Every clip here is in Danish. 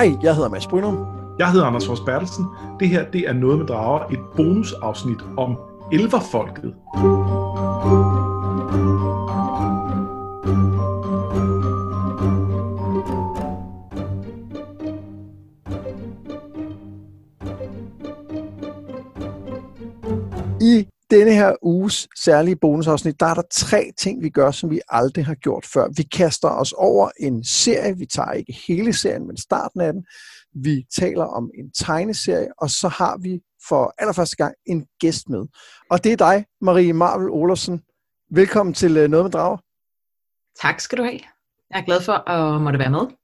Hej, jeg hedder Mads Brynum. Jeg hedder Anders Fors Bertelsen. Det her det er Noget med Drager, et bonusafsnit om elverfolket. Denne her uges særlige bonusafsnit, der er der tre ting, vi gør, som vi aldrig har gjort før. Vi kaster os over en serie. Vi tager ikke hele serien, men starten af den. Vi taler om en tegneserie, og så har vi for allerførste gang en gæst med. Og det er dig, Marie Marvel Olofsen. Velkommen til øh, Noget med Drager. Tak skal du have. Jeg er glad for at måtte være med.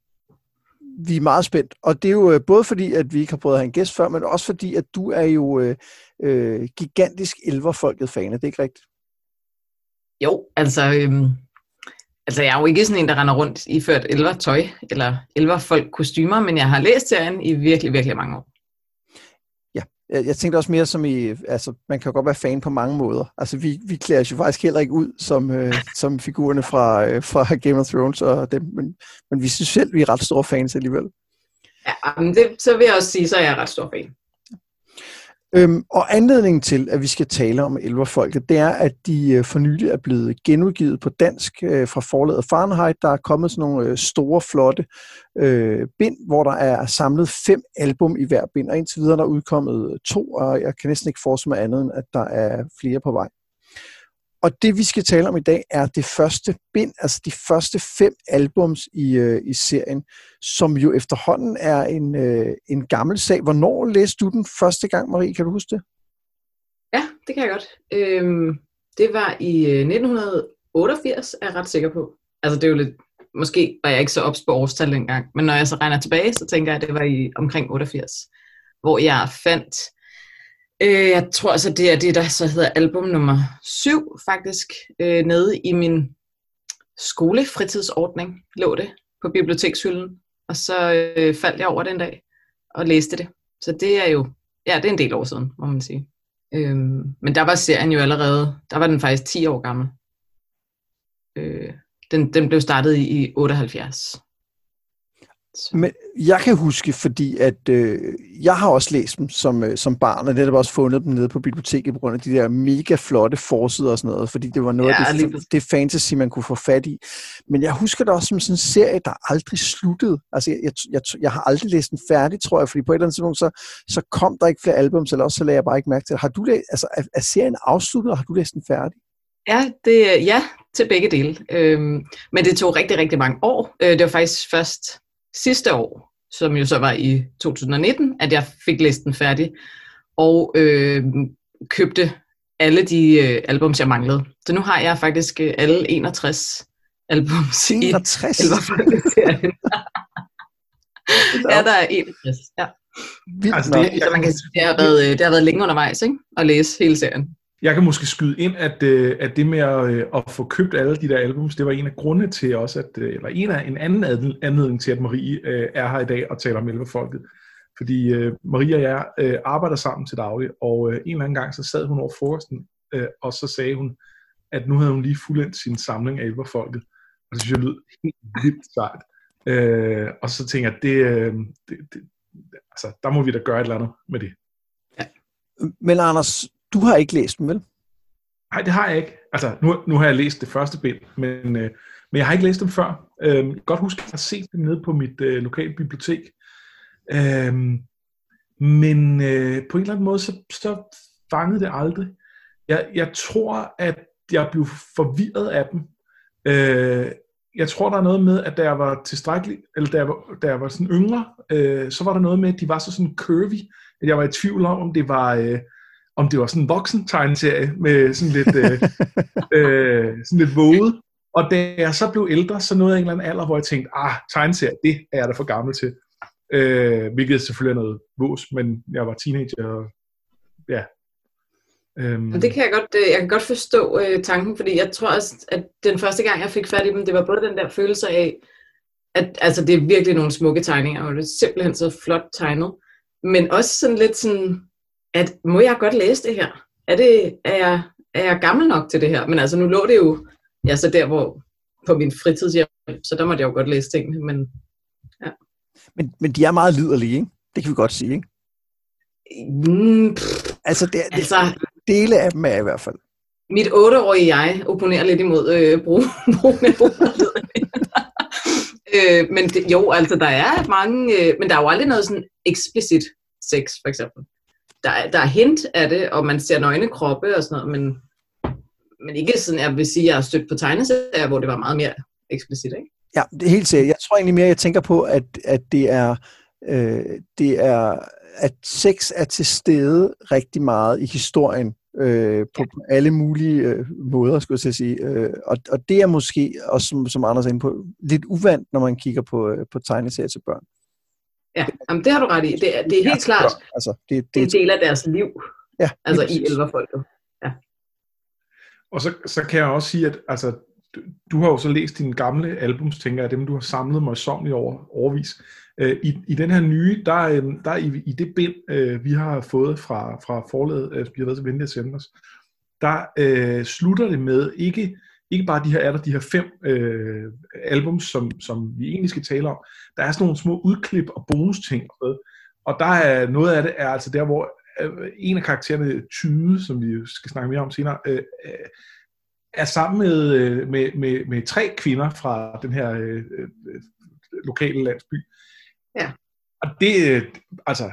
Vi er meget spændt, og det er jo øh, både fordi, at vi ikke har prøvet at have en gæst før, men også fordi, at du er jo øh, øh, gigantisk elverfolket fan. Er det ikke rigtigt? Jo, altså, øhm, altså jeg er jo ikke sådan en, der render rundt i ført elvertøj eller elverfolk kostymer, men jeg har læst serien i virkelig, virkelig mange år. Jeg, jeg tænkte også mere som i, altså man kan godt være fan på mange måder. Altså vi, vi klæder os jo faktisk heller ikke ud som, øh, som figurerne fra, øh, fra Game of Thrones, og dem, men, men vi synes selv, vi er ret store fans alligevel. Ja, men det, så vil jeg også sige, så er jeg ret stor fan. Øhm, og anledningen til, at vi skal tale om elverfolket, det er, at de øh, for nylig er blevet genudgivet på dansk øh, fra forlaget Fahrenheit. Der er kommet sådan nogle øh, store, flotte øh, bind, hvor der er samlet fem album i hver bind, og indtil videre der er udkommet to, og jeg kan næsten ikke forestille mig andet, end at der er flere på vej. Og det vi skal tale om i dag er det første bind, altså de første fem albums i, øh, i serien, som jo efterhånden er en, øh, en gammel sag. Hvornår læste du den første gang, Marie? Kan du huske det? Ja, det kan jeg godt. Øhm, det var i øh, 1988, er jeg ret sikker på. Altså det er jo lidt, måske var jeg ikke så ops på årstal dengang, men når jeg så regner tilbage, så tænker jeg, at det var i omkring 88, hvor jeg fandt Øh, jeg tror altså, det er det, der så hedder album nummer 7, faktisk, øh, nede i min skolefritidsordning, lå det på bibliotekshylden. Og så øh, faldt jeg over den dag og læste det. Så det er jo, ja, det er en del år siden, må man sige. Øhm, men der var serien jo allerede, der var den faktisk 10 år gammel. Øh, den, den blev startet i, i 78. Men jeg kan huske, fordi at øh, jeg har også læst dem som, øh, som barn, og netop også fundet dem nede på biblioteket på grund af de der mega flotte forsider og sådan noget, fordi det var noget ja, af det, det fantasy, man kunne få fat i. Men jeg husker det også som sådan en serie, der aldrig sluttede. Altså, jeg, jeg, jeg, jeg har aldrig læst den færdig, tror jeg, fordi på et eller andet tidspunkt, så, så kom der ikke flere albums, eller også så lagde jeg bare ikke mærke til det. Har du læst, altså, er, er serien afsluttet, og har du læst den færdig? Ja, det, ja til begge dele. Øhm, men det tog rigtig, rigtig mange år. Øh, det var faktisk først sidste år, som jo så var i 2019, at jeg fik listen færdig, og øh, købte alle de øh, albums, jeg manglede. Så nu har jeg faktisk øh, alle 61 albums 61? i serien. ja, der er 61, ja. Altså, det, så man kan sige, det har, været, øh, det har været længe undervejs ikke? at læse hele serien. Jeg kan måske skyde ind, at, øh, at det med at, øh, at få købt alle de der albums, det var en af grundene til også, at, øh, eller en af en anden anledning til, at Marie er her i dag og taler om elverfolket. Fordi Marie og jeg arbejder sammen til daglig, og en eller anden gang så sad hun over frokosten, og så sagde hun, at nu havde hun lige fuldendt sin samling af elverfolket. Og det synes jeg lød helt vildt sejt. og så tænker jeg, det, det, det, altså, der må vi da gøre et eller andet med det. Ja. Men Anders, du har ikke læst dem, vel? Nej, det har jeg ikke. Altså, nu, nu har jeg læst det første bind, men, øh, men jeg har ikke læst dem før. Øh, jeg kan godt huske, at jeg har set dem nede på mit øh, lokale bibliotek. Øh, men øh, på en eller anden måde, så, så fangede det aldrig. Jeg, jeg tror, at jeg blev forvirret af dem. Øh, jeg tror, der er noget med, at da jeg var tilstrækkelig, eller da jeg var, da jeg var sådan yngre, øh, så var der noget med, at de var så sådan curvy, at jeg var i tvivl om, om det var... Øh, om det var sådan en voksen tegneserie med sådan lidt, øh, øh, sådan lidt våget. Og da jeg så blev ældre, så nåede jeg en eller anden alder, hvor jeg tænkte, ah, tegneserie, det er jeg da for gammel til. Øh, hvilket selvfølgelig er noget vås, men jeg var teenager, og ja. Øhm. Det kan jeg godt, øh, jeg kan godt forstå øh, tanken, fordi jeg tror også, at den første gang, jeg fik fat i dem, det var både den der følelse af, at altså, det er virkelig nogle smukke tegninger, og det er simpelthen så flot tegnet, men også sådan lidt sådan, at må jeg godt læse det her? Er, det, er, jeg, er jeg gammel nok til det her? Men altså nu lå det jo ja, så der, hvor på min fritidshjem, så der måtte jeg jo godt læse tingene, men ja. Men, men de er meget liderlige, ikke? Det kan vi godt sige, ikke? Mm, pff, Altså, det, det, altså, dele af dem er i hvert fald. mit otteårige jeg opponerer lidt imod øh, brug, brugen af øh, men det, jo, altså der er mange, øh, men der er jo aldrig noget sådan eksplicit sex, for eksempel. Der, er- der er hint af det, og man ser nøgne kroppe og sådan noget, men, men ikke sådan, jeg vil sige, at jeg har stødt på tegneserier, hvor det var meget mere eksplicit, ikke? Ja, det er helt sikkert. Jeg tror egentlig mere, jeg tænker på, at, at det er, øh, det er, at sex er til stede rigtig meget i historien, øh, på ja. alle mulige øh, måder, skulle jeg til at sige. Øh, og, og det er måske også, som, som Anders er inde på, lidt uvandt, når man kigger på, øh, på tegneserier til børn. Ja, jamen, det har du ret i. Det er, det er helt klart Altså, det, det er en det, del af deres liv, ja, altså i elverfolket. Og så, så kan jeg også sige, at altså, du, du har jo så læst dine gamle albums, tænker jeg, dem du har samlet mig i over overvis. Øh, i, I den her nye, der, er, øhm, der er i, i det bind, øh, vi har fået fra, fra forlaget, øh, vi har været sende os, der øh, slutter det med ikke, ikke bare de her, er der de her fem øh, albums, som, som vi egentlig skal tale om. Der er sådan nogle små udklip og bonusting og sådan noget. Og der er noget af det er altså der, hvor øh, en af karaktererne, Tyde, som vi skal snakke mere om senere, øh, øh, er sammen med, øh, med, med, med tre kvinder fra den her øh, øh, lokale landsby. Ja. Og det, øh, altså,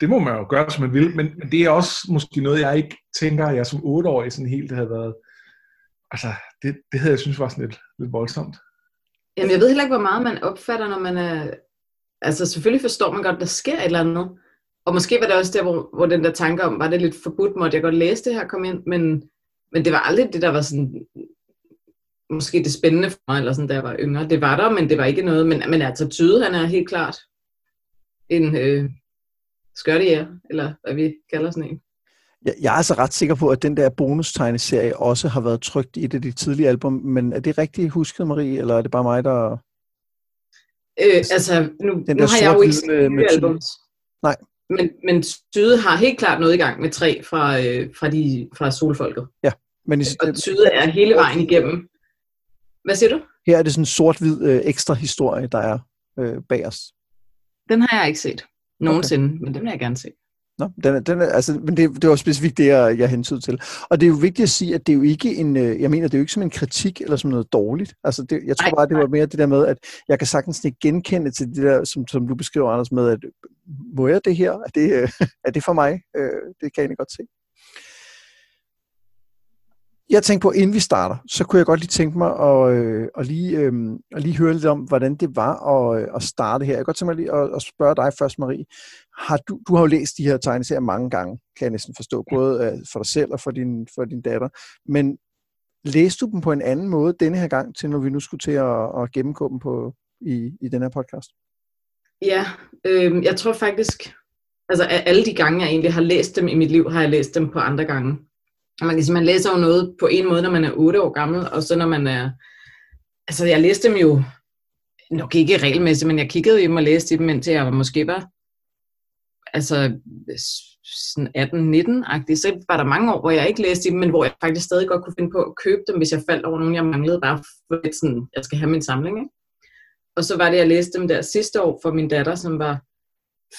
det må man jo gøre, som man vil, men, men det er også måske noget, jeg ikke tænker, jeg som otteårig sådan helt havde været, altså, det, det havde jeg synes var sådan lidt, lidt voldsomt. Jamen, jeg ved heller ikke, hvor meget man opfatter, når man er... Altså, selvfølgelig forstår man godt, der sker et eller andet. Og måske var det også der, hvor, hvor den der tanke om, var det lidt forbudt, måtte jeg godt læse det her, kom ind, men, men det var aldrig det, der var sådan, måske det spændende for mig, eller sådan, da jeg var yngre. Det var der, men det var ikke noget, men, men altså Tyde, han er helt klart en øh, skørtejæger, eller hvad vi kalder sådan en. Jeg, jeg er altså ret sikker på, at den der bonus-tegneserie også har været trygt i et af de tidlige album, men er det rigtigt husket, Marie, eller er det bare mig, der... Øh, altså, nu, Den nu der har jeg jo ikke set med- med albums. Nej. Men, men Tyde har helt klart noget i gang med tre fra, øh, fra, de, fra solfolket. Men i, Og Tyde er hele vejen igennem. Hvad siger du? her er det sådan en sort-hvid øh, ekstra historie, der er øh, bag os. Den har jeg ikke set nogensinde, okay. men den vil jeg gerne se. Nå, den er, den er, altså, men det, det var specifikt det, jeg, jeg hentede til. Og det er jo vigtigt at sige, at det er jo ikke en, øh, jeg mener, det er jo ikke som en kritik eller som noget dårligt. Altså, det, jeg tror bare, det var mere det der med, at jeg kan sagtens ikke genkende til det der, som, som du beskriver, Anders, med, at må jeg det her? Er det, øh, er det for mig? Øh, det kan jeg egentlig godt se. Jeg tænkte på, inden vi starter, så kunne jeg godt lige tænke mig at, øh, at, lige, øh, at lige høre lidt om, hvordan det var at, øh, at starte her. Jeg kan godt tænke mig lige at, at spørge dig først, Marie. Har du, du har jo læst de her tegneserier mange gange, kan jeg næsten forstå, både øh, for dig selv og for din, for din datter. Men læste du dem på en anden måde denne her gang, til når vi nu skulle til at, at gennemgå dem på, i, i den her podcast? Ja, øh, jeg tror faktisk, altså alle de gange, jeg egentlig har læst dem i mit liv, har jeg læst dem på andre gange. Man kan sige, man læser jo noget på en måde, når man er 8 år gammel, og så når man er... Altså, jeg læste dem jo nok ikke regelmæssigt, men jeg kiggede i dem og læste i dem, indtil jeg måske var altså sådan 18-19-agtig. Så var der mange år, hvor jeg ikke læste i dem, men hvor jeg faktisk stadig godt kunne finde på at købe dem, hvis jeg faldt over nogen, jeg manglede, bare for lidt sådan, jeg skal have min samling, ikke? Og så var det, jeg læste dem der sidste år for min datter, som var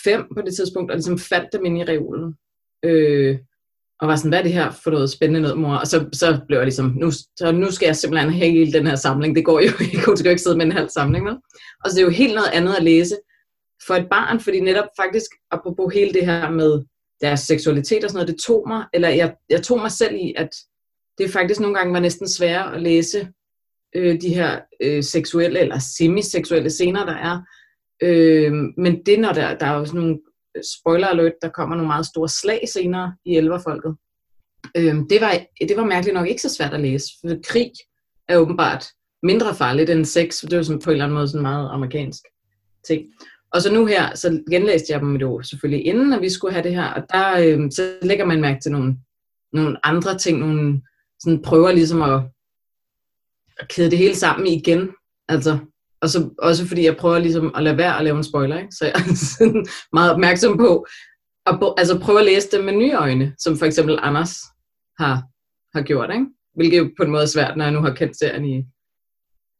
fem på det tidspunkt, og ligesom fandt dem inde i reolen. Øh, og var sådan, hvad er det her for noget spændende noget, mor? Og så, så blev jeg ligesom, nu, så nu skal jeg simpelthen have hele den her samling. Det går jo ikke, hun skal jo ikke sidde med en halv samling. Vel? Og så det er jo helt noget andet at læse for et barn, fordi netop faktisk, apropos hele det her med deres seksualitet og sådan noget, det tog mig, eller jeg, jeg tog mig selv i, at det faktisk nogle gange var næsten sværere at læse øh, de her øh, seksuelle eller semiseksuelle scener, der er. Øh, men det, når der, der er jo sådan nogle Øh, spoiler alert, der kommer nogle meget store slag senere i elverfolket. Øhm, det, var, det var mærkeligt nok ikke så svært at læse, for krig er åbenbart mindre farligt end sex, for det er jo sådan på en eller anden måde sådan meget amerikansk ting. Og så nu her, så genlæste jeg dem jo selvfølgelig inden, at vi skulle have det her, og der øhm, så lægger man mærke til nogle, nogle andre ting, nogle sådan prøver ligesom at, at kæde det hele sammen igen. Altså, og så også fordi jeg prøver ligesom at lade være at lave en spoiler, ikke? så jeg er sådan meget opmærksom på at altså prøve at læse dem med nye øjne, som for eksempel Anders har, har gjort, ikke? hvilket jo på en måde er svært, når jeg nu har kendt serien i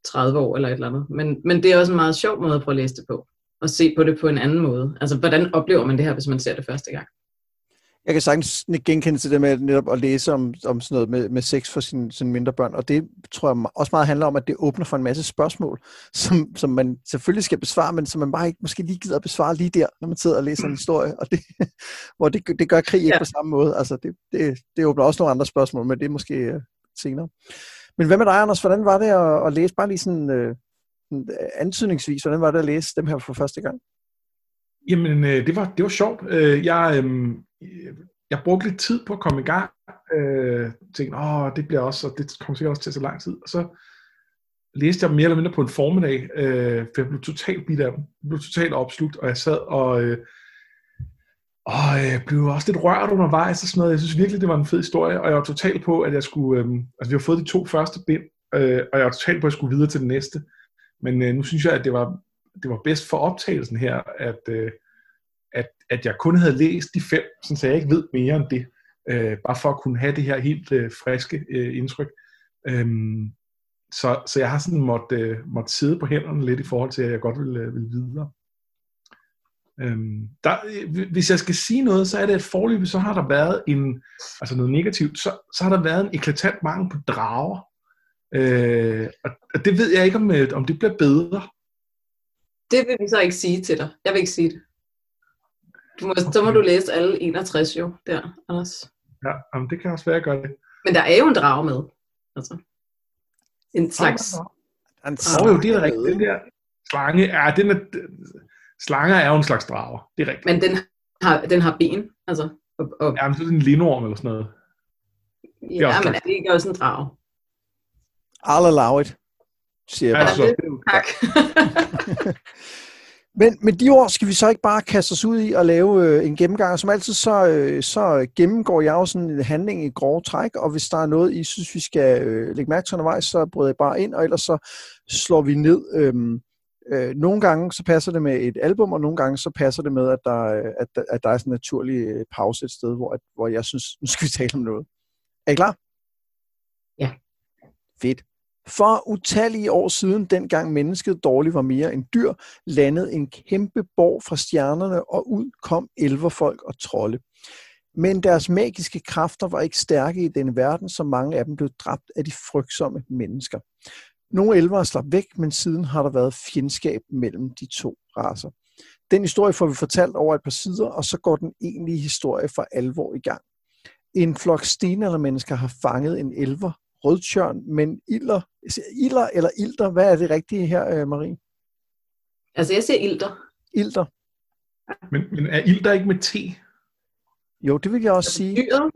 30 år eller et eller andet. Men, men det er også en meget sjov måde at prøve at læse det på. og se på det på en anden måde. Altså, hvordan oplever man det her, hvis man ser det første gang? Jeg kan sagtens genkende til det med netop at læse om, om sådan noget med, med sex for sine, sine mindre børn, og det tror jeg også meget handler om, at det åbner for en masse spørgsmål, som, som man selvfølgelig skal besvare, men som man bare ikke måske lige gider at besvare lige der, når man sidder og læser en historie, og det, hvor det, det gør krig ikke ja. på samme måde. Altså det, det, det åbner også nogle andre spørgsmål, men det er måske uh, senere. Men hvad med dig, Anders? Hvordan var det at, at læse bare lige sådan uh, antydningsvis, hvordan var det at læse dem her for første gang? Jamen, øh, det, var, det var sjovt. Øh, jeg, øh, Øh, jeg brugte lidt tid på at komme i gang. Øh, tænkte, åh, det bliver også, og det kommer sikkert også til at tage lang tid. Og så læste jeg mere eller mindre på en formiddag, øh, for jeg blev totalt bidt af dem. Jeg blev totalt opslugt, og jeg sad og, øh, og jeg blev også lidt rørt undervejs og sådan noget. Jeg synes virkelig, det var en fed historie, og jeg var totalt på, at jeg skulle, øh, altså vi har fået de to første bind, øh, og jeg var totalt på, at jeg skulle videre til det næste. Men øh, nu synes jeg, at det var, det var bedst for optagelsen her, at, øh, at, jeg kun havde læst de fem, så jeg ikke ved mere end det. Øh, bare for at kunne have det her helt øh, friske øh, indtryk. Øhm, så, så jeg har sådan måtte, øh, måtte sidde på hænderne lidt i forhold til, at jeg godt vil, øh, vil videre. Øhm, der, øh, hvis jeg skal sige noget, så er det, at forløbet, så har der været en, altså noget negativt, så, så har der været en eklatant mangel på drager. Øh, og, og det ved jeg ikke, om, øh, om det bliver bedre. Det vil vi så ikke sige til dig. Jeg vil ikke sige det. Du må, okay. Så må du læse alle 61 jo, der, Anders. Ja, jamen, det kan også være, at jeg gør det. Men der er jo en drage med. Altså. En slags... En drage, jo, det er rigtigt. Den der slange, ja, den er, slanger er jo en slags drager. Det er rigtigt. Men den har, den har ben, altså. Og, og... Ja, men så er det en lindorm eller sådan noget. Ja, men er det ikke også en drage? I'll allow it, siger jeg bare. tak. Men med de ord skal vi så ikke bare kaste os ud i at lave øh, en gennemgang. Som altid, så, øh, så gennemgår jeg jo sådan en handling i grove træk, og hvis der er noget, I synes, vi skal øh, lægge mærke til undervejs, så bryder jeg bare ind, og ellers så slår vi ned. Øhm, øh, nogle gange så passer det med et album, og nogle gange så passer det med, at der, at, at der er sådan en naturlig øh, pause et sted, hvor, at, hvor jeg synes, nu skal vi tale om noget. Er I klar? Ja. Fedt. For utallige år siden, dengang mennesket dårligt var mere end dyr, landede en kæmpe borg fra stjernerne, og ud kom elverfolk og trolde. Men deres magiske kræfter var ikke stærke i denne verden, så mange af dem blev dræbt af de frygtsomme mennesker. Nogle elver slap væk, men siden har der været fjendskab mellem de to raser. Den historie får vi fortalt over et par sider, og så går den egentlige historie for alvor i gang. En flok stenaldermennesker har fanget en elver, rødtjørn, men ilder, ilder eller ilter, hvad er det rigtige her, øh, Marie? Altså, jeg siger ilter. Ilter. Men, men er ilter ikke med T? Jo, det vil jeg også altså, sige. Dyret?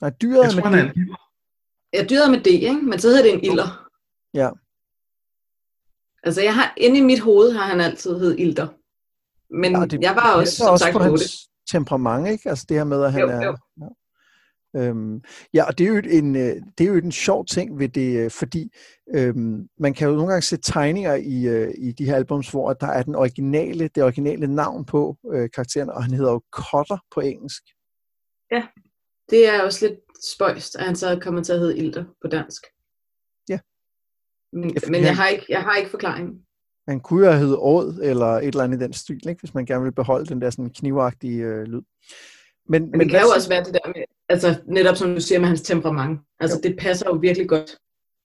Nej, dyret jeg er tror, med han er en. Ja, dyret er med D, ikke? Men så hedder det en ilder. Ja. Altså, jeg har, inde i mit hoved har han altid hed ilter. Men ja, det, jeg var også, som også sagt, på hans temperament, ikke? Altså det her med, at han Jo, er... jo. Ja. Øhm, ja, og det er, jo en, øh, det er jo en sjov ting ved det, øh, fordi øhm, man kan jo nogle gange se tegninger i, øh, i de her albums, hvor der er den originale, det originale navn på øh, karakteren, og han hedder jo Cotter på engelsk. Det er også lidt spøjst, at han så er kommet til at hedde ilter på dansk. Ja. Men, Ja, men jeg, har ikke, jeg har ikke forklaringen. Han kunne jo have heddet Åd, eller et eller andet i den stil, ikke? hvis man gerne vil beholde den der sådan knivagtige øh, lyd. Men, Men, men det kan jo så- også være det der med, altså netop som du siger med hans temperament. Altså det passer jo virkelig godt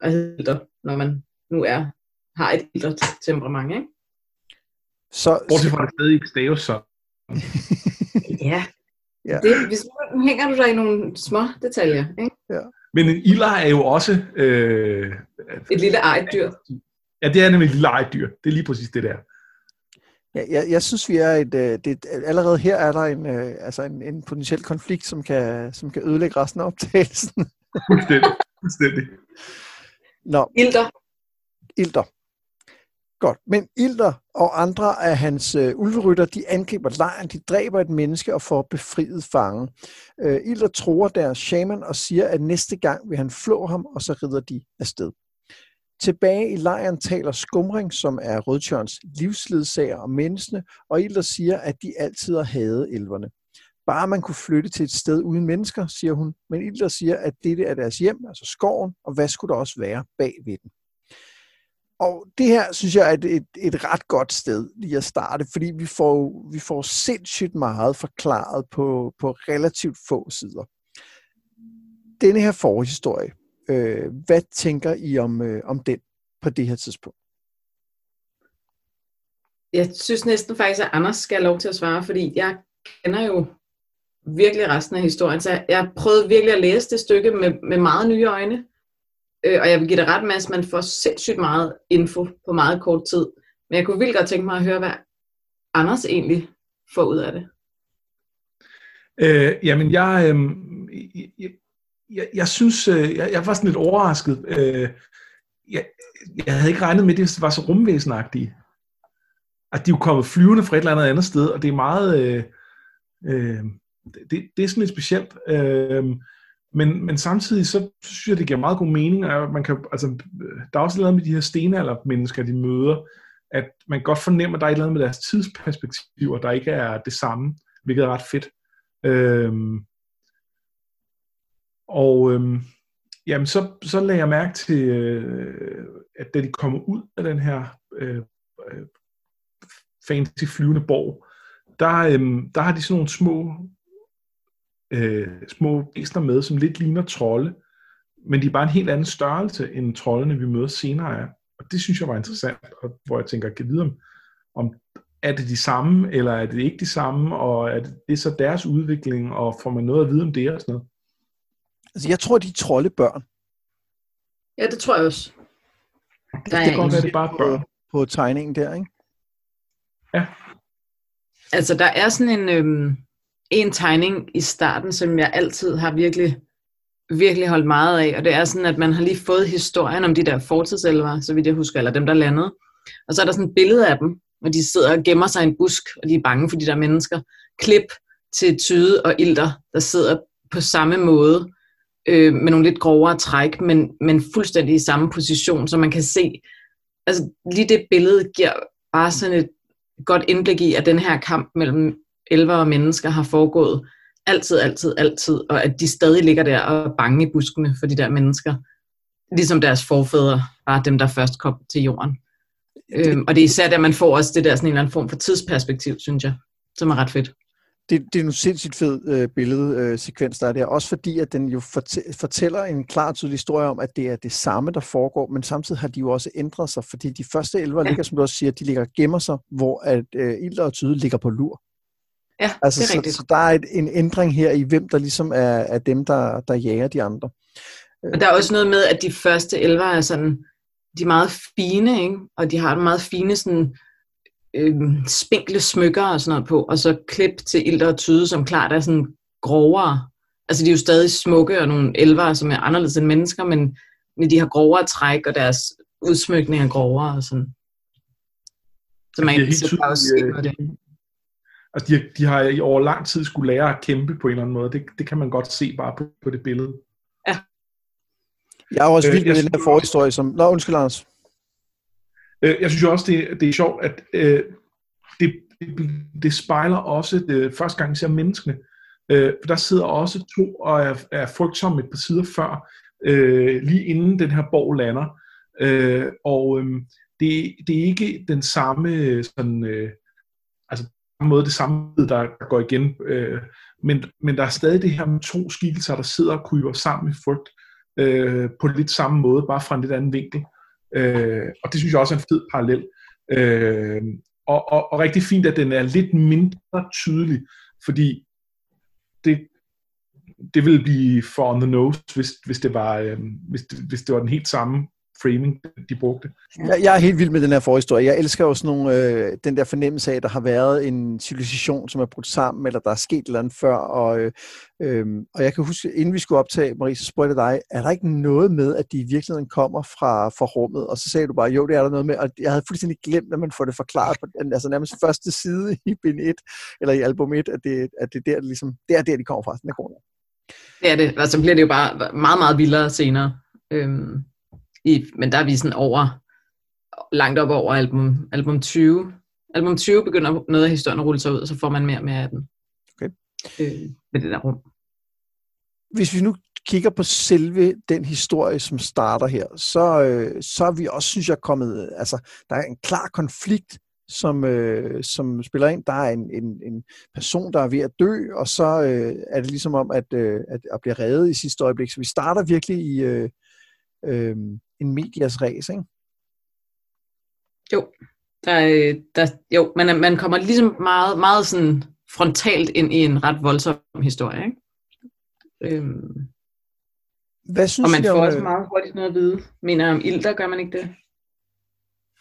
at hedde ilter, når man nu er, har et ilter temperament, ikke? så, Bortset fra, at det stadig ikke staves så. Ja. Ja. Det, hvis, nu hænger du dig i nogle små detaljer, ikke? Men en ilder er jo også... Øh, Et lille ejet dyr. ja, det er nemlig et lille ejedyr. Det er lige præcis det der. Ja, jeg, jeg synes, vi er et, øh, det, allerede her er der en, øh, altså en, en potentiel konflikt, som kan, som kan ødelægge resten af optagelsen. Fuldstændig. Fuldstændig. Nå, Ilter. Ilter. Godt, men Ilter og andre af hans øh, ulverytter, de angriber lejren, de dræber et menneske og får befriet fangen. Øh, Ilter tror deres shaman og siger, at næste gang vil han flå ham, og så rider de afsted. Tilbage i lejren taler Skumring, som er Rødtjørns livsledsager og menneskene, og Ilder siger, at de altid har hadet elverne. Bare man kunne flytte til et sted uden mennesker, siger hun, men Ilder siger, at dette er deres hjem, altså skoven, og hvad skulle der også være bag ved den. og det her, synes jeg, er et, et, et ret godt sted lige at starte, fordi vi får, vi får sindssygt meget forklaret på, på relativt få sider. Denne her forhistorie, øh, hvad tænker I om, øh, om den på det her tidspunkt? Jeg synes næsten faktisk, at Anders skal have lov til at svare, fordi jeg kender jo virkelig resten af historien, så jeg prøvede virkelig at læse det stykke med, med meget nye øjne, øh, og jeg vil give det ret, Mads, man får sindssygt meget info på meget kort tid, men jeg kunne vildt godt tænke mig at høre, hvad Anders egentlig får ud af det. Øh, jamen, jeg, øh, jeg, jeg, jeg synes, øh, jeg, jeg var sådan lidt overrasket. Øh, jeg, jeg havde ikke regnet med, at det var så rumvæsenagtigt. At de er jo kommet flyvende fra et eller andet andet sted, og det er meget... Øh, øh, det, det er sådan lidt specielt. Øh, men, men samtidig så synes jeg, det giver meget god mening, at man kan, altså, der er også noget med de her stenalder-mennesker, de møder, at man godt fornemmer, at der er et eller andet med deres tidsperspektiv, og der ikke er det samme, hvilket er ret fedt. Øhm, og øhm, jamen, så, så lagde jeg mærke til, øh, at da de kommer ud af den her øh, øh, fancy flyvende borg, der, øhm, der har de sådan nogle små øh, små væsner med, som lidt ligner trolde, men de er bare en helt anden størrelse end troldene, vi møder senere af. Og det synes jeg var interessant, og hvor jeg tænker, kan vide om, om er det de samme, eller er det ikke de samme, og er det, det er så deres udvikling, og får man noget at vide om det og sådan noget? Altså, jeg tror, de er troldebørn. Ja, det tror jeg også. Det, det kan godt være, det er bare børn. På, på tegningen der, ikke? Ja. Altså, der er sådan en, øhm, en tegning i starten, som jeg altid har virkelig, virkelig holdt meget af, og det er sådan, at man har lige fået historien om de der fortidselver, så vidt jeg husker, eller dem, der landede. Og så er der sådan et billede af dem, og de sidder og gemmer sig i en busk, og de er bange for de der mennesker. Klip til Tyde og Ilter, der sidder på samme måde, øh, med nogle lidt grovere træk, men, men fuldstændig i samme position, så man kan se, altså lige det billede giver bare sådan et godt indblik i, at den her kamp mellem elver og mennesker har foregået altid, altid, altid, og at de stadig ligger der og bange i buskene for de der mennesker, ligesom deres forfædre, bare dem, der først kom til jorden. Øhm, og det er især der, man får også det der sådan en eller anden form for tidsperspektiv, synes jeg, som er ret fedt. Det, det er en sindssygt fed øh, billedsekvens, øh, der er der. Også fordi, at den jo fortæller en klar tydelig historie om, at det er det samme, der foregår, men samtidig har de jo også ændret sig, fordi de første elver ja. ligger, som du også siger, de ligger gemmer sig, hvor at øh, Ilder og Tyde ligger på lur. Ja, altså, det er rigtigt. Så, så der er et, en ændring her i, hvem der ligesom er, er dem, der, der jager de andre. Og der er også noget med, at de første elver er sådan, de er meget fine, ikke? og de har meget fine sådan, øh, spinkle smykker og sådan noget på, og så klip til ilter og tyde, som klart er sådan grovere. Altså de er jo stadig smukke og nogle elver, som er anderledes end mennesker, men, men de har grovere træk, og deres udsmykning er grovere og sådan. Så man kan også se øh, det. Altså, de, de har i over lang tid skulle lære at kæmpe på en eller anden måde. Det, det kan man godt se bare på, på det billede. Ja. Jeg er også vild med øh, den her forhistorie, som... Nå, undskyld, Anders. Øh, jeg synes jo også, det, det er sjovt, at øh, det, det, det spejler også det, første gang, jeg ser menneskene. Øh, for der sidder også to og er, er frygtsomme et par sider før, øh, lige inden den her borg lander. Øh, og øh, det, det er ikke den samme øh, sådan... Øh, altså måde det samme, der går igen. Øh, men, men der er stadig det her med to skikkelser, der sidder og kryber sammen i frygt øh, på lidt samme måde, bare fra en lidt anden vinkel. Øh, og det synes jeg også er en fed parallel. Øh, og, og, og rigtig fint, at den er lidt mindre tydelig, fordi det, det ville blive for on the nose, hvis, hvis, det var, øh, hvis, det, hvis det var den helt samme framing, de brugte. Jeg, jeg er helt vild med den her forhistorie. Jeg elsker jo sådan nogle, øh, den der fornemmelse af, at der har været en civilisation, som er brudt sammen, eller der er sket et eller andet før. Og, øh, øh, og jeg kan huske, inden vi skulle optage, Marie, så spurgte jeg dig, er der ikke noget med, at de i virkeligheden kommer fra, fra rummet? Og så sagde du bare, jo, det er der noget med. Og jeg havde fuldstændig glemt, at man får det forklaret på den, altså nærmest første side i bind 1, eller i album 1, at det, at det, der, ligesom, det er der, de kommer fra. Den er. Det er det, og så bliver det jo bare meget, meget vildere senere. Øhm, i, men der er vi sådan over, langt op over album, album 20. Album 20 begynder noget af historien at rulle sig ud, og så får man mere og mere af den. Okay. Øh, med det der rum. Hvis vi nu kigger på selve den historie, som starter her, så, øh, så er vi også, synes jeg, kommet, altså, der er en klar konflikt, som, øh, som spiller ind. Der er en, en, en person, der er ved at dø, og så øh, er det ligesom om, at, øh, at, at blive reddet i sidste øjeblik. Så vi starter virkelig i øh, øh, en medias race, ikke? Jo, der, der, jo man, man kommer ligesom meget, meget sådan frontalt ind i en ret voldsom historie, ikke? Øhm, Hvad synes og man I får om, også øh, meget hurtigt noget at vide. Mener om Ilder, gør man ikke det?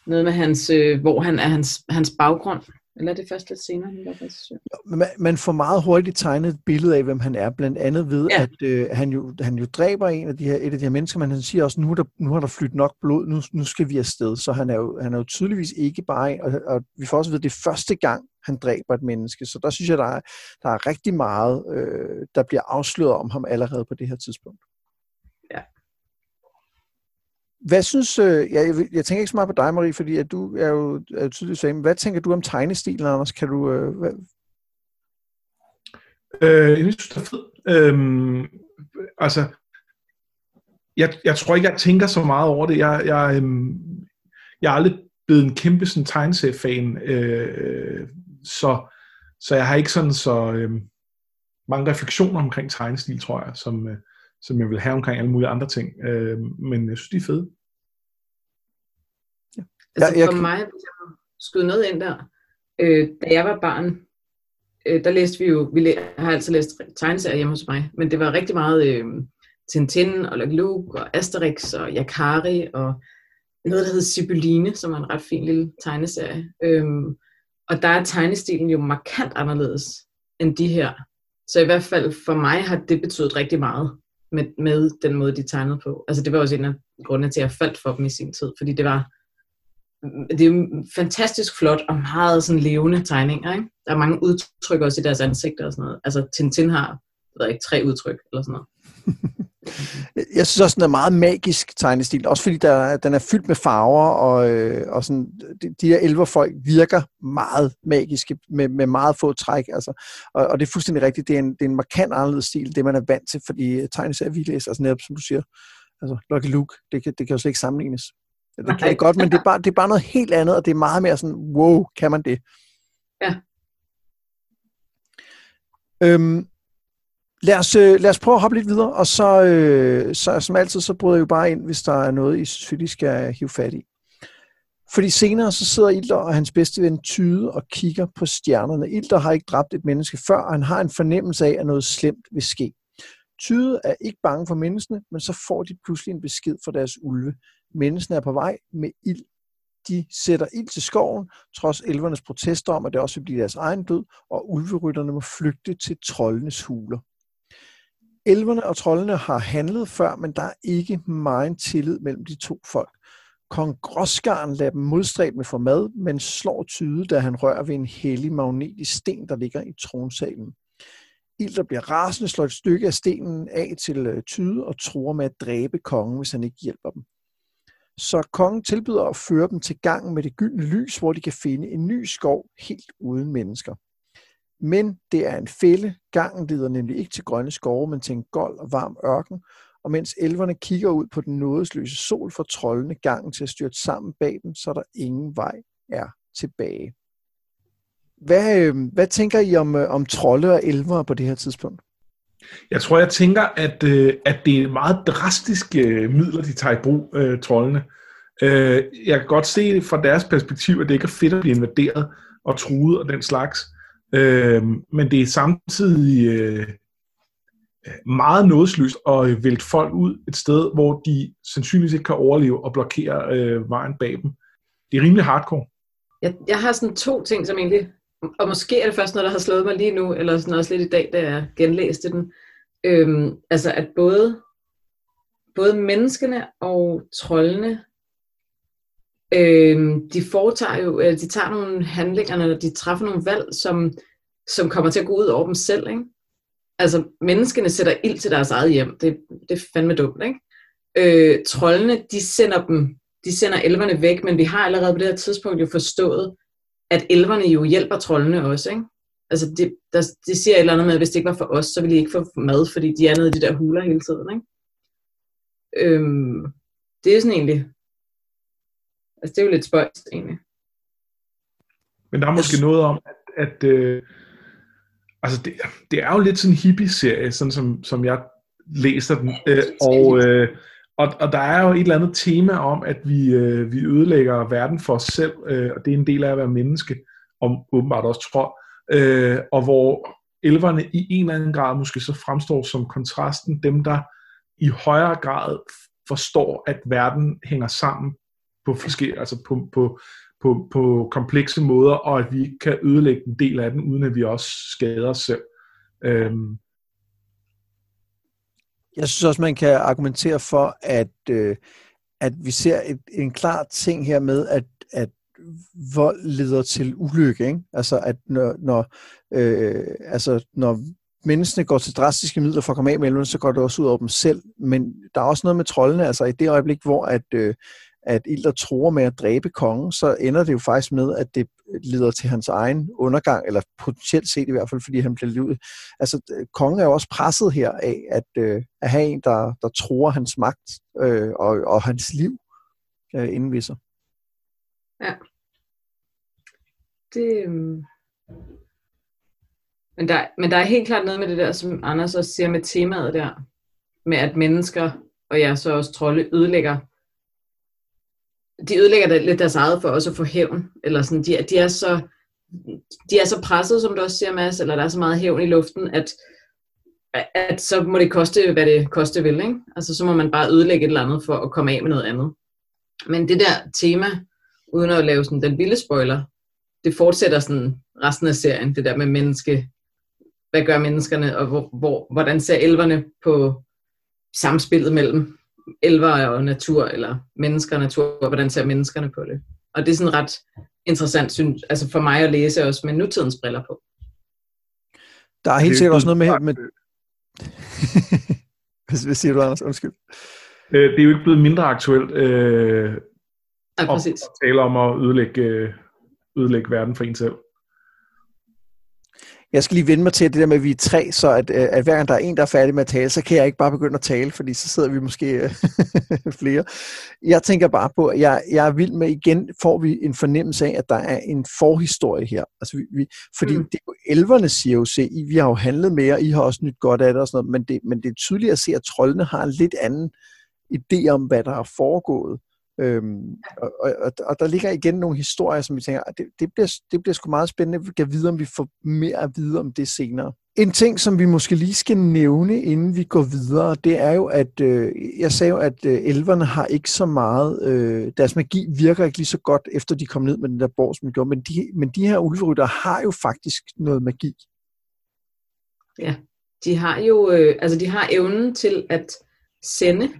Noget med hans, øh, hvor han er hans, hans baggrund. Eller er det først lidt senere? Det var øh. man, man får meget hurtigt tegnet et billede af, hvem han er, blandt andet ved. Ja. at øh, han, jo, han jo dræber en af de her, et af de her mennesker, men han siger også, nu er der, nu har der flyttet nok blod, nu, nu skal vi afsted. Så han er, jo, han er jo tydeligvis ikke bare en, og, og vi får også ved, at det er første gang, han dræber et menneske. Så der synes jeg, der er, der er rigtig meget, øh, der bliver afsløret om ham allerede på det her tidspunkt. Ja. Hvad synes, øh, jeg, jeg, jeg tænker ikke så meget på dig, Marie, fordi at du er jo, er jo tydeligt sagde, hvad tænker du om tegnestilen, Anders? Kan du, øh, hvad, Øh, jeg synes, det er fedt. Øhm, altså, jeg, jeg tror ikke, jeg tænker så meget over det. Jeg, jeg, øhm, jeg er aldrig blevet en kæmpe sådan, tegneseriefan, øh, så, så jeg har ikke sådan så øh, mange refleksioner omkring tegnestil, tror jeg, som, øh, som jeg vil have omkring alle mulige andre ting. Øh, men jeg synes, de er fede. Altså Ja, jeg for mig, hvis jeg skyde noget ind der, øh, da jeg var barn, øh, der læste vi jo, vi læ- har altid læst tegneserier hjemme hos mig, men det var rigtig meget øh, Tintin og Lucky Luke og Asterix og Yakari og noget, der hed Sibyline, som var en ret fin lille tegneserie. Øhm, og der er tegnestilen jo markant anderledes end de her. Så i hvert fald for mig har det betydet rigtig meget med, med den måde, de tegnede på. Altså det var også en af grundene til, at jeg faldt for dem i sin tid, fordi det var det er jo fantastisk flot og meget sådan levende tegninger. Ikke? Der er mange udtryk også i deres ansigter og sådan noget. Altså Tintin har jeg ved ikke, tre udtryk eller sådan noget. Jeg synes også, den er meget magisk tegnestil, også fordi der, den er fyldt med farver, og, øh, og sådan, de, de her elverfolk virker meget magiske, med, med meget få træk. Altså, og, og det er fuldstændig rigtigt, det er en, det er en markant anderledes stil, det man er vant til, fordi tegneserier, vi læser, altså netop som du siger, altså Lucky Luke, det kan, det kan jo slet ikke sammenlignes. Ja, Det kan det godt, men det er, bare, det er bare noget helt andet, og det er meget mere sådan, wow, kan man det? Ja. Øhm, lad, os, øh, lad os prøve at hoppe lidt videre, og så, øh, så som altid, så bryder jeg jo bare ind, hvis der er noget, I synes, vi skal hive fat i. Fordi senere så sidder Ilder og hans bedste ven Tyde og kigger på stjernerne. Ilder har ikke dræbt et menneske før, og han har en fornemmelse af, at noget slemt vil ske. Tyde er ikke bange for menneskene, men så får de pludselig en besked fra deres ulve. Menneskene er på vej med ild. De sætter ild til skoven, trods elvernes protester om, at det også vil blive deres egen død, og ulverytterne må flygte til troldenes huler. Elverne og troldene har handlet før, men der er ikke meget tillid mellem de to folk. Kong Gråskaren lader dem modstræbt med for mad, men slår tyde, da han rører ved en hellig magnetisk sten, der ligger i tronsalen. Ilder bliver rasende, slår et stykke af stenen af til øh, tyde og tror med at dræbe kongen, hvis han ikke hjælper dem. Så kongen tilbyder at føre dem til gangen med det gyldne lys, hvor de kan finde en ny skov helt uden mennesker. Men det er en fælde. Gangen leder nemlig ikke til grønne skove, men til en gold og varm ørken. Og mens elverne kigger ud på den nådesløse sol, får troldene gangen til at styrte sammen bag dem, så der ingen vej er tilbage. Hvad, øh, hvad tænker I om, øh, om trolde og elver på det her tidspunkt? Jeg tror, jeg tænker, at, øh, at det er meget drastiske øh, midler, de tager i brug, øh, trollene. Øh, jeg kan godt se fra deres perspektiv, at det ikke er fedt at blive invaderet og truet og den slags. Øh, men det er samtidig øh, meget nådesløst at øh, vælte folk ud et sted, hvor de sandsynligvis ikke kan overleve og blokere øh, vejen bag dem. Det er rimelig hardcore. Jeg, jeg har sådan to ting, som egentlig, og måske er det først noget, der har slået mig lige nu, eller sådan også lidt i dag, da jeg genlæste den. Øhm, altså at både, både menneskene og trollene, Øh, de foretager jo, eller de tager nogle handlinger, eller de træffer nogle valg, som, som kommer til at gå ud over dem selv, ikke? Altså, menneskene sætter ild til deres eget hjem. Det, det er fandme dumt, ikke? Øh, trollene, de sender dem, de sender elverne væk, men vi har allerede på det her tidspunkt jo forstået, at elverne jo hjælper trollene også, ikke? Altså, det, der, det siger et eller andet med, at hvis det ikke var for os, så ville de ikke få mad, fordi de er nede i de der huler hele tiden, ikke? Øhm, det er sådan egentlig... Altså, det er jo lidt spøjst, egentlig. Men der er måske noget om, at, at øh, altså det, det er jo lidt sådan en hippie-serie, sådan som, som jeg læser den. Øh, og, øh, og, og der er jo et eller andet tema om, at vi, øh, vi ødelægger verden for os selv, øh, og det er en del af at være menneske, og åbenbart også tror, øh, og hvor elverne i en eller anden grad måske så fremstår som kontrasten, dem der i højere grad forstår, at verden hænger sammen på forskellige, altså på, på, på, på komplekse måder, og at vi kan ødelægge en del af den, uden at vi også skader os selv. Øhm. Jeg synes også, man kan argumentere for, at, øh, at vi ser et, en klar ting her med, at, at vold leder til ulykke. Ikke? Altså, at når, når, øh, altså, når menneskene går til drastiske midler for at komme af med elverne, så går det også ud over dem selv. Men der er også noget med trollene, altså i det øjeblik, hvor at, øh, at Ilder tror med at dræbe kongen, så ender det jo faktisk med, at det leder til hans egen undergang, eller potentielt set i hvert fald, fordi han bliver livet. Altså, øh, kongen er jo også presset her af at, øh, at have en, der, der tror hans magt øh, og, og hans liv øh, inden sig. Ja. Det, øh... men, der, men der er helt klart noget med det der, som Anders også siger med temaet der, med at mennesker, og jeg så også trolde, ødelægger de ødelægger det lidt deres eget for også at få hævn. Eller sådan, de, de, er så, de er så presset, som du også siger, Mads, eller der er så meget hævn i luften, at, at så må det koste, hvad det koste vil. Ikke? Altså, så må man bare ødelægge et eller andet for at komme af med noget andet. Men det der tema, uden at lave sådan den vilde spoiler, det fortsætter sådan resten af serien, det der med menneske, hvad gør menneskerne, og hvor, hvor, hvordan ser elverne på samspillet mellem elver og natur, eller mennesker og natur, hvordan ser menneskerne på det. Og det er sådan ret interessant, synes, altså for mig at læse også med nutidens briller på. Der er helt sikkert også noget med... med... Hvad siger du, Anders? Undskyld. Øh, det er jo ikke blevet mindre aktuelt øh, ja, præcis. at tale om at ødelægge, øh, ødelægge verden for en selv. Jeg skal lige vende mig til det der med, at vi er tre, så at, øh, at hver gang der er en, der er færdig med at tale, så kan jeg ikke bare begynde at tale, fordi så sidder vi måske øh, flere. Jeg tænker bare på, at jeg, jeg er vild med, igen får vi en fornemmelse af, at der er en forhistorie her. Altså, vi, vi, fordi mm. det er jo elverne siger jo, se, vi har jo handlet mere, I har også nyt godt af det og sådan noget, men det, men det er tydeligt at se, at trollene har en lidt anden idé om, hvad der er foregået. Øhm, og, og, og der ligger igen nogle historier, som vi tænker, ah, det, det, bliver, det bliver sgu meget spændende at vide, om vi får mere at vide om det senere. En ting, som vi måske lige skal nævne, inden vi går videre, det er jo, at øh, jeg sagde jo, at øh, elverne har ikke så meget, øh, deres magi virker ikke lige så godt, efter de kom ned med den der borg, som de gjorde, men de, men de her ulverytter har jo faktisk noget magi. Ja, de har jo, øh, altså de har evnen til at sende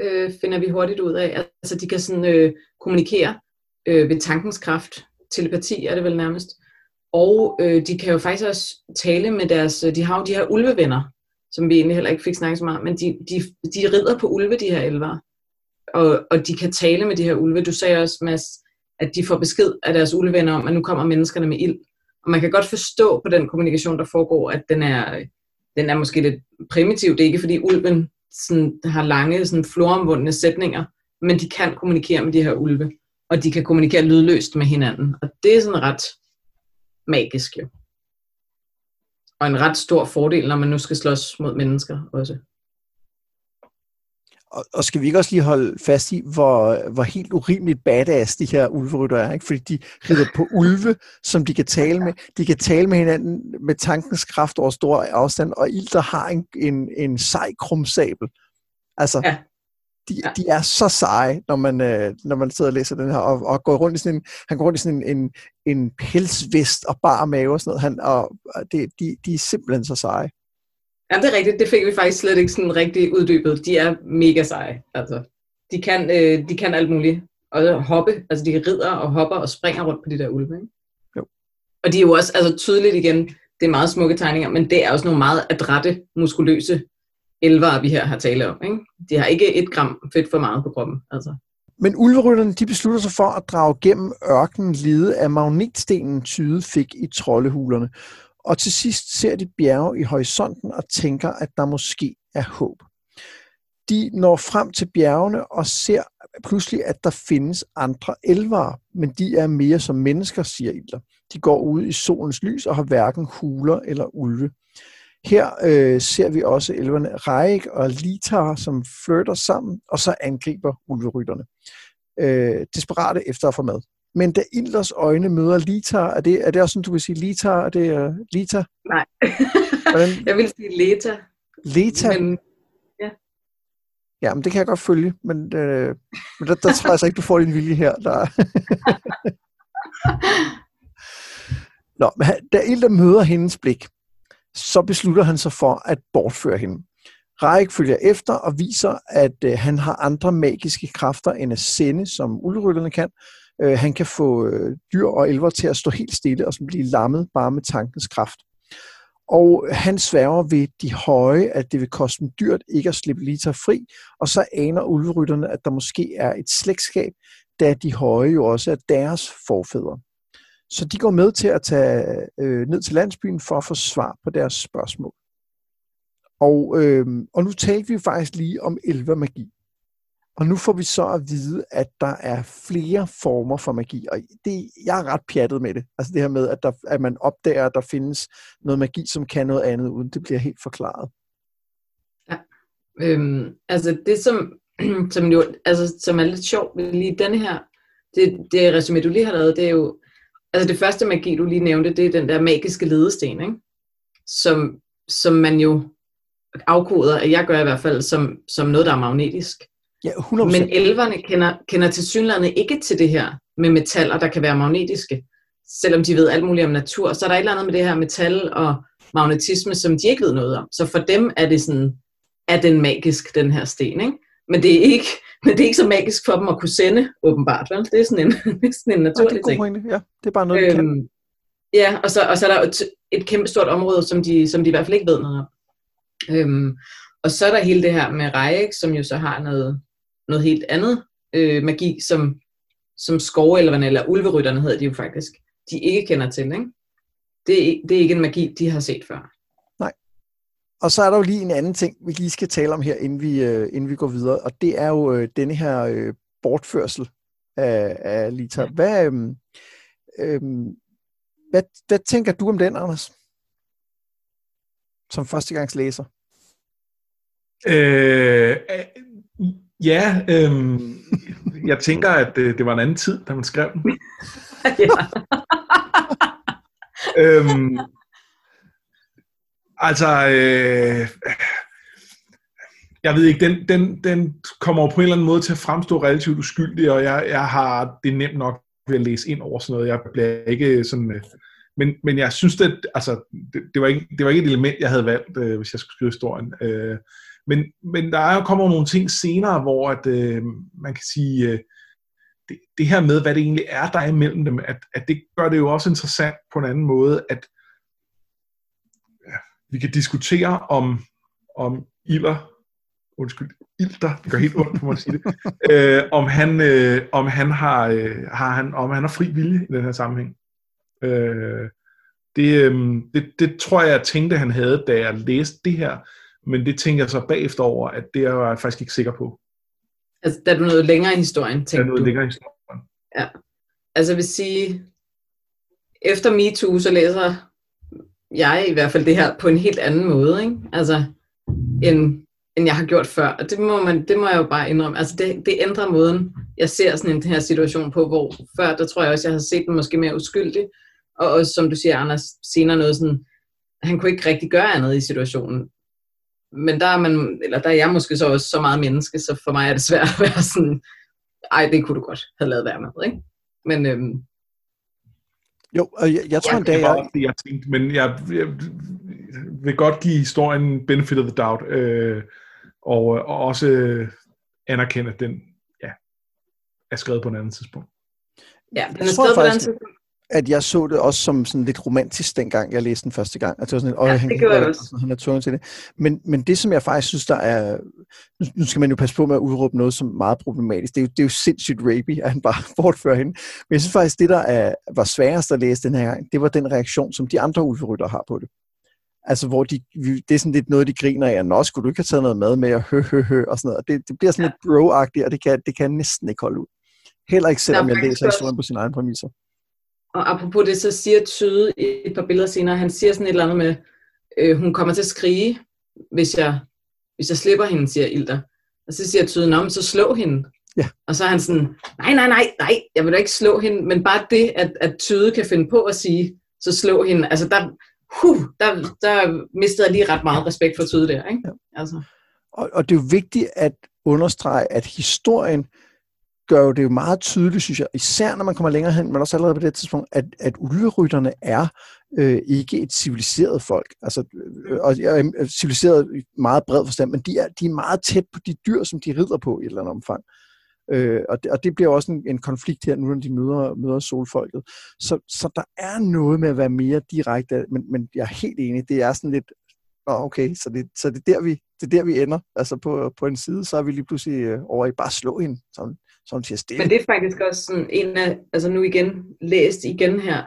øh, finder vi hurtigt ud af. Altså de kan sådan øh, kommunikere øh, ved tankens kraft. Telepati er det vel nærmest. Og øh, de kan jo faktisk også tale med deres, øh, de har jo de her ulvevenner, som vi egentlig heller ikke fik snakket så meget, men de, de, de rider på ulve, de her elver. Og, og de kan tale med de her ulve. Du sagde også, Mads, at de får besked af deres ulvevenner om, at nu kommer menneskerne med ild. Og man kan godt forstå på den kommunikation, der foregår, at den er, den er måske lidt primitiv. Det er ikke, fordi ulven sådan, har lange, sådan floromvundne sætninger, men de kan kommunikere med de her ulve, og de kan kommunikere lydløst med hinanden. Og det er sådan ret magisk jo. Og en ret stor fordel, når man nu skal slås mod mennesker også. Og, og skal vi ikke også lige holde fast i, hvor, hvor helt urimeligt badass de her ulverytter er, ikke? fordi de rider på ulve, som de kan tale med. De kan tale med hinanden med tankens kraft over stor afstand, og Ilder har en, en, en sej krumsabel. Altså, ja. De, ja. de er så seje, når man, øh, når man sidder og læser den her, og, og går rundt i sådan en, han går rundt i sådan en, en, en pelsvest og bar mave og sådan noget, han, og det, de, de er simpelthen så seje. Ja, det er rigtigt. Det fik vi faktisk slet ikke sådan rigtig uddybet. De er mega seje. Altså, de, kan, øh, de kan alt muligt. Og hoppe. Altså, de rider og hopper og springer rundt på de der ulve. Ikke? Jo. Og de er jo også altså, tydeligt igen, det er meget smukke tegninger, men det er også nogle meget adrette, muskuløse elvere, vi her har tale om. Ikke? De har ikke et gram fedt for meget på kroppen. Altså. Men ulverytterne de beslutter sig for at drage gennem ørkenen lede af magnetstenen tyde fik i troldehulerne. Og til sidst ser de bjerge i horisonten og tænker, at der måske er håb. De når frem til bjergene og ser pludselig, at der findes andre elvere, men de er mere som mennesker, siger Ilder. De går ud i solens lys og har hverken huler eller ulve. Her øh, ser vi også elverne Reik og Litar, som flytter sammen, og så angriber ulverytterne. Øh, desperate efter at få mad. Men da Ilders øjne møder Litar, er det, er det også sådan, du vil sige Litar? Er det uh, Lita? Nej, jeg vil sige Leta. Leta? Men, ja. Ja, men det kan jeg godt følge, men, øh, men der, der tror jeg altså ikke, du får din vilje her. Der. Nå, men da Ilder møder hendes blik, så beslutter han sig for at bortføre hende. Raik følger efter og viser, at øh, han har andre magiske kræfter end at sende, som uldrytterne kan. Øh, han kan få øh, dyr og elver til at stå helt stille og blive lammet bare med tankens kraft. Og han sværger ved de høje, at det vil koste dem dyrt ikke at slippe Lita fri, og så aner ulverytterne, at der måske er et slægtskab, da de høje jo også er deres forfædre. Så de går med til at tage øh, ned til landsbyen for at få svar på deres spørgsmål. Og, øh, og nu talte vi faktisk lige om elvermagi. Og nu får vi så at vide, at der er flere former for magi. Og det, jeg er ret pjattet med det. Altså det her med, at, der, at man opdager, at der findes noget magi, som kan noget andet, uden det bliver helt forklaret. Ja. Øhm, altså det, som, som, jo, altså, som er lidt sjovt ved lige den her, det, det resume, du lige har lavet, det er jo, altså det første magi, du lige nævnte, det er den der magiske ledesten, ikke? Som, som man jo afkoder, at jeg gør i hvert fald, som, som noget, der er magnetisk. Ja, 100%. Men elverne kender, kender til synligheden ikke til det her med metaller, der kan være magnetiske. Selvom de ved alt muligt om natur, så er der et eller andet med det her metal og magnetisme, som de ikke ved noget om. Så for dem er det sådan, er den magisk, den her sten, ikke? Men det er ikke, men det er ikke så magisk for dem at kunne sende, åbenbart. Vel? Det er sådan en, sådan en naturlig ja, det er ting. Ja, det er bare noget, øhm, kan. Ja, og så, og så er der et, et kæmpe stort område, som de, som de i hvert fald ikke ved noget om. Øhm, og så er der hele det her med Rejek, som jo så har noget, noget helt andet øh, magi, som, som skovelverne, eller ulverytterne hedder de jo faktisk, de ikke kender til. Ikke? Det, det er ikke en magi, de har set før. Nej. Og så er der jo lige en anden ting, vi lige skal tale om her, inden vi, øh, inden vi går videre, og det er jo øh, denne her øh, bortførsel af, af Lita. Hvad, øh, øh, hvad, hvad tænker du om den, Anders? Som førstegangslæser. Øh, Ja, øhm, jeg tænker, at det, det var en anden tid, da man skrev den. øhm, altså, øh, jeg ved ikke, den, den, den kommer på en eller anden måde til at fremstå relativt uskyldig, og jeg, jeg har det nemt nok ved at læse ind over sådan noget. Jeg bliver ikke sådan... Øh, men, men jeg synes, det, altså, det, det, var ikke, det var ikke et element, jeg havde valgt, øh, hvis jeg skulle skrive historien. Øh, men, men der er kommer nogle ting senere, hvor at, øh, man kan sige, øh, det, det her med, hvad det egentlig er, der er imellem dem, at, at det gør det jo også interessant på en anden måde, at ja, vi kan diskutere om, om Ilder, undskyld, Ilder, det gør helt ondt for mig at sige det, øh, om han, øh, om han har, øh, har han, om han har fri vilje i den her sammenhæng. Øh, det, øh, det, det tror jeg, jeg tænkte, han havde, da jeg læste det her, men det tænker jeg så bagefter over, at det er jeg faktisk ikke sikker på. Altså, da du nåede længere i historien, tænkte du? noget længere i historien. Ja. Altså, jeg vil sige, efter MeToo, så læser jeg i hvert fald det her på en helt anden måde, ikke? Altså, end, end jeg har gjort før. Og det må, man, det må jeg jo bare indrømme. Altså, det, det ændrer måden, jeg ser sådan en her situation på, hvor før, der tror jeg også, jeg har set den måske mere uskyldig. Og også, som du siger, Anders, senere noget sådan, han kunne ikke rigtig gøre andet i situationen men der er, man, eller der er jeg måske så også så meget menneske, så for mig er det svært at være sådan, ej, det kunne du godt have lavet være med, ikke? Men, øhm, jo, og jeg, jeg tror en dag... Det var det, jeg tænkte, men jeg, jeg vil godt give historien benefit of the doubt, øh, og, og også anerkende, at den ja, er skrevet på en anden tidspunkt. Ja, den er skrevet på en anden tidspunkt at jeg så det også som sådan lidt romantisk, dengang jeg læste den første gang. Var sådan, ja, han, det gjorde jeg også. Han er tvunget til det. Men, men det, som jeg faktisk synes, der er nu, skal man jo passe på med at udråbe noget som meget problematisk. Det er jo, det er jo sindssygt rapey, at han bare bortfører hende. Men jeg synes faktisk, det der er, var sværest at læse den her gang, det var den reaktion, som de andre ulverytter har på det. Altså, hvor de, det er sådan lidt noget, de griner af, nå, skulle du ikke have taget noget mad med, og hø, hø, hø, og sådan noget. Det, det bliver sådan ja. lidt bro-agtigt, og det kan, det kan jeg næsten ikke holde ud. Heller ikke selvom jeg læser historien på sine egne præmisser. Og apropos det, så siger Tyde i et par billeder senere, han siger sådan et eller andet med, øh, hun kommer til at skrige, hvis jeg, hvis jeg slipper hende, siger Ilder. Og så siger Tyde, men så slå hende. Ja. Og så er han sådan, nej, nej, nej, nej, jeg vil da ikke slå hende, men bare det, at, at Tyde kan finde på at sige, så slå hende, altså der, huh, der, der mistede jeg lige ret meget respekt for Tyde der, ikke? Ja. Altså. Og, og det er jo vigtigt at understrege, at historien gør jo det jo meget tydeligt, synes jeg, især når man kommer længere hen, men også allerede på det tidspunkt, at, at ulverytterne er øh, ikke et civiliseret folk. Altså, øh, og jeg er øh, civiliseret i meget bred forstand, men de er, de er meget tæt på de dyr, som de rider på i et eller andet omfang. Øh, og, det, og det bliver også en, en konflikt her, nu når de møder, møder solfolket. Så, så der er noget med at være mere direkte, men, men jeg er helt enig, det er sådan lidt, okay, så det, så det, er der, vi, det er der, vi ender. Altså på, på en side, så er vi lige pludselig øh, over i bare slå hende, så hun siger stille. Men det er faktisk også sådan en af, altså nu igen, læst igen her,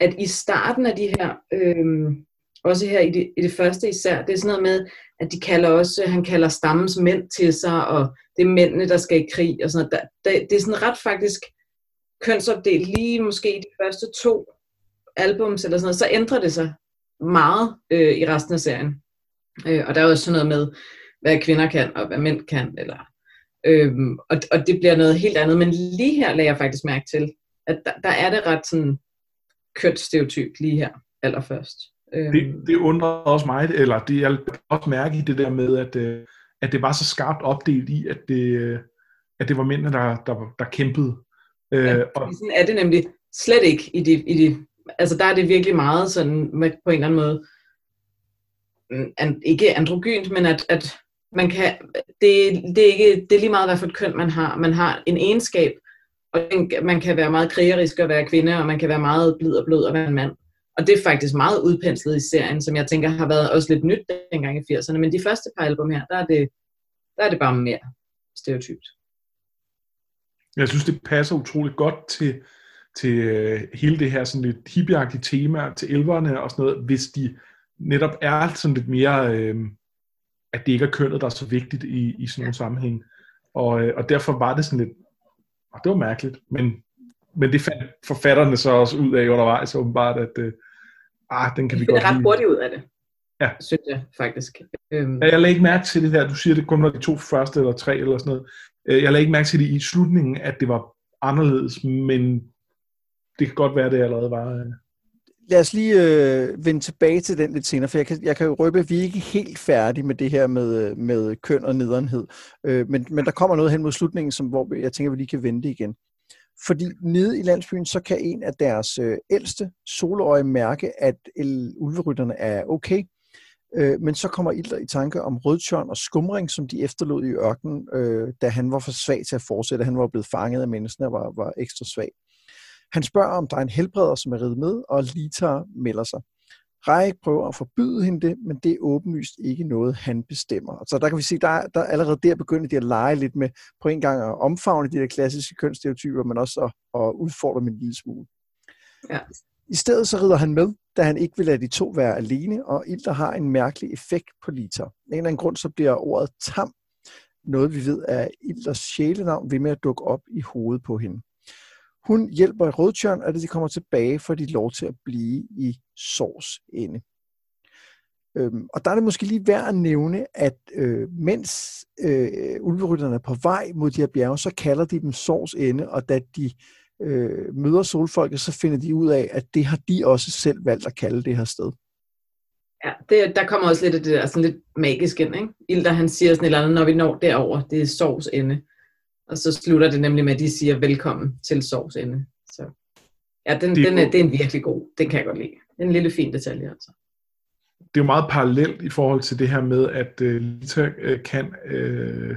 at i starten af de her, øh, også her i det, i det første især, det er sådan noget med, at de kalder også, han kalder stammens mænd til sig, og det er mændene, der skal i krig, og sådan noget. Der, det er sådan ret faktisk kønsopdelt lige måske i de første to albums, eller sådan noget, så ændrer det sig meget øh, i resten af serien. Øh, og der er også sådan noget med, hvad kvinder kan, og hvad mænd kan, eller Øhm, og, og det bliver noget helt andet. Men lige her lagde jeg faktisk mærke til, at der, der er det ret sådan kønsstereotypt lige her allerførst. Øhm. Det, det undrer også mig, eller det, jeg også mærke i det der med, at, øh, at det var så skarpt opdelt i, at det, øh, at det var mændene, der, der, der kæmpede. Ja, øh, og, sådan er det nemlig slet ikke i de, i de altså der er det virkelig meget sådan på en eller anden måde mm, an, ikke androgynt, men at, at man kan, det, det, er ikke, det er lige meget, hvad for et køn man har. Man har en egenskab, og man kan være meget krigerisk og være kvinde, og man kan være meget blid og blød og være en mand. Og det er faktisk meget udpenslet i serien, som jeg tænker har været også lidt nyt dengang i 80'erne. Men de første par album her, der er det, der er det bare mere stereotypt. Jeg synes, det passer utroligt godt til, til øh, hele det her sådan lidt hippieagtige tema til elverne og sådan noget, hvis de netop er sådan lidt mere... Øh, at det ikke er kønnet, der er så vigtigt i, i sådan nogle sammenhæng. Og, øh, og derfor var det sådan lidt, og det var mærkeligt, men, men det fandt forfatterne så også ud af undervejs, åbenbart, at øh, ah, den kan vi godt lide. ret hurtigt ud af det, ja. synes jeg faktisk. Øhm. Ja, jeg lagde ikke mærke til det her, du siger det kun var de to første eller tre eller sådan noget. Øh, jeg lagde ikke mærke til det i slutningen, at det var anderledes, men det kan godt være, at det allerede var... Lad os lige øh, vende tilbage til den lidt senere, for jeg kan, jeg kan jo røbe, at vi er ikke helt færdige med det her med, øh, med køn og nederenhed. Øh, men, men der kommer noget hen mod slutningen, som, hvor jeg tænker, at vi lige kan vente igen. Fordi nede i landsbyen, så kan en af deres øh, ældste soløje mærke, at ulverytterne er okay. Øh, men så kommer Ilder i tanke om rødtjørn og skumring, som de efterlod i ørkenen, øh, da han var for svag til at fortsætte. Han var blevet fanget af menneskene og var, var ekstra svag. Han spørger, om der er en helbreder, som er reddet med, og Lita melder sig. Rej prøver at forbyde hende det, men det er åbenlyst ikke noget, han bestemmer. Så der kan vi se, der, der allerede der begynder de at lege lidt med på en gang at omfavne de der klassiske kønsstereotyper, men også at, at udfordre dem en lille smule. Ja. I stedet så rider han med, da han ikke vil lade de to være alene, og Ilder har en mærkelig effekt på Lita. Af en eller anden grund så bliver ordet tam noget, vi ved er Ilders sjælenavn ved med at dukke op i hovedet på hende. Hun hjælper Rødtjørn, at de kommer tilbage, for de lov til at blive i Sors ende. Øhm, og der er det måske lige værd at nævne, at øh, mens øh, ulverytterne er på vej mod de her bjerge, så kalder de dem Sors ende, og da de øh, møder solfolket, så finder de ud af, at det har de også selv valgt at kalde det her sted. Ja, det, der kommer også lidt af det der sådan lidt magisk ind, ikke? Ilder han siger sådan et eller andet, når vi når derover, det er sovs ende. Og så slutter det nemlig med, at de siger velkommen til sovs ende. Så ja, den, det, den er, det er en virkelig god. Den kan jeg godt lide. Er en lille fin detalje, altså. Det er jo meget parallelt i forhold til det her med, at uh, Lita uh, kan uh,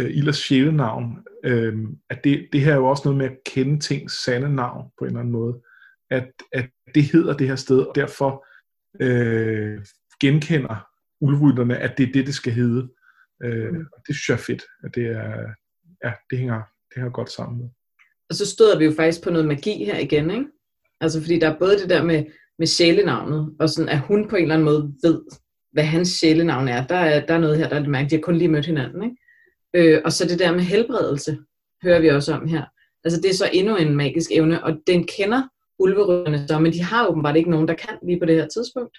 uh, Illas sjælenavn. Uh, at det, det her er jo også noget med at kende tings sande navn på en eller anden måde. At, at det hedder det her sted, og derfor uh, genkender ulvrytterne, at det er det, det skal hedde. Øh, mm. Det synes jeg er fedt. At det, er, ja, det, hænger, det hænger godt sammen med. Og så støder vi jo faktisk på noget magi her igen, ikke? Altså fordi der er både det der med, med sjælenavnet, og sådan at hun på en eller anden måde ved, hvad hans sjælenavn er. Der er, der er noget her, der er lidt mærkeligt. De har kun lige mødt hinanden, ikke? Øh, og så det der med helbredelse, hører vi også om her. Altså det er så endnu en magisk evne, og den kender ulverødderne så, men de har åbenbart ikke nogen, der kan lige på det her tidspunkt.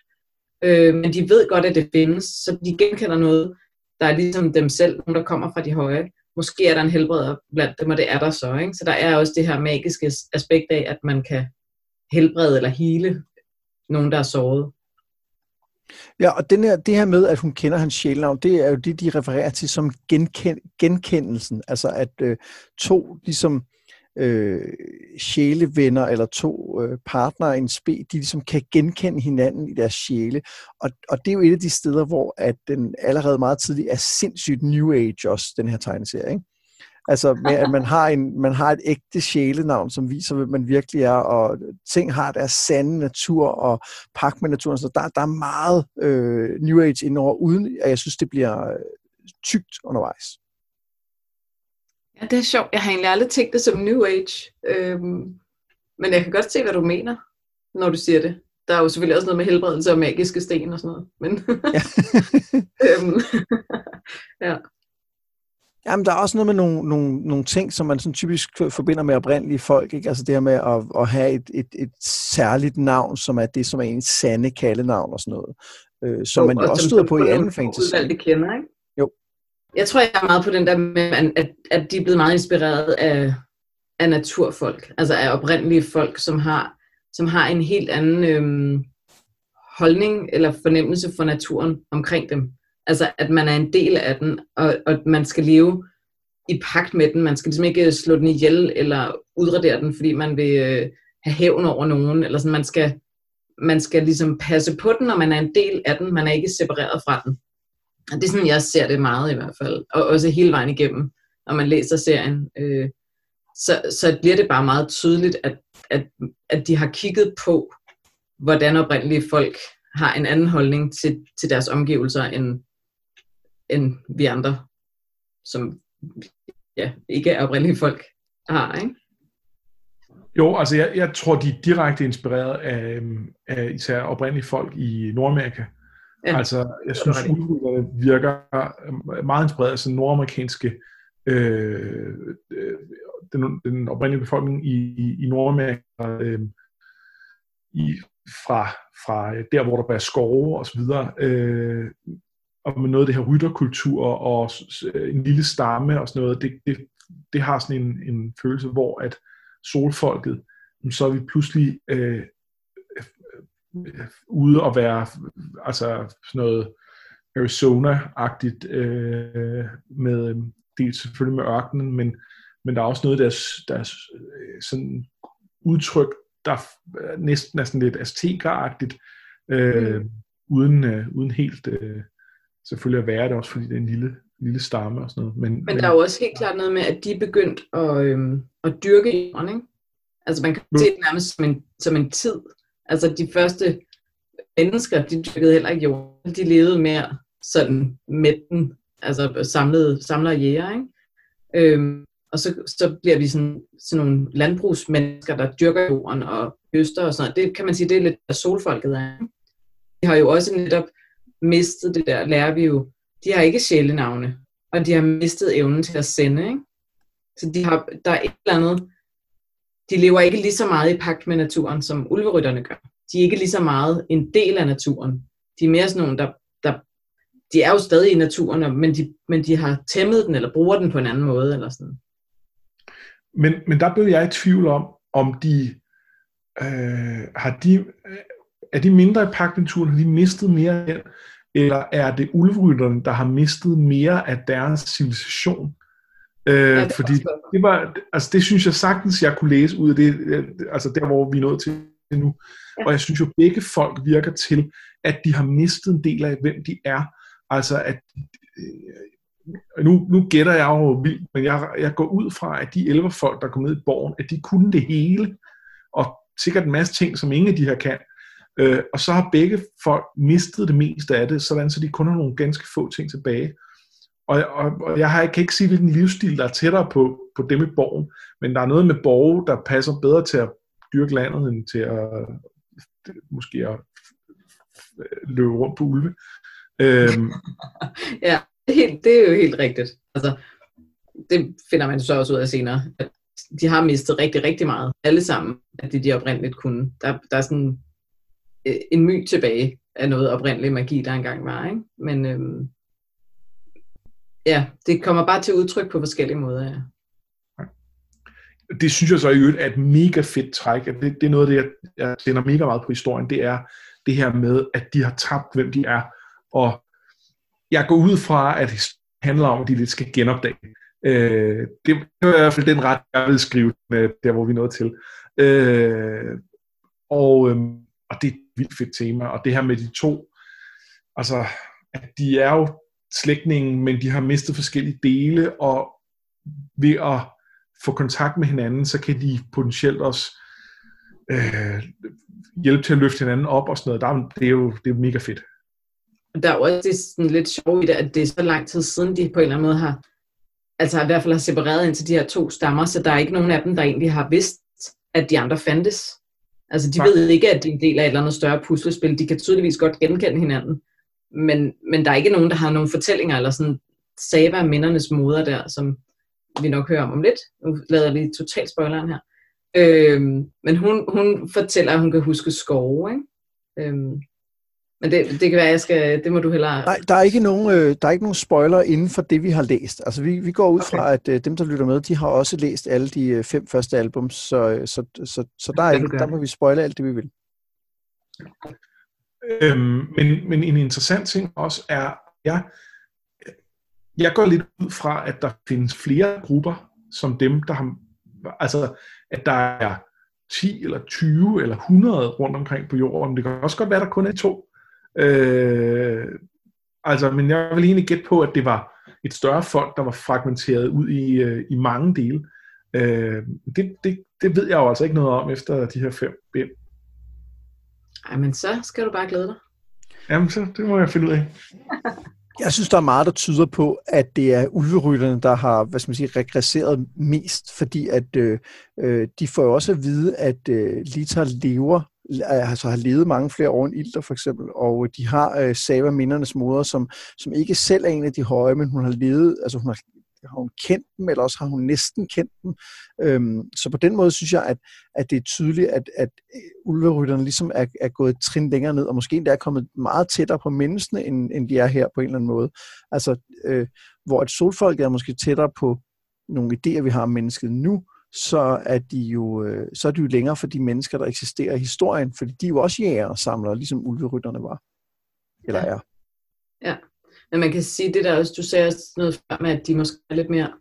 Øh, men de ved godt, at det findes, så de genkender noget, der er ligesom dem selv, nogen der kommer fra de høje. Måske er der en helbreder blandt dem, og det er der så. Ikke? Så der er også det her magiske aspekt af, at man kan helbrede eller hele nogen, der er såret. Ja, og den her, det her med, at hun kender hans sjælnavn, det er jo det, de refererer til som genkend, genkendelsen. Altså at øh, to ligesom øh, sjælevenner eller to øh, partnere i en spe, de ligesom kan genkende hinanden i deres sjæle. Og, og det er jo et af de steder, hvor at den allerede meget tidligt er sindssygt New Age også, den her tegneserie. Ikke? Altså med, at man har, en, man har et ægte sjælenavn, som viser, hvad man virkelig er, og ting har deres sande natur og pakke med naturen. Så der, der er meget øh, New Age indover, uden at jeg synes, det bliver øh, tykt tygt undervejs. Ja, det er sjovt. Jeg har egentlig aldrig tænkt det som New Age. Øhm, men jeg kan godt se, hvad du mener, når du siger det. Der er jo selvfølgelig også noget med helbredelse og magiske sten og sådan noget. Men ja. øhm, ja. Jamen, der er også noget med nogle, nogle, nogle ting, som man sådan typisk forbinder med oprindelige folk. Ikke? Altså det her med at, at have et, et, et særligt navn, som er det, som er en sande kaldenavn og sådan noget. Øh, som jo, man jo også støder på i anden fantasy. Udvalgte kender, ikke? Jeg tror, jeg er meget på den der med, at, at de er blevet meget inspireret af, af naturfolk. Altså af oprindelige folk, som har, som har en helt anden øhm, holdning eller fornemmelse for naturen omkring dem. Altså, at man er en del af den, og, og man skal leve i pagt med den. Man skal ligesom ikke øh, slå den ihjel eller udradere den, fordi man vil øh, have hævn over nogen. Eller sådan. Man, skal, man skal ligesom passe på den, og man er en del af den. Man er ikke separeret fra den. Det er sådan, jeg ser det meget i hvert fald. Og også hele vejen igennem, når man læser serien. Øh, så, så bliver det bare meget tydeligt, at, at, at de har kigget på, hvordan oprindelige folk har en anden holdning til, til deres omgivelser, end, end vi andre, som ja, ikke er oprindelige folk, har, ikke? Jo, altså jeg, jeg tror, de er direkte inspireret af, af især oprindelige folk i Nordamerika. Ja, altså, jeg synes, udrydderne virker meget inspireret af sådan nordamerikanske, øh, øh, den, den oprindelige befolkning i, i, i Nordamerika, øh, i, fra, fra der, hvor der er skove og så videre, øh, og med noget af det her rytterkultur og en lille stamme og sådan noget, det, det, det har sådan en, en følelse, hvor at solfolket, så er vi pludselig øh, øh, ude og være altså sådan noget Arizona-agtigt øh, med øh, dels selvfølgelig med ørkenen, men, men der er også noget af deres, deres øh, sådan udtryk, der er næsten, næsten lidt aztekeragtigt, øh, mm. uden, øh, uden helt øh, selvfølgelig at være det, også fordi det er en lille, lille stamme og sådan noget. Men, men, men der er jo også helt klart noget med, at de er begyndt at, øhm, at dyrke jorden, ikke? Altså man kan se det nærmest som en, som en tid. Altså de første mennesker, de dyrkede heller ikke jorden. De levede mere sådan med den, altså samlede, samler jæger, ikke? Øhm, og så, så bliver vi sådan, sådan nogle landbrugsmennesker, der dyrker jorden og høster og sådan noget. Det kan man sige, det er lidt hvad solfolket er. De har jo også netop mistet det der, lærer vi jo. De har ikke sjælenavne, og de har mistet evnen til at sende. Ikke? Så de har, der er et eller andet, de lever ikke lige så meget i pagt med naturen, som ulverytterne gør. De er ikke lige så meget en del af naturen. De er mere sådan nogle, der, der de er jo stadig i naturen, men de, men de har tæmmet den, eller bruger den på en anden måde. Eller sådan. Men, men der blev jeg i tvivl om, om de øh, har de er de mindre i pagt med naturen, har de mistet mere eller er det ulverytterne, der har mistet mere af deres civilisation? Øh, ja, det fordi det var, altså det synes jeg sagtens, jeg kunne læse ud af det, øh, altså der, hvor vi er nået til nu. Ja. Og jeg synes jo, begge folk virker til, at de har mistet en del af, hvem de er. Altså at, øh, nu, nu gætter jeg jo vildt, men jeg, jeg går ud fra, at de 11 folk, der kom ned i borgen, at de kunne det hele, og sikkert en masse ting, som ingen af de her kan. Øh, og så har begge folk mistet det meste af det, sådan så de kun har nogle ganske få ting tilbage og, og, og jeg, har, kan ikke sige, hvilken livsstil, der er tættere på, på det med borgen, men der er noget med borge, der passer bedre til at dyrke landet, end til at måske at løbe rundt på ulve. Øhm. ja, det er, helt, det er jo helt rigtigt. Altså, det finder man så også ud af senere. At de har mistet rigtig, rigtig meget. Alle sammen, at det de oprindeligt kunne. Der, der er sådan øh, en my tilbage af noget oprindelig magi, der engang var. Ikke? Men øhm, ja, det kommer bare til udtryk på forskellige måder. Ja. Det synes jeg så i øvrigt er et mega fedt træk. Det, det er noget af det, jeg, jeg tænder mega meget på historien. Det er det her med, at de har tabt, hvem de er. Og jeg går ud fra, at det handler om, at de lidt skal genopdage. Øh, det er i hvert fald den ret, jeg vil skrive, der hvor vi nåede til. Øh, og, øh, og det er et vildt fedt tema. Og det her med de to, altså, at de er jo slægtningen, men de har mistet forskellige dele, og ved at få kontakt med hinanden, så kan de potentielt også øh, hjælpe til at løfte hinanden op og sådan noget. Der, det er jo det er mega fedt. Der er også det sådan lidt sjovt i det, at det er så lang tid siden, de på en eller anden måde har, altså i hvert fald har separeret ind til de her to stammer, så der er ikke nogen af dem, der egentlig har vidst, at de andre fandtes. Altså de Nej. ved ikke, at de er en del af et eller andet større puslespil. De kan tydeligvis godt genkende hinanden. Men, men der er ikke nogen, der har nogle fortællinger, eller sådan Sava mindernes moder der, som vi nok hører om om lidt. Nu lader jeg lige totalt spoileren her. Øhm, men hun, hun fortæller, at hun kan huske skove, ikke? Øhm, men det, det kan være, jeg skal, det må du hellere... Nej, der er ikke nogen, øh, der er ikke nogen spoiler inden for det, vi har læst. Altså, vi, vi går ud okay. fra, at øh, dem, der lytter med, de har også læst alle de øh, fem første album, så, øh, så, så, så der, er ikke, der må vi spoile alt det, vi vil. Øhm, men, men en interessant ting også er, jeg, jeg går lidt ud fra, at der findes flere grupper, som dem, der har, altså, at der er 10 eller 20 eller 100 rundt omkring på jorden. Det kan også godt være, at der kun er to. Øh, altså, men jeg vil egentlig gætte på, at det var et større folk, der var fragmenteret ud i, øh, i mange dele. Øh, det, det, det ved jeg jo altså ikke noget om efter de her fem bind. Ej, men så skal du bare glæde dig. Jamen, så det må jeg finde ud af. Jeg synes, der er meget, der tyder på, at det er ulverytterne, der har hvad skal man sige, regresseret mest, fordi at øh, øh de får jo også at vide, at øh, Lita lever altså har levet mange flere år end Ilder for eksempel, og de har øh, Sava Mindernes moder, som, som ikke selv er en af de høje, men hun har levet, altså hun har, har hun kendt dem, eller også har hun næsten kendt dem. Øhm, så på den måde synes jeg, at, at det er tydeligt, at, at øh, ulverytterne ligesom er, er gået et trin længere ned, og måske endda er kommet meget tættere på menneskene, end, end de er her på en eller anden måde. Altså, øh, hvor et solfolk er måske tættere på nogle idéer, vi har om mennesket nu, så er de jo øh, så er de jo længere for de mennesker, der eksisterer i historien, fordi de er jo også jæger og samlere, ligesom ulverytterne var. Eller ja. er. Ja, men man kan sige, det der også, du sagde noget før med, at de måske er lidt mere,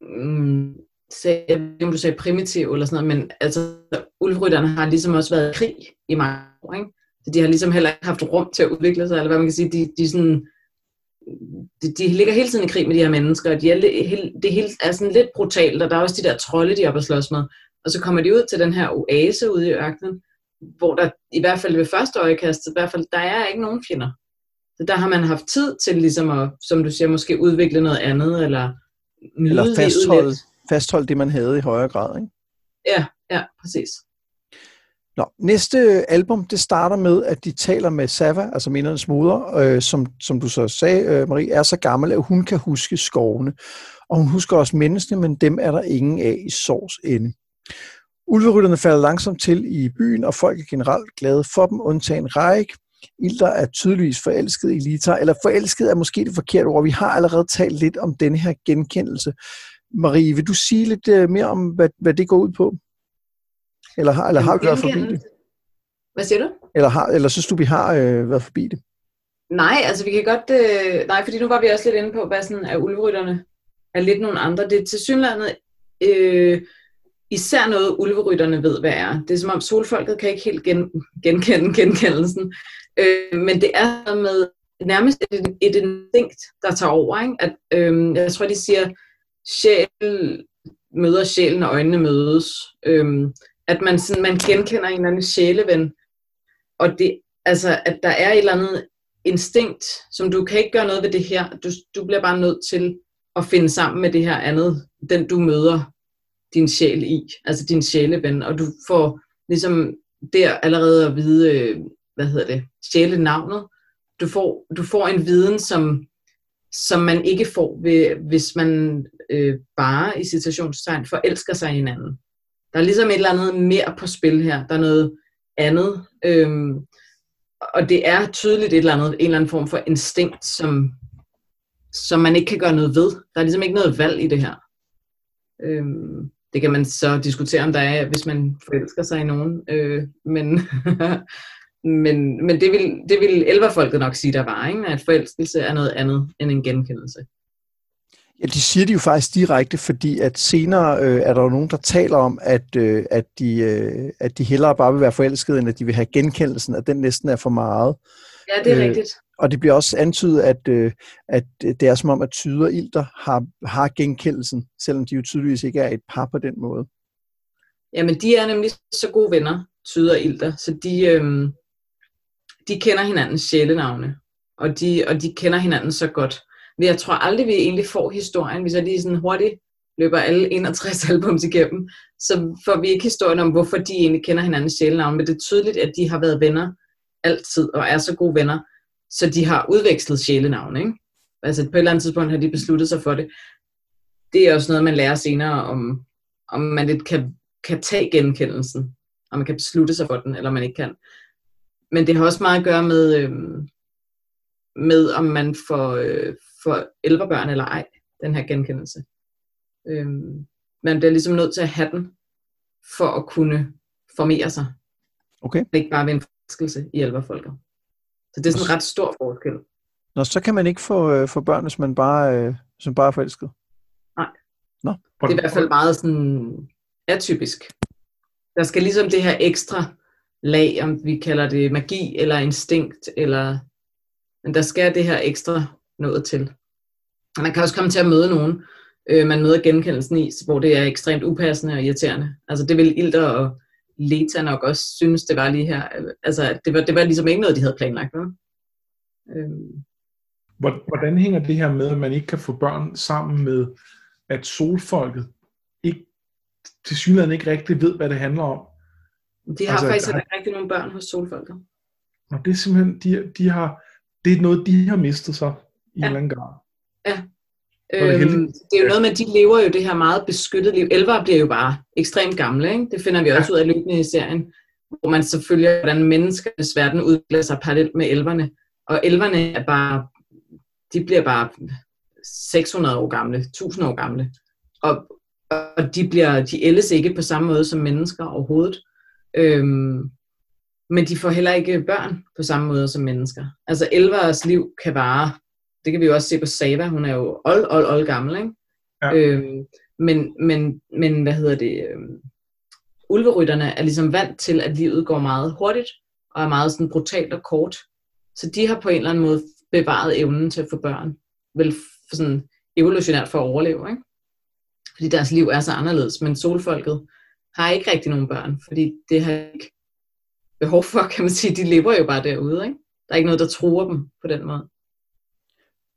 mm, sagde, jeg ved du sagde primitiv eller sådan noget, men altså, ulverytterne har ligesom også været i krig i mange år, ikke? Så de har ligesom heller ikke haft rum til at udvikle sig, eller hvad man kan sige, de, de sådan, de, de ligger hele tiden i krig med de her mennesker, og de er, det hele er sådan lidt brutalt, og der er også de der trolde, de er oppe at slås med. Og så kommer de ud til den her oase ude i ørkenen, hvor der i hvert fald ved første øjekast, i hvert fald, der er ikke nogen fjender. Så der har man haft tid til ligesom at, som du siger, måske udvikle noget andet, eller nyde eller fastholde, fastholde det, man havde i højere grad, ikke? Ja, ja, præcis. Nå, næste album, det starter med, at de taler med Sava, altså mindernes moder, øh, som, som du så sagde, øh, Marie, er så gammel, at hun kan huske skovene. Og hun husker også menneskene, men dem er der ingen af i Sors ende. Ulverytterne falder langsomt til i byen, og folk er generelt glade for dem, undtagen Reik. Ilder er tydeligvis forelsket i Lita, eller forelsket er måske det forkerte ord. Vi har allerede talt lidt om denne her genkendelse. Marie, vil du sige lidt øh, mere om, hvad, hvad det går ud på? Eller har, eller har vi været forbi det? Hvad siger du? Eller, har, eller synes du, vi har øh, været forbi det? Nej, altså vi kan godt... Øh, nej, fordi nu var vi også lidt inde på, hvad sådan er ulverytterne er lidt nogle andre. Det er til synlandet øh, især noget, ulverytterne ved, hvad er. Det er som om solfolket kan ikke helt gen, genkende genkendelsen. Øh, men det er med nærmest et, et instinkt, der tager over. Ikke? At, øh, jeg tror, de siger, sjæl møder sjælen, og øjnene mødes. Øh, at man, sådan, man genkender en eller anden sjæleven, og det, altså, at der er et eller andet instinkt, som du kan ikke gøre noget ved det her. Du, du bliver bare nødt til at finde sammen med det her andet, den du møder din sjæl i, altså din sjæleven, og du får ligesom der allerede at vide, øh, hvad hedder det, sjælenavnet. Du får, du får en viden, som, som man ikke får, ved, hvis man øh, bare i citationstegn forelsker sig i hinanden. Der er ligesom et eller andet mere på spil her. Der er noget andet. Øhm, og det er tydeligt et eller andet, en eller anden form for instinkt, som, som man ikke kan gøre noget ved. Der er ligesom ikke noget valg i det her. Øhm, det kan man så diskutere, om der er, hvis man forelsker sig i nogen. Øh, men, men, men det vil, det vil elverfolket nok sige, der var, ikke? at forelskelse er noget andet end en genkendelse. Ja, de siger det jo faktisk direkte, fordi at senere øh, er der jo nogen, der taler om, at, øh, at, de, øh, at de hellere bare vil være forelskede, end at de vil have genkendelsen, at den næsten er for meget. Ja, det er øh, rigtigt. Og det bliver også antydet, at, øh, at det er som om, at tyder og ilter har, har genkendelsen, selvom de jo tydeligvis ikke er et par på den måde. Jamen, de er nemlig så gode venner, tyder og ilter, så de, øh, de kender hinandens sjælenavne, og de, og de kender hinanden så godt. Men jeg tror aldrig, vi egentlig får historien, hvis jeg lige sådan hurtigt løber alle 61 albums igennem, så får vi ikke historien om, hvorfor de egentlig kender hinandens sjælenavn, men det er tydeligt, at de har været venner altid, og er så gode venner, så de har udvekslet sjælenavn, ikke? Altså på et eller andet tidspunkt har de besluttet sig for det. Det er også noget, man lærer senere, om, om man lidt kan, kan tage genkendelsen, om man kan beslutte sig for den, eller man ikke kan. Men det har også meget at gøre med, øhm, med om man får, øh, får elverbørn eller ej, den her genkendelse. Øhm, man bliver ligesom nødt til at have den, for at kunne formere sig. Okay. Ikke bare ved en forelskelse i elverfolket. Så det er sådan en ret stor forskel. Nå, så kan man ikke få, øh, få børn, hvis man bare, øh, hvis man bare er forelsket? Nej. Nå. Det er i hvert fald meget sådan atypisk. Der skal ligesom det her ekstra lag, om vi kalder det magi eller instinkt, eller men der skal det her ekstra noget til. Og man kan også komme til at møde nogen, øh, man møder genkendelsen i, hvor det er ekstremt upassende og irriterende. Altså det vil Ilder og Leta nok også synes, det var lige her. Altså det var, det var ligesom ikke noget, de havde planlagt. Vel? Øhm. Hvordan hænger det her med, at man ikke kan få børn sammen med, at solfolket ikke, til synligheden ikke rigtig ved, hvad det handler om? De har altså, faktisk har... ikke rigtig nogen børn hos solfolket. Og det er simpelthen, de, de har, det er noget, de har mistet sig i ja. en eller anden grad. Ja. Øhm, det er jo noget med, at de lever jo det her meget beskyttet liv. Elver bliver jo bare ekstremt gamle, ikke? det finder vi også ud af løbende i serien, hvor man så følger, hvordan menneskernes verden udvikler sig parallelt med elverne. Og elverne er bare, de bliver bare 600 år gamle, 1000 år gamle. Og, og de, bliver, de ældes ikke på samme måde som mennesker overhovedet. Øhm, men de får heller ikke børn på samme måde som mennesker. Altså elvers liv kan vare det kan vi jo også se på Sava, hun er jo old, old, old gammel, ikke? Ja. Øhm, men, men, men, hvad hedder det, øhm, ulverytterne er ligesom vant til, at livet går meget hurtigt, og er meget sådan brutalt og kort. Så de har på en eller anden måde bevaret evnen til at få børn. Vel for sådan evolutionært for at overleve, ikke? Fordi deres liv er så anderledes. Men solfolket har ikke rigtig nogen børn, fordi det har ikke behov for, kan man sige. De lever jo bare derude, ikke? Der er ikke noget, der truer dem på den måde.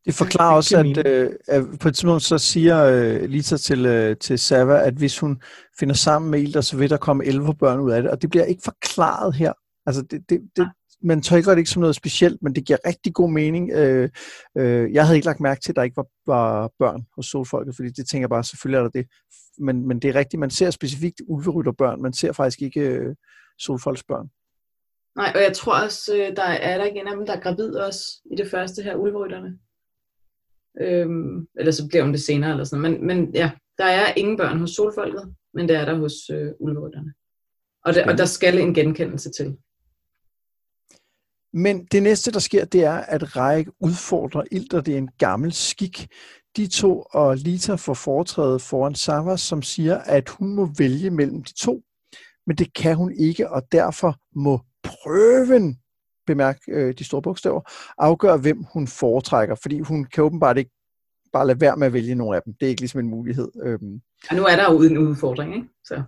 Det forklarer også, at, øh, at på et tidspunkt så siger øh, Lisa til, øh, til Sava, at hvis hun finder sammen med Ilder, så vil der komme 11 børn ud af det. Og det bliver ikke forklaret her. Altså, det, det, det, man tolker det ikke som noget specielt, men det giver rigtig god mening. Øh, øh, jeg havde ikke lagt mærke til, at der ikke var, var børn hos solfolket, fordi det tænker jeg bare, selvfølgelig er der det. Men, men det er rigtigt, man ser specifikt ulverytterbørn, man ser faktisk ikke øh, solfolksbørn. Nej, og jeg tror også, øh, der er der ikke en af dem, der er gravid også i det første her, ulverytterne. Øhm, eller så bliver hun det senere, eller sådan men, men ja, der er ingen børn hos solfolket, men det er der hos øh, ulverytterne. Og, det, og der skal en genkendelse til. Men det næste, der sker, det er, at Ræk udfordrer Ilder. Det er en gammel skik. De to og Lita får foretrædet foran Savas, som siger, at hun må vælge mellem de to. Men det kan hun ikke, og derfor må prøven bemærk øh, de store bogstaver, afgøre, hvem hun foretrækker, fordi hun kan åbenbart ikke bare lade være med at vælge nogle af dem. Det er ikke ligesom en mulighed. Øhm. Og nu er der jo en udfordring, ikke? Så.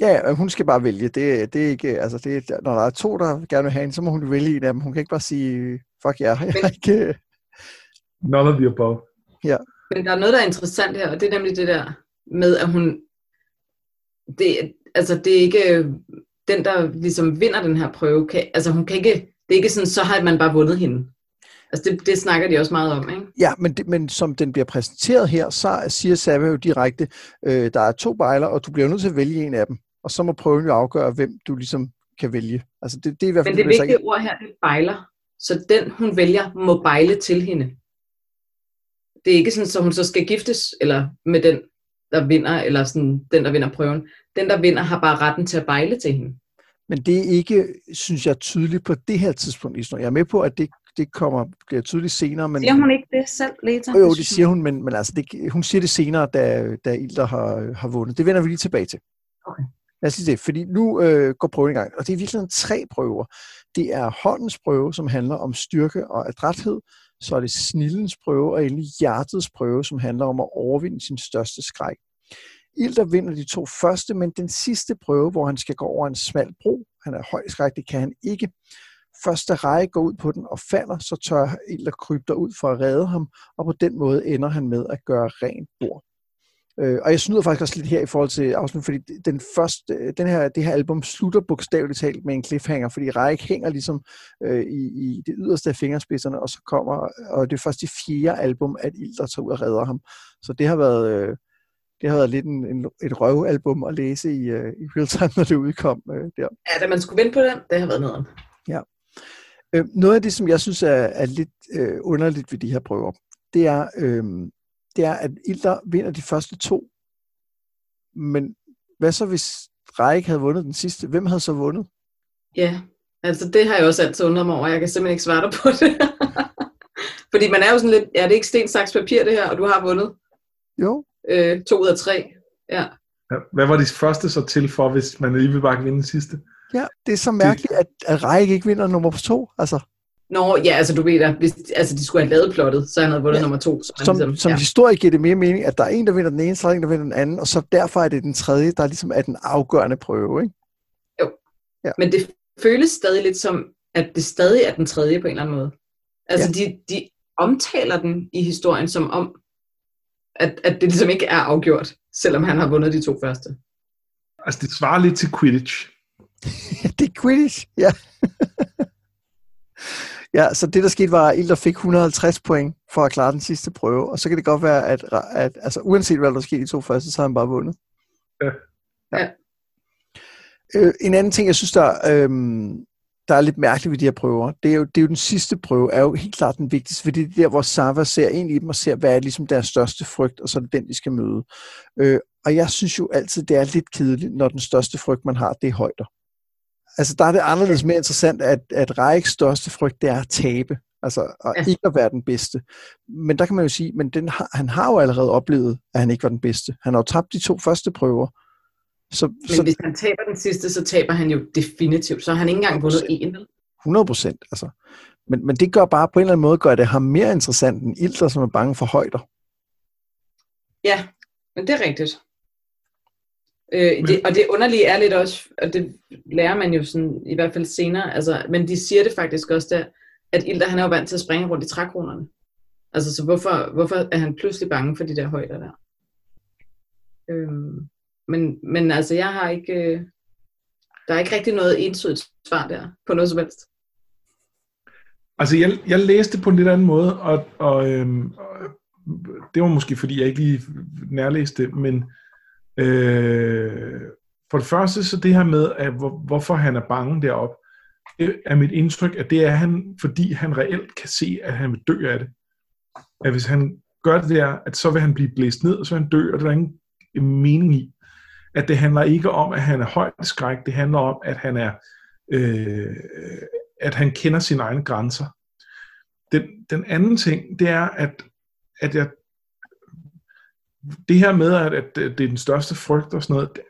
Ja, hun skal bare vælge. Det, det er ikke, altså det, når der er to, der gerne vil have en, så må hun vælge en af dem. Hun kan ikke bare sige, fuck ja, jeg har ikke... øh, None of the above. Men der er noget, der er interessant her, og det er nemlig det der med, at hun... Det, altså, det er ikke øh, den, der ligesom vinder den her prøve. Kan, altså, hun kan ikke... Det er ikke sådan, så har man bare vundet hende. Altså, det, det snakker de også meget om, ikke? Ja, men, det, men som den bliver præsenteret her, så siger Sava jo direkte, øh, der er to bejler, og du bliver nødt til at vælge en af dem. Og så må prøven jo afgøre, hvem du ligesom kan vælge. Altså det, det er i hvert fald Men det så vigtige ord her, det er bejler. Så den, hun vælger, må bejle til hende. Det er ikke sådan, så hun så skal giftes, eller med den, der vinder, eller sådan, den, der vinder prøven. Den, der vinder, har bare retten til at bejle til hende. Men det er ikke, synes jeg, tydeligt på det her tidspunkt i. Jeg er med på, at det, det kommer, bliver tydeligt senere. Men, Siger hun ikke det selv, Leta? Jo, jo, det siger hun, men, men altså, det, hun siger det senere, da, da Ilder har, har vundet. Det vender vi lige tilbage til. Okay. Lad os lige se, fordi nu øh, går prøven i gang, og det er virkelig tre prøver. Det er håndens prøve, som handler om styrke og adræthed, så er det snillens prøve, og endelig hjertets prøve, som handler om at overvinde sin største skræk. Ilder vinder de to første, men den sidste prøve, hvor han skal gå over en smal bro, han er høj skræk, det kan han ikke. Første række går ud på den og falder, så tør Ilder krybe ud for at redde ham, og på den måde ender han med at gøre rent bord. Øh, og jeg snyder faktisk også lidt her i forhold til afsnit, fordi den første, den her, det her album slutter bogstaveligt talt med en cliffhanger, fordi Reik hænger ligesom øh, i, i det yderste af fingerspidserne, og så kommer, og det er først i fjerde album, at Ilder tager ud og redder ham. Så det har været, øh, det har været lidt en, en, et røvalbum at læse i, øh, i real time, når det udkom øh, der. Ja, da man skulle vente på den, det har været noget om. Øh, noget af det, som jeg synes er, er lidt øh, underligt ved de her prøver, det er, øh, det er, at Ilder vinder de første to. Men hvad så, hvis Reik havde vundet den sidste? Hvem havde så vundet? Ja, altså det har jeg også altid undret mig over. Jeg kan simpelthen ikke svare dig på det. Fordi man er jo sådan lidt, ja, det er ikke sten, saks, papir det her, og du har vundet Jo, øh, to ud af tre. Ja. Ja, Hvad var de første så til for, hvis man alligevel bare kan vinde den sidste? ja, det er så mærkeligt, at, at Reik ikke vinder nummer to. Altså, Nå, ja, altså du ved da, hvis altså, de skulle have lavet plottet, så han havde vundet Ja, ja. nummer to. Så som, ligesom, som ja. historie giver det mere mening, at der er en, der vinder den ene, så er der en, der vinder den anden, og så derfor er det den tredje, der ligesom er den afgørende prøve. Ikke? Men det føles stadig lidt som, at det stadig er den tredje på en eller anden måde. Altså ja. de, de omtaler den i historien som om, at, at det ligesom ikke er afgjort, selvom han har vundet de to første. Altså, det svarer lidt til Quidditch. det er Quidditch, ja. ja, så det der skete var, at Ilder fik 150 point for at klare den sidste prøve, og så kan det godt være, at, at altså, uanset hvad der skete i de to første, så har han bare vundet. Ja. Ja. Øh, en anden ting, jeg synes, der, øhm, der er lidt mærkeligt ved de her prøver, det er, jo, det er jo den sidste prøve, er jo helt klart den vigtigste, fordi det er der, hvor Sava ser ind i dem og ser, hvad er ligesom deres største frygt, og så er det den, de skal møde. Øh, og jeg synes jo altid, det er lidt kedeligt, når den største frygt, man har, det er højder. Altså, der er det anderledes mere interessant, at, at Reiks største frygt, det er at tabe. Altså, og Ja. ikke at være den bedste. Men der kan man jo sige, men den har, han har jo allerede oplevet, at han ikke var den bedste. Han har jo tabt de to første prøver. Så, Men så hvis han taber den sidste, så taber han jo definitivt. Så har han ikke engang vundet en. vel? 100 procent. Altså. Men, men det gør bare på en eller anden måde, gør det ham mere interessant end Ilder, som er bange for højder. Ja, men det er rigtigt. Øh, det, og det underlige er lidt også, og det lærer man jo sådan, i hvert fald senere, altså, men de siger det faktisk også der, at Ilder han er jo vant til at springe rundt i trækronerne. Altså, så hvorfor, hvorfor er han pludselig bange for de der højder der? Øhm, men, men altså, jeg har ikke, øh, der er ikke rigtig noget entydigt svar der, på noget som helst. Altså, jeg, jeg læste på en lidt anden måde, og, og, øhm, og det var måske, fordi jeg ikke lige nærlæste det, men øh, for det første, så det her med, at hvor, hvorfor han er bange deroppe, det er mit indtryk, at det er han, fordi han reelt kan se, at han vil dø af det. At hvis han gør det der, at så vil han blive blæst ned, og så vil han dø, og det er der ingen mening i. At det handler ikke om, at han er højt skræk, det handler om, at han er øh, at han kender sine egne grænser. Den, den anden ting, det er, at, at jeg, det her med, at, at det er den største frygt og sådan noget, det,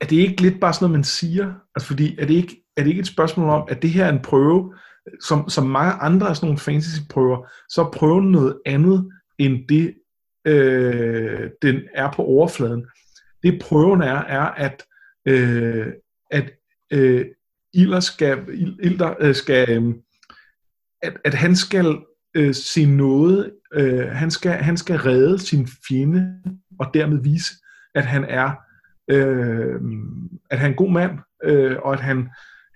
er det ikke lidt bare sådan noget, man siger? Altså fordi, er det ikke, er det ikke et spørgsmål om, at det her er en prøve, som, som mange andre af sådan nogle fantasy-prøver, så er prøven noget andet, end det, øh, den er på overfladen. Det prøven er, er at, øh, at øh, Ilder skal, Ilder, øh, skal øh, at, at han skal øh, se noget, øh, han, skal, han skal redde sin fjende, og dermed vise, at han er, øh, at han er en god mand, øh, og at han,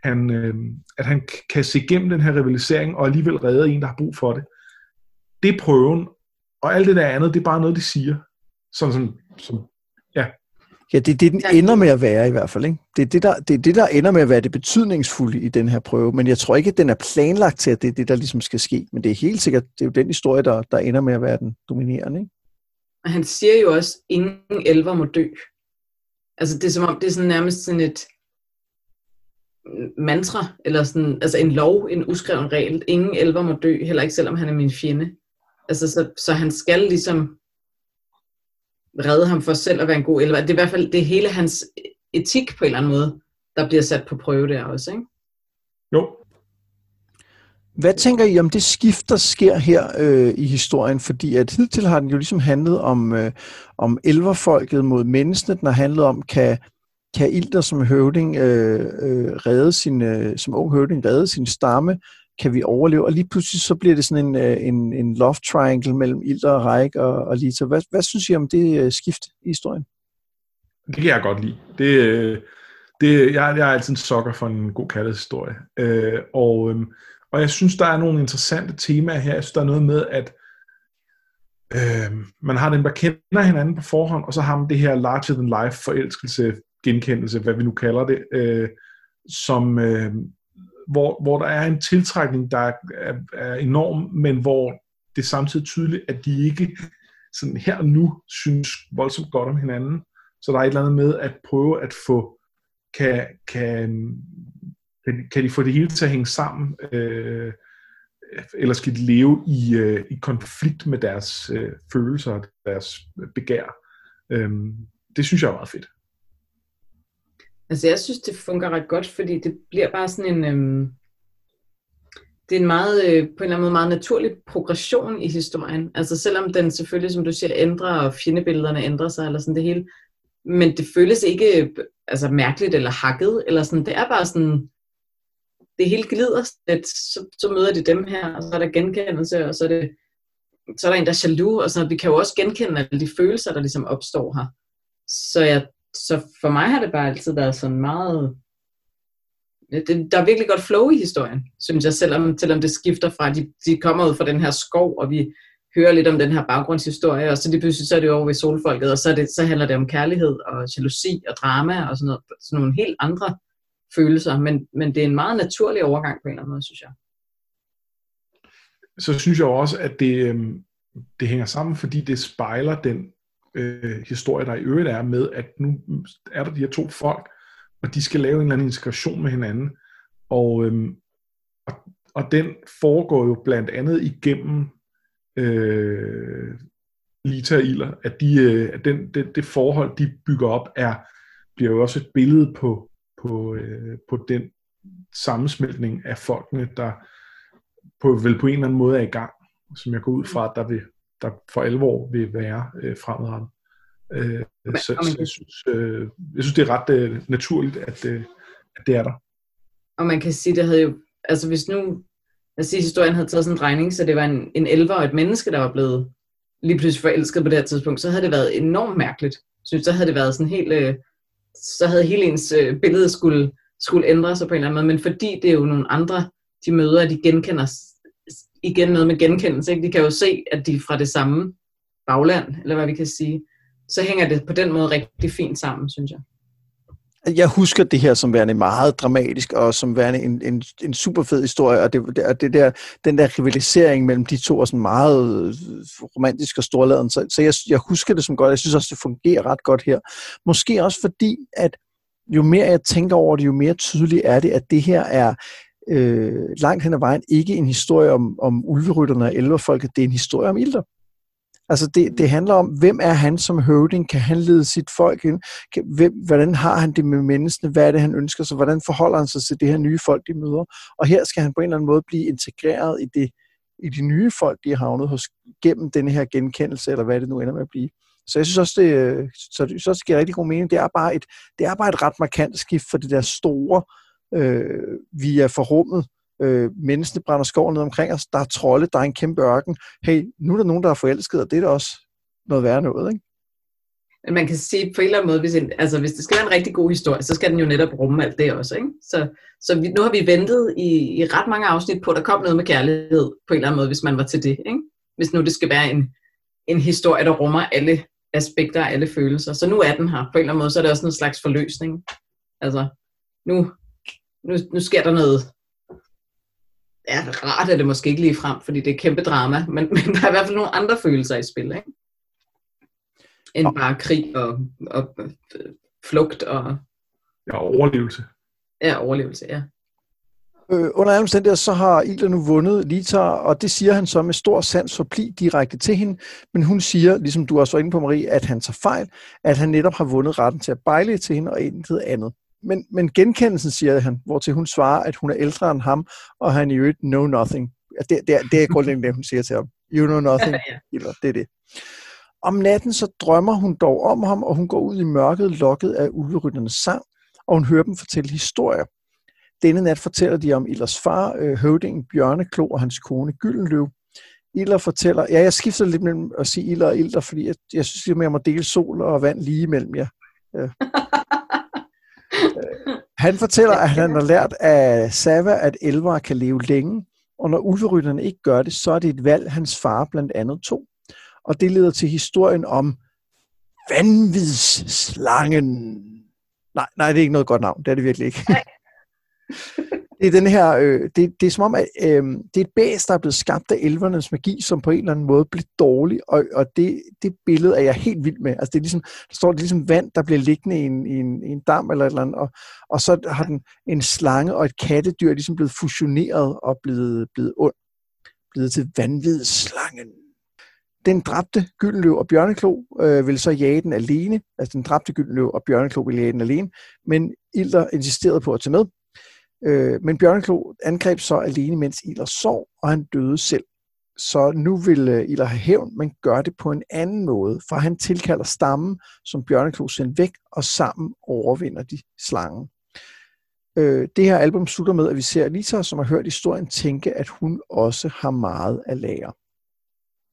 han, øh, at han kan se igennem den her rivalisering, og alligevel redde en, der har brug for det. Det er prøven, og alt det der andet, det er bare noget, de siger. Sådan som, som ja. Ja, det er det, den ender med at være i hvert fald. Ikke? Det, er det, der, det er det, der ender med at være det betydningsfulde i den her prøve. Men jeg tror ikke, at den er planlagt til, at det er det, der ligesom skal ske. Men det er helt sikkert, det er jo den historie, der, der ender med at være den dominerende. Ikke? Og han siger jo også, ingen elver må dø. Altså det er som om, det er sådan nærmest sådan et mantra, eller sådan, altså en lov, en uskreven regel. Ingen elver må dø, heller ikke selvom han er min fjende. Altså så, så han skal ligesom redde ham for selv at være en god elver. Det er i hvert fald det er hele hans etik på en eller anden måde, der bliver sat på prøve der også, ikke? Jo. Hvad tænker I om det skift, der sker her øh, i historien? Fordi at hidtil har den jo ligesom handlet om, øh, om elverfolket mod menneskene. Den har handlet om, kan, kan Ilder som høvding øh, øh, redde sin, øh, som ung høvding redde sin stamme? Kan vi overleve? Og lige pludselig så bliver det sådan en, øh, en, en love triangle mellem Ilder og Reik og, og Lita. Hvad, hvad synes I om det øh, skift i historien? Det kan jeg godt lide. Det, øh, det, jeg, jeg er altid en sokker for en god kærlighedshistorie. Øh, og, øh, og jeg synes, der er nogle interessante temaer her. Jeg synes, der er noget med, at øh, man har dem, der kender hinanden på forhånd, og så har man det her larger-than-life forelskelse, genkendelse, hvad vi nu kalder det, øh, som, øh, hvor, hvor der er en tiltrækning, der er, er, enorm, men hvor det er samtidig tydeligt, at de ikke sådan her og nu synes voldsomt godt om hinanden. Så der er et eller andet med at prøve at få, kan, kan, kan, kan de få det hele til at hænge sammen, øh, eller skal de leve i, øh, i konflikt med deres øh, følelser og deres begær. Øh, det synes jeg er meget fedt. Altså jeg synes, det fungerer ret godt, fordi det bliver bare sådan en... Øhm, det er en meget, øh, på en eller anden måde meget naturlig progression i historien. Altså selvom den selvfølgelig, som du siger, ændrer, og fjendebillederne ændrer sig, eller sådan det hele. Men det føles ikke altså, mærkeligt eller hakket, eller sådan. Det er bare sådan, det hele glider lidt. Så, så møder de dem her, og så er der genkendelse, og så er, det, så er der en, der er jaloux, og så vi kan jo også genkende alle de følelser, der ligesom opstår her. Så jeg så for mig har det bare altid været sådan meget... Det, der er virkelig godt flow i historien, synes jeg, selvom, selvom det skifter fra, de, de kommer ud fra den her skov, og vi hører lidt om den her baggrundshistorie, og så det pludselig så er det over ved solfolket, og så, er det, så handler det om kærlighed og jalousi og drama og sådan, noget, sådan nogle helt andre følelser, men, men det er en meget naturlig overgang på en eller anden måde, synes jeg. Så synes jeg også, at det, øhm, det hænger sammen, fordi det spejler den øh, historie, der i øvrigt er med, at nu er der de her to folk, og de skal lave en eller anden integration med hinanden. Og, øhm, og, og den foregår jo blandt andet igennem øh, Lita og Iler, at, de, øh, at den, det, det forhold, de bygger op, er bliver jo også et billede på, på, øh, på den sammensmeltning af folkene, der på, vel på en eller anden måde er i gang, som jeg går ud fra, at der vil der for alvor vil være øh, fremadrettet. Øh, så, så jeg, synes, øh, jeg synes, det er ret øh, naturligt, at, øh, at det er der. Og man kan sige, det havde jo, altså hvis nu, jeg siger, historien havde taget sådan en drejning, så det var en, en elver og et menneske, der var blevet lige pludselig forelsket på det her tidspunkt, så havde det været enormt mærkeligt. Synes, så havde det været sådan helt, øh, så havde hele ens øh, billede skulle, skulle ændre sig på en eller anden måde, men fordi det er jo nogle andre, de møder, de genkender igen noget med genkendelse. Ikke? De kan jo se, at de er fra det samme bagland, eller hvad vi kan sige. Så hænger det på den måde rigtig fint sammen, synes jeg. Jeg husker det her som værende meget dramatisk, og som værende en, en, en super fed historie, og det, det, det der, den der rivalisering mellem de to er sådan meget øh, romantisk og storladen, så, så jeg, jeg husker det som godt, jeg synes også, det fungerer ret godt her. Måske også fordi, at jo mere jeg tænker over det, jo mere tydeligt er det, at det her er øh, langt hen ad vejen ikke en historie om, om ulverytterne og elverfolket, det er en historie om ilter. Altså det, det handler om, hvem er han som høvding? Kan han lede sit folk ind? Kan, hvem, hvordan har han det med menneskene? Hvad er det, han ønsker sig? Hvordan forholder han sig til det her nye folk, de møder? Og her skal han på en eller anden måde blive integreret i, det, i de nye folk, de har havnet hos, gennem denne her genkendelse, eller hvad det nu ender med at blive. Så jeg synes også, det, så, så det giver rigtig god mening. Det er, bare et, det er bare et ret markant skift for det der store øh, vi er forrummet, øh, menneskene brænder skoven ned omkring os, der er trolde, der er en kæmpe ørken. Hey, nu er der nogen, der er forelsket, og det er da også noget værre noget, ikke? Men man kan sige på en eller anden måde, hvis, en, altså, hvis det skal være en rigtig god historie, så skal den jo netop rumme alt det også. Ikke? Så, så vi, nu har vi ventet i, i ret mange afsnit på, at der kom noget med kærlighed på en eller anden måde, hvis man var til det. Ikke? Hvis nu det skal være en, en historie, der rummer alle aspekter og alle følelser. Så nu er den her. På en eller anden måde, så er det også en slags forløsning. Altså, nu, nu, nu sker der noget ja, rart er det måske ikke lige frem, fordi det er kæmpe drama, men, men der er i hvert fald nogle andre følelser i spil, ikke? End bare krig og, og flugt og... Ja, overlevelse. Ja, overlevelse, ja. Øh, under alle omstændigheder, så har Ilda nu vundet Lita, og det siger han så med stor sans for pli direkte til hende, men hun siger, ligesom du også var inde på, Marie, at han tager fejl, at han netop har vundet retten til at bejle til hende og intet andet. Men, men genkendelsen, siger han, hvor til hun svarer, at hun er ældre end ham, og han i øvrigt know nothing. Det, det, er, det er grundlæggende det, hun siger til ham. You know nothing. Eller, det er det. Om natten så drømmer hun dog om ham, og hun går ud i mørket, lokket af ulverytternes sang, og hun hører dem fortælle historier. Denne nat fortæller de om Illers far, øh, høvdingen Bjørneklo og hans kone Gyldenløv. Iller fortæller, ja, jeg skifter lidt mellem at sige Iller og Ilder, fordi jeg, jeg synes, at jeg må dele sol og vand lige imellem jer. Ja. Han fortæller, at han har lært af Sava, at elver kan leve længe, og når ulverytterne ikke gør det, så er det et valg, hans far blandt andet tog. Og det leder til historien om vanvidsslangen. Nej, nej, det er ikke noget godt navn. Det er det virkelig ikke. det er den her, øh, det, det er som om, at øh, det er et bæs, der er blevet skabt af elvernes magi, som på en eller anden måde bliver dårlig, og, og det, det billede er jeg helt vild med. Altså det er ligesom, der står det er ligesom vand, der bliver liggende i en, i en, i en dam eller et eller andet, og, og så har den en slange og et kattedyr ligesom blevet fusioneret og blevet, blevet ond, blevet til vanvidsslangen. Den dræbte Gyldenløv og Bjørneklo øh, vil så jage den alene, altså den dræbte Gyldenløv og Bjørneklo vil jage den alene, men Ilder insisterede på at tage med, Øh, men Bjørneklo angreb så alene, mens Iler sov, og han døde selv. Så nu vil øh, Iler have hævn, men gør det på en anden måde, for han tilkalder stammen, som Bjørneklo sendte væk, og sammen overvinder de slangen. Øh, det her album slutter med, at vi ser Lisa, som har hørt historien, tænke, at hun også har meget at lære.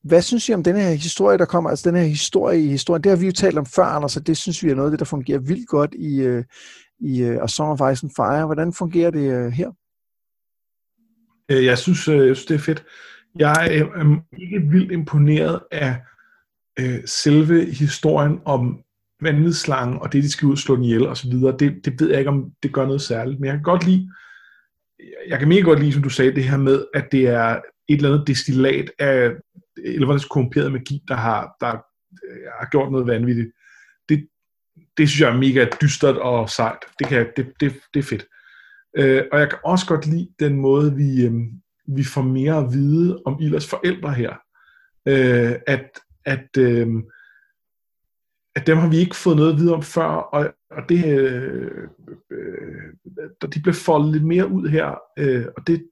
Hvad synes I om den her historie, der kommer? Altså den her historie i historien, det har vi jo talt om før, Anders, og det synes vi er noget af det, der fungerer vildt godt i, øh, i uh, A Song of Ice and Fire. Hvordan fungerer det uh, her? Øh, jeg synes, øh, jeg synes, det er fedt. Jeg er ikke vildt imponeret af uh, selve historien om vanvidsslangen, og det, de skal ud og slå den ihjel, og så videre. Det, det ved jeg ikke, om det gør noget særligt. Men jeg kan godt lide, jeg kan mega godt lide, som du sagde, det her med, at det er et eller andet destillat af elvernes korrumperede magi, der har, der har gjort noget vanvittigt det synes jeg er mega dystert og sejt. Det, kan, det, det, det er fedt. Øh, og jeg kan også godt lide den måde, vi, øh, vi får mere at vide om Ilas forældre her. Øh, at, at, øh, at dem har vi ikke fået noget at vide om før, og, og det, øh, øh, de bliver foldet lidt mere ud her, øh, og det,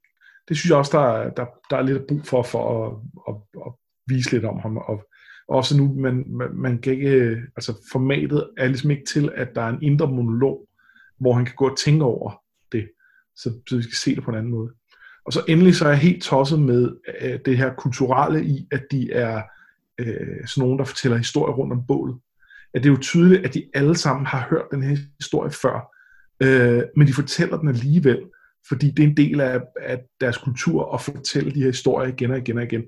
det synes jeg også, der, der, der er lidt brug for, for at, at, at vise lidt om ham, og også nu, man, man, man kan ikke, øh, altså formatet er ligesom ikke til, at der er en indre monolog, hvor han kan gå og tænke over det, så, så vi skal se det på en anden måde. Og så endelig så er jeg helt tosset med øh, det her kulturelle i, at de er øh, sådan nogen, der fortæller historier rundt om bålet. At det er jo tydeligt, at de alle sammen har hørt den her historie før, øh, men de fortæller den alligevel, fordi det er en del af, af deres kultur at fortælle de her historier igen og igen og igen.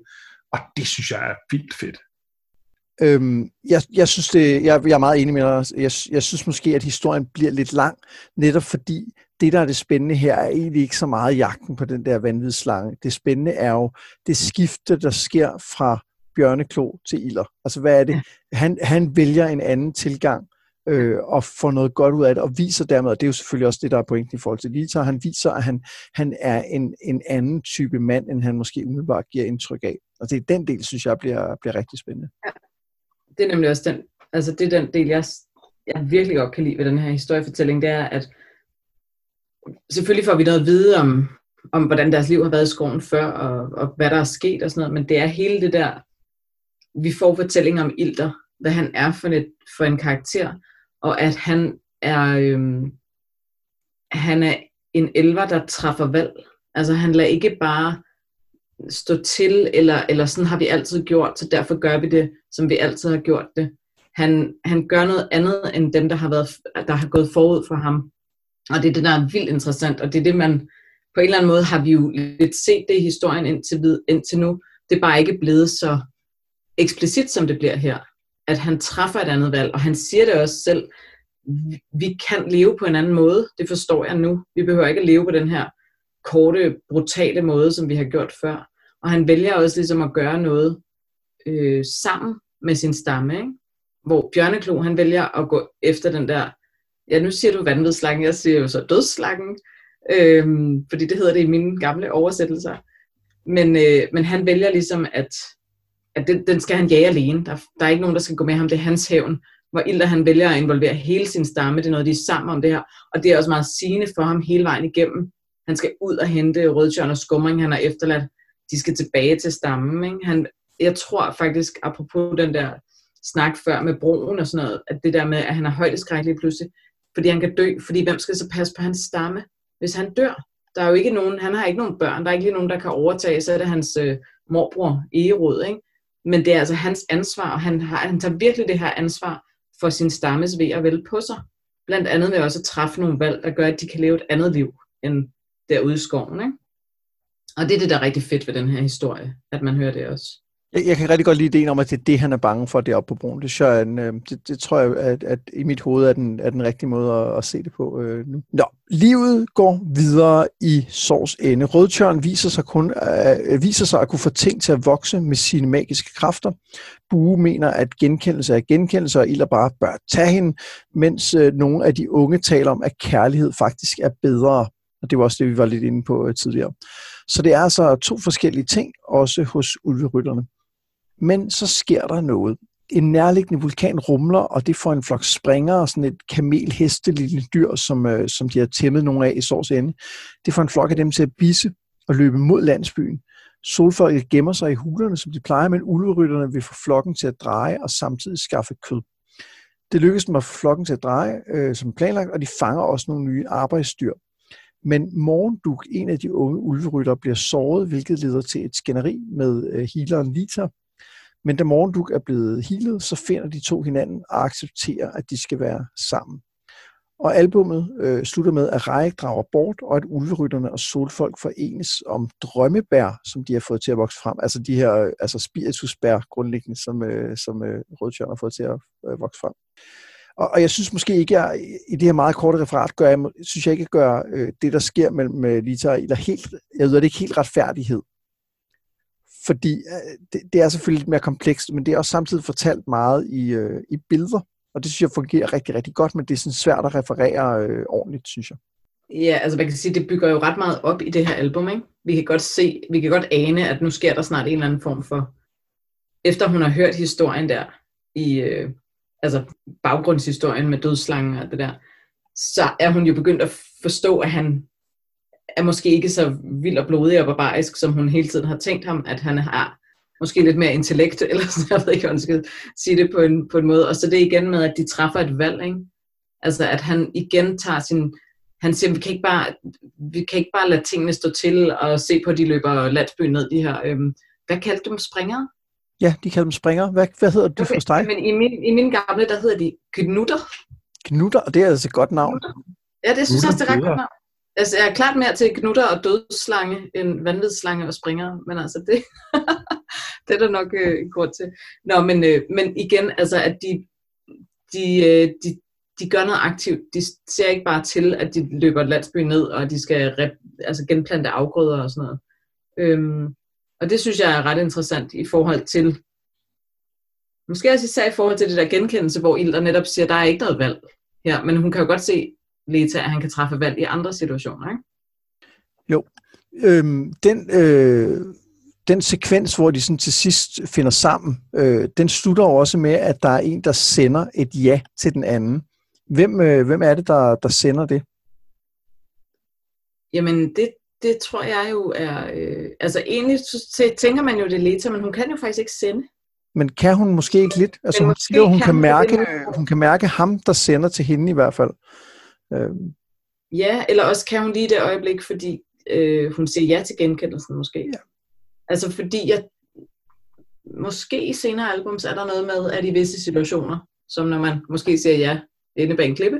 Og det synes jeg er vildt fedt. Øhm, jeg, jeg synes det, jeg, jeg er meget enig med dig. Jeg, jeg synes måske, at historien bliver lidt lang, netop fordi det, der er det spændende her, er egentlig ikke så meget jagten på den der vanvidsslange. Det spændende er jo det skifte, der sker fra Bjørneklo til Ilder. Altså hvad er det? Han, han vælger en anden tilgang øh, og får noget godt ud af det, og viser dermed, og det er jo selvfølgelig også det, der er pointen i forhold til Lita, han viser, at han, han er en, en anden type mand, end han måske umiddelbart giver indtryk af. Og det er den del, synes jeg, bliver, bliver rigtig spændende. Ja det er nemlig også den, altså det er den del, jeg, jeg virkelig godt kan lide ved den her historiefortælling, det er, at selvfølgelig får vi noget at vide om, om hvordan deres liv har været i skoven før, og, og hvad der er sket og sådan noget, men det er hele det der, vi får fortælling om Ilder, hvad han er for, et, for en karakter, og at han er, øhm, han er en elver, der træffer valg. Altså han lader ikke bare stå til, eller, eller sådan har vi altid gjort, så derfor gør vi det, som vi altid har gjort det. Han, han gør noget andet, end dem, der har, været, der har gået forud for ham. Og det er det, der er vildt interessant, og det er det, man på en eller anden måde har vi jo lidt set det i historien indtil, indtil nu. Det er bare ikke blevet så eksplicit, som det bliver her. At han træffer et andet valg, og han siger det også selv, vi kan leve på en anden måde, det forstår jeg nu. Vi behøver ikke at leve på den her korte, brutale måde, som vi har gjort før. Og han vælger også ligesom at gøre noget øh, sammen med sin stamme, ikke? hvor Bjørneklo, han vælger at gå efter den der, ja nu siger du vanvidslagen, jeg siger jo så dødsslangen, øh, fordi det hedder det i mine gamle oversættelser. Men, øh, men han vælger ligesom, at, at den, den skal han jage alene. Der, der er ikke nogen, der skal gå med ham, det er hans hævn. Hvor Ilder han vælger at involvere hele sin stamme, det er noget, de er sammen om det her. Og det er også meget sigende for ham hele vejen igennem. Han skal ud og hente Rødtjørn og Skumring, han har efterladt. De skal tilbage til stammen. Ikke? Han, jeg tror faktisk, apropos den der snak før med broen og sådan noget, at det der med, at han er højdeskræk lige pludselig, fordi han kan dø, fordi hvem skal så passe på hans stamme, hvis han dør? Der er jo ikke nogen, han har ikke nogen børn, der er ikke lige nogen, der kan overtage, så er det hans øh, morbror Egerod, ikke? Men det er altså hans ansvar, og han, har, han tager virkelig det her ansvar for sin stammes ved at vel på sig. Blandt andet ved også at træffe nogle valg, der gør, at de kan leve et andet liv end derude i skoven. Ikke? Og det er det, der er rigtig fedt ved den her historie, at man hører det også. Jeg, jeg kan rigtig godt lide ideen om, at det er det, han er bange for deroppe på broen. Det, jeg, øh, det, det tror jeg, at, at i mit hoved er den, er den rigtige måde at, at se det på øh, nu. Nå, livet går videre i sorgs ende. Rødtjørn viser sig, kun, øh, viser sig at kunne få ting til at vokse med sine magiske kræfter. Bue mener, at genkendelse er genkendelse, og Ilder bare bør tage hende, mens øh, nogle af de unge taler om, at kærlighed faktisk er bedre. Og det var også det, vi var lidt inde på øh, tidligere. Så det er altså to forskellige ting, også hos ulverytterne. Men så sker der noget. En nærliggende vulkan rumler, og det får en flok springer og sådan et kamelhestelille dyr, som, øh, som de har tæmmet nogle af i Sors ende. Det får en flok af dem til at bisse og løbe mod landsbyen. Solfolket gemmer sig i hulerne, som de plejer, men ulverytterne vil få flokken til at dreje og samtidig skaffe kød. Det lykkes dem at få flokken til at dreje øh, som planlagt, og de fanger også nogle nye arbejdsdyr. Men Morgenduk, en af de unge ulverytter, bliver såret, hvilket leder til et skænderi med øh, healeren Lita, men da Morgenduk er blevet healet, så finder de to hinanden og accepterer, at de skal være sammen. Og albummet øh, slutter med, at Reik drager bort, og at ulverytterne og solfolk forenes om drømmebær, som de har fået til at vokse frem. Altså de her øh, altså spiritusbær grundlæggende, som, øh, som øh, Rødtjørn har fået til at øh, vokse frem. Og, og jeg synes måske ikke, jeg i det her meget korte referat, gør jeg, synes jeg ikke, at gøre øh, det, der sker mellem øh, Lita og Ida, helt, jeg ved det ikke helt retfærdighed fordi øh, det, det er selvfølgelig lidt mere komplekst, men det er også samtidig fortalt meget i, øh, i billeder, og det synes jeg fungerer rigtig, rigtig godt, men det er sådan svært at referere øh, ordentligt, synes jeg. Ja, altså man kan sige, det bygger jo ret meget op i det her album, ikke? Vi kan godt se, vi kan godt ane, at nu sker der snart en eller anden form for, efter hun har hørt historien der, i, øh, altså baggrundshistorien med dødslangen og det der, så er hun jo begyndt at forstå, at han er måske ikke så vild og blodig og barbarisk, som hun hele tiden har tænkt ham, at han har måske lidt mere intellekt, eller sådan, jeg ved ikke, hvordan skal sige det på en, på en måde. Og så det igen med, at de træffer et valg, ikke? Altså, at han igen tager sin... Han siger, vi kan ikke bare, vi kan ikke bare lade tingene stå til og se på, at de løber landsbyen ned, de her... Øhm, hvad kaldte du dem? Springere? Ja, de kalder dem springere. Hvad, hvad hedder det okay, for dig? Men i min, i min gamle, der hedder de knutter. Knutter, og det er altså et godt navn. Knutter. Ja, det synes jeg også, det er ret godt navn. Altså, jeg er klart mere til knutter og dødsslange end vanvidsslange og springer, men altså det, det er der nok øh, kort til. Nå, men, øh, men igen, altså at de, de, øh, de, de gør noget aktivt. De ser ikke bare til, at de løber landsbyen ned, og at de skal rep, altså genplante afgrøder og sådan noget. Øhm, og det synes jeg er ret interessant i forhold til, måske også især i forhold til det der genkendelse, hvor Ilder netop siger, der er ikke noget valg her, men hun kan jo godt se, Leta, at han kan træffe valg i andre situationer, ikke? Jo. Øhm, den, øh, den sekvens, hvor de sådan til sidst finder sammen, øh, den slutter også med, at der er en, der sender et ja til den anden. Hvem, øh, hvem er det, der, der sender det? Jamen, det, det tror jeg jo er... Øh, altså, egentlig så tænker man jo, det Leta, men hun kan jo faktisk ikke sende. Men kan hun måske ikke lidt? Altså, hun siger, hun kan, kan mærke, hun kan mærke ham, der sender til hende i hvert fald. Øh, Ja, eller også kan hun lige det øjeblik, fordi øh, hun siger ja til genkendelsen måske. Ja. Altså fordi jeg, måske i senere albums er der noget med, at i visse situationer, som når man måske siger ja inde bag en klippe,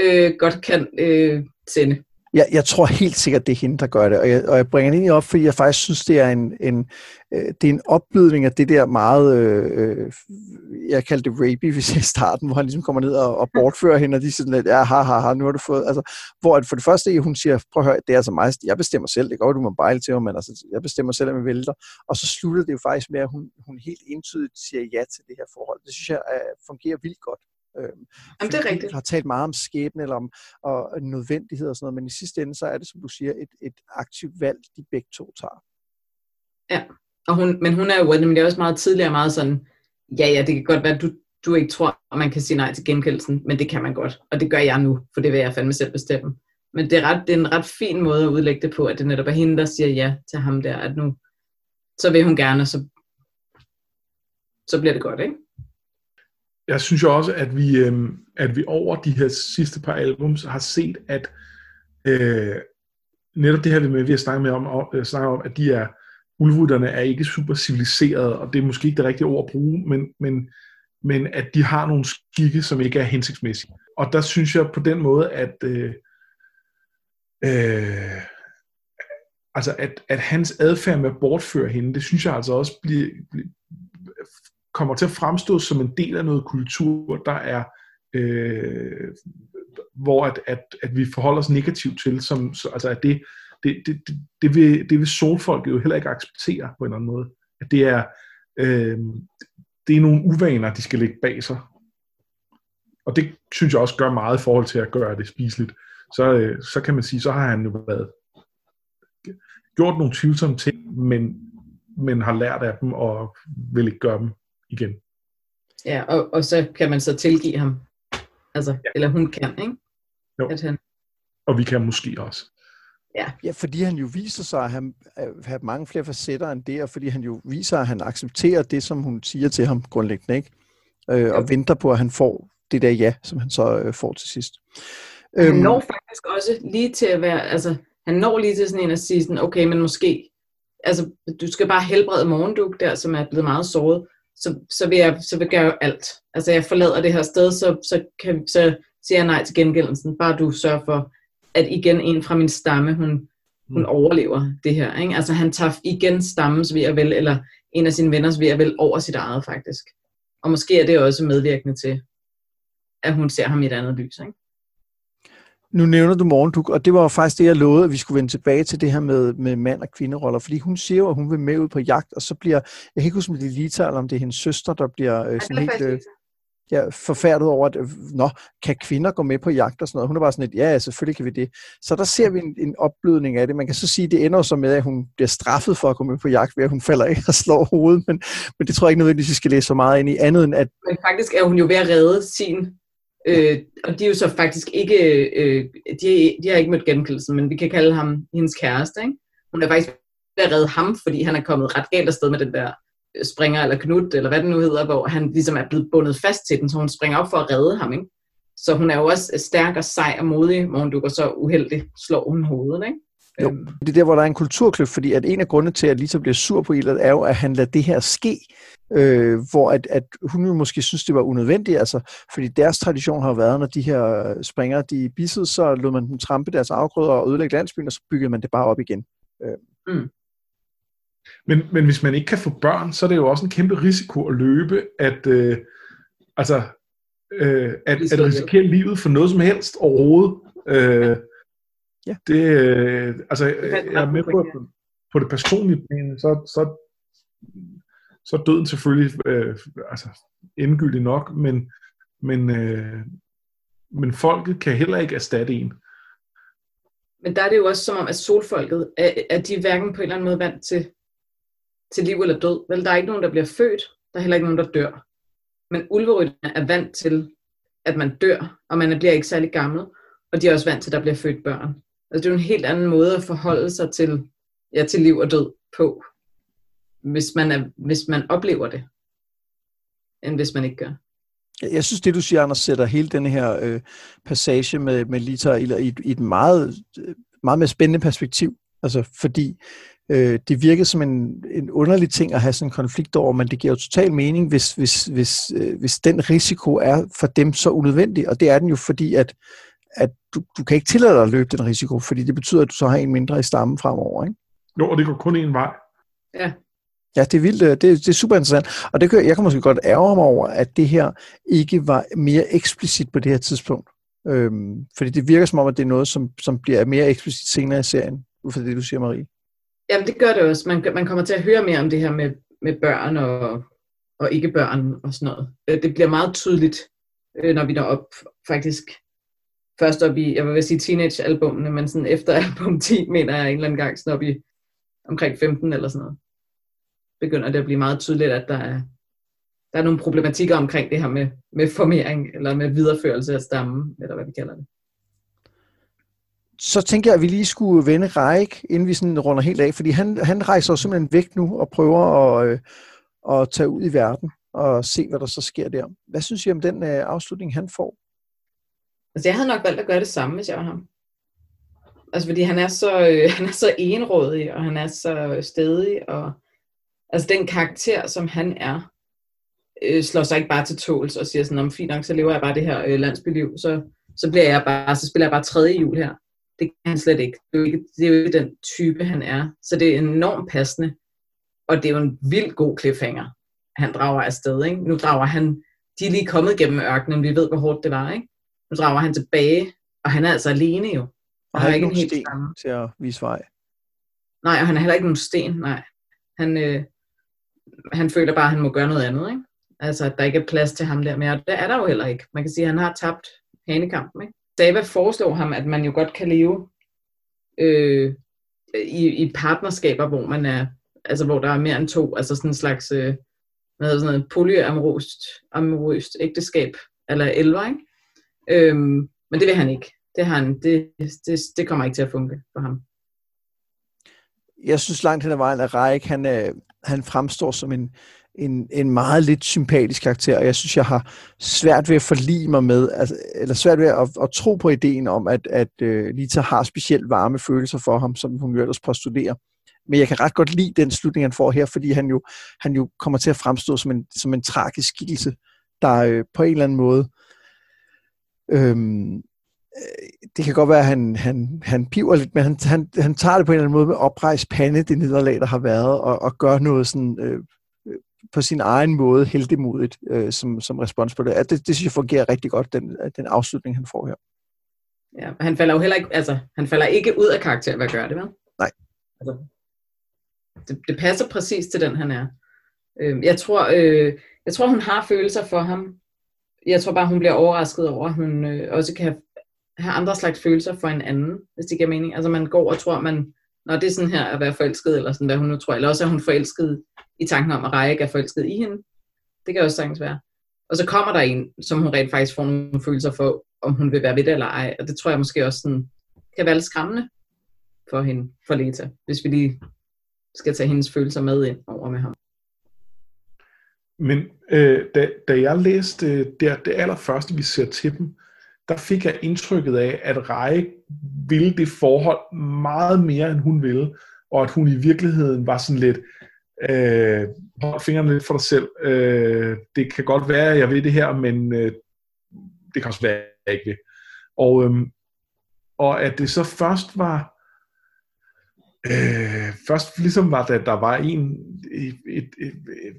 øh, godt kan øh, sende. Jeg, jeg tror helt sikkert, det er hende, der gør det, og jeg, og jeg bringer det egentlig op, fordi jeg faktisk synes, det er en, en, øh, det er en opblødning af det der meget, øh, øh jeg kaldte det rapey, hvis jeg i starten, hvor han ligesom kommer ned og, og bortfører hende, og de siger sådan lidt, ja, ha, ha, ha, nu har du fået, altså, hvor for det første, hun siger, prøv at høre, det er altså mig, jeg bestemmer selv, det går, du må bejle til mig, men altså, jeg bestemmer selv, at jeg vælter, og så slutter det jo faktisk med, at hun, hun helt entydigt siger ja til det her forhold. Det synes jeg uh, fungerer vildt godt. Øhm, Jamen, det er rigtigt. Har talt meget om skæbne eller om og nødvendighed og sådan noget, men i sidste ende, så er det, som du siger, et, et aktivt valg, de begge to tager. Ja, og hun, men hun er jo nemlig også meget tidligere meget sådan, ja, ja, det kan godt være, du, du ikke tror, at man kan sige nej til genkendelsen, men det kan man godt, og det gør jeg nu, for det vil jeg fandme selv bestemme. Men det er, ret, det er en ret fin måde at udlægge det på, at det netop er hende, der siger ja til ham der, at nu, så vil hun gerne, så, så bliver det godt, ikke? Jeg synes jo også, at vi, øh, at vi over de her sidste par albums har set, at øh, netop det her, med, vi har snakket, med om, og, øh, snakket om, at de er, ulvudderne er ikke super civiliserede, og det er måske ikke det rigtige ord at bruge, men, men, men at de har nogle skikke, som ikke er hensigtsmæssige. Og der synes jeg på den måde, at øh, øh, altså at, at hans adfærd med at bortføre hende, det synes jeg altså også bliver, bliver kommer til at fremstå som en del af noget kultur, der er, øh, hvor at, at, at vi forholder os negativt til, som, altså at det, det, det, det, det, vil, det vil solfolk jo heller ikke acceptere på en eller anden måde. At det er, øh, det er nogle uvaner, de skal lægge bag sig. Og det synes jeg også gør meget i forhold til at gøre det spiseligt. Så, øh, så kan man sige, så har han jo været gjort nogle tvivlsomme ting, men, men har lært af dem og vil ikke gøre dem igen. Ja, og, og så kan man så tilgive ham. Altså, ja. eller hun kan, ikke? Jo. At han... Og vi kan måske også. Ja. ja, fordi han jo viser sig at have, at have mange flere facetter end det, og fordi han jo viser, at han accepterer det, som hun siger til ham grundlæggende, ikke? Øh, ja. Og venter på, at han får det der ja, som han så øh, får til sidst. Han øhm, når faktisk også lige til at være, altså, han når lige til sådan en at sige sådan, okay, men måske, altså, du skal bare helbrede morgenduk der, som er blevet meget såret, så, så, vil jeg, så vil jeg gøre alt. Altså jeg forlader det her sted, så, så, kan, så siger jeg nej til gengældelsen. Bare du sørger for, at igen en fra min stamme, hun, hun mm. overlever det her. Ikke? Altså han tager igen stammens ved at vel, eller en af sine venners ved at vel over sit eget faktisk. Og måske er det også medvirkende til, at hun ser ham i et andet lys. Ikke? Nu nævner du morgenduk, og det var faktisk det, jeg lovede, at vi skulle vende tilbage til det her med, med mand- og kvinderoller, fordi hun siger jo, at hun vil med ud på jagt, og så bliver, jeg kan ikke huske, om det er Lita, eller om det er hendes søster, der bliver øh, sådan helt øh, ja, forfærdet over, at øh, nå, kan kvinder gå med på jagt og sådan noget. Hun er bare sådan et, ja, selvfølgelig kan vi det. Så der ser vi en, en opblødning af det. Man kan så sige, at det ender så med, at hun bliver straffet for at gå med på jagt, ved at hun falder ikke og slår hovedet, men, men det tror jeg ikke nødvendigvis, vi skal læse så meget ind i andet end at... Men faktisk er hun jo ved at redde sin Øh, og de er jo så faktisk ikke, øh, de, de har ikke mødt genkendelsen, men vi kan kalde ham hendes kæreste. Ikke? Hun er faktisk ved at redde ham, fordi han er kommet ret galt afsted med den der øh, springer eller knut, eller hvad det nu hedder, hvor han ligesom er blevet bundet fast til den, så hun springer op for at redde ham. Ikke? Så hun er jo også øh, stærk og sej og modig, hvor hun dukker så uheldigt slår hun hovedet. Ikke? Jo, øhm. det er der, hvor der er en kulturkløft, fordi at en af grundene til, at Lisa bliver sur på Ilad, er jo, at han lader det her ske, øh, hvor at, at hun jo måske synes, det var unødvendigt, altså, fordi deres tradition har været, når de her springer, de bissede, så lod man dem trampe deres afgrøder og ødelægge landsbyen, og så byggede man det bare op igen. Øh. Mm. Men, men hvis man ikke kan få børn, så er det jo også en kæmpe risiko at løbe, at, øh, altså, øh, at, at risikere livet for noget som helst overhovedet. Øh, Ja. Det, øh, altså, jeg er med på, på det personlige plan, så, så, så er døden selvfølgelig øh, altså, endegyldig nok, men, men, øh, men folket kan heller ikke erstatte en. Men der er det jo også som om, at solfolket, er, er de hverken på en eller anden måde vant til, til liv eller død. Vel, der er ikke nogen, der bliver født, der er heller ikke nogen, der dør. Men ulverytterne er vant til, at man dør, og man bliver ikke særlig gammel, og de er også vant til, at der bliver født børn. Altså, det er jo en helt anden måde at forholde sig til, ja, til liv og død på, hvis man, er, hvis man oplever det, end hvis man ikke gør. Jeg synes, det du siger, Anders, sætter hele den her øh, passage med, med Lita i, i, i et meget, meget mere spændende perspektiv. Altså, fordi øh, det virker som en, en underlig ting at have sådan en konflikt over, men det giver jo total mening, hvis, hvis, hvis, øh, hvis den risiko er for dem så unødvendig. Og det er den jo, fordi at, at du, du kan ikke tillade dig at løbe den risiko, fordi det betyder, at du så har en mindre i stammen fremover. Ikke? Jo, og det går kun en vej. Ja. Ja, det er vildt. Det, det er super interessant. Og det kan, jeg kan måske godt ærge mig over, at det her ikke var mere eksplicit på det her tidspunkt. Øhm, fordi det virker som om, at det er noget, som, som bliver mere eksplicit senere i serien, ud fra det, du siger, Marie. Jamen, det gør det også. Man, man kommer til at høre mere om det her med, med børn og, og ikke børn og sådan noget. Øh, det bliver meget tydeligt, øh, når vi når op faktisk først op i, jeg vil sige teenage-albumene, men sådan efter album 10, mener jeg en eller anden gang, sådan op i omkring 15 eller sådan noget begynder det at blive meget tydeligt, at der er, der er nogle problematikker omkring det her med, med formering, eller med videreførelse af stammen, eller hvad vi kalder det. Så tænker jeg, at vi lige skulle vende Reik, inden vi sådan runder helt af, fordi han, han rejser jo simpelthen væk nu og prøver at, øh, at tage ud i verden og se, hvad der så sker der. Hvad synes I om den øh, afslutning, han får? Altså, jeg havde nok valgt at gøre det samme, hvis jeg var ham. Altså, fordi han er så, øh, han er så enrådig, og han er så stedig, og altså den karakter, som han er, øh, slår sig ikke bare til tåls og siger sådan, om fint nok, så lever jeg bare det her øh, landsbyliv, så, så bliver jeg bare, så spiller jeg bare tredje jul her. Det kan han slet ikke. Det er, jo ikke. det er jo ikke den type, han er. Så det er enormt passende. Og det er jo en vild god cliffhanger, han drager afsted. Ikke? Nu drager han, de er lige kommet gennem ørkenen, vi ved, hvor hårdt det var. Ikke? Nu drager han tilbage, og han er altså alene jo. Og har ikke en helt sten til at vise vej. Nej, og han har heller ikke nogen sten, nej. Han, øh, han føler bare, at han må gøre noget andet. Ikke? Altså, at der ikke er plads til ham der mere. Og det er der jo heller ikke. Man kan sige, at han har tabt hanekampen. Ikke? Dava foreslår ham, at man jo godt kan leve øh, i, i partnerskaber, hvor man er, altså hvor der er mere end to, altså sådan en slags, øh, hvad hedder sådan noget, polyamorøst amorøst ægteskab, eller elver, ikke? Øhm, men det vil han ikke. Det, han, det, det, det kommer ikke til at funke for ham. Jeg synes langt hen ad vejen, at Reik, han, øh, han fremstår som en, en, en meget lidt sympatisk karakter, og jeg synes, jeg har svært ved at forlige mig med, altså, eller svært ved at, at tro på ideen om, at, at uh, Lita har specielt varme følelser for ham, som hun jo ellers postulerer. Men jeg kan ret godt lide den slutning, han får her, fordi han jo, han jo kommer til at fremstå som en, som en tragisk skikkelse, der uh, på en eller anden måde øhm, det kan godt være, at han, han, han piver lidt, men han, han, han tager det på en eller anden måde med oprejst pande, det nederlag, der har været, og, og gør noget sådan, øh, på sin egen måde heldemodigt øh, som, som respons på det. det. Det synes jeg fungerer rigtig godt, den, den afslutning, han får her. Ja, han falder jo heller ikke, altså, han falder ikke ud af karakter ved at gøre det, vel? Nej. Altså, det, det passer præcis til den, han er. Øh, jeg, tror, øh, jeg tror, hun har følelser for ham. Jeg tror bare, hun bliver overrasket over, at hun øh, også kan have andre slags følelser for en anden, hvis det giver mening. Altså man går og tror, man, når det er sådan her at være forelsket, eller sådan hvad hun nu tror, eller også er hun forelsket i tanken om, at Rejek er forelsket i hende. Det kan også sagtens være. Og så kommer der en, som hun rent faktisk får nogle følelser for, om hun vil være ved det eller ej. Og det tror jeg måske også sådan, kan være lidt skræmmende for hende, for Leta, hvis vi lige skal tage hendes følelser med ind over med ham. Men øh, da, da jeg læste øh, det, det allerførste, vi ser til dem, der fik jeg indtrykket af, at Reje ville det forhold meget mere, end hun ville, og at hun i virkeligheden var sådan lidt, øh, hold fingrene lidt for dig selv, øh, det kan godt være, at jeg ved det her, men øh, det kan også være, at jeg ikke vil. Og, øh, og at det så først var, Øh, først ligesom var da der var en, et, et, et,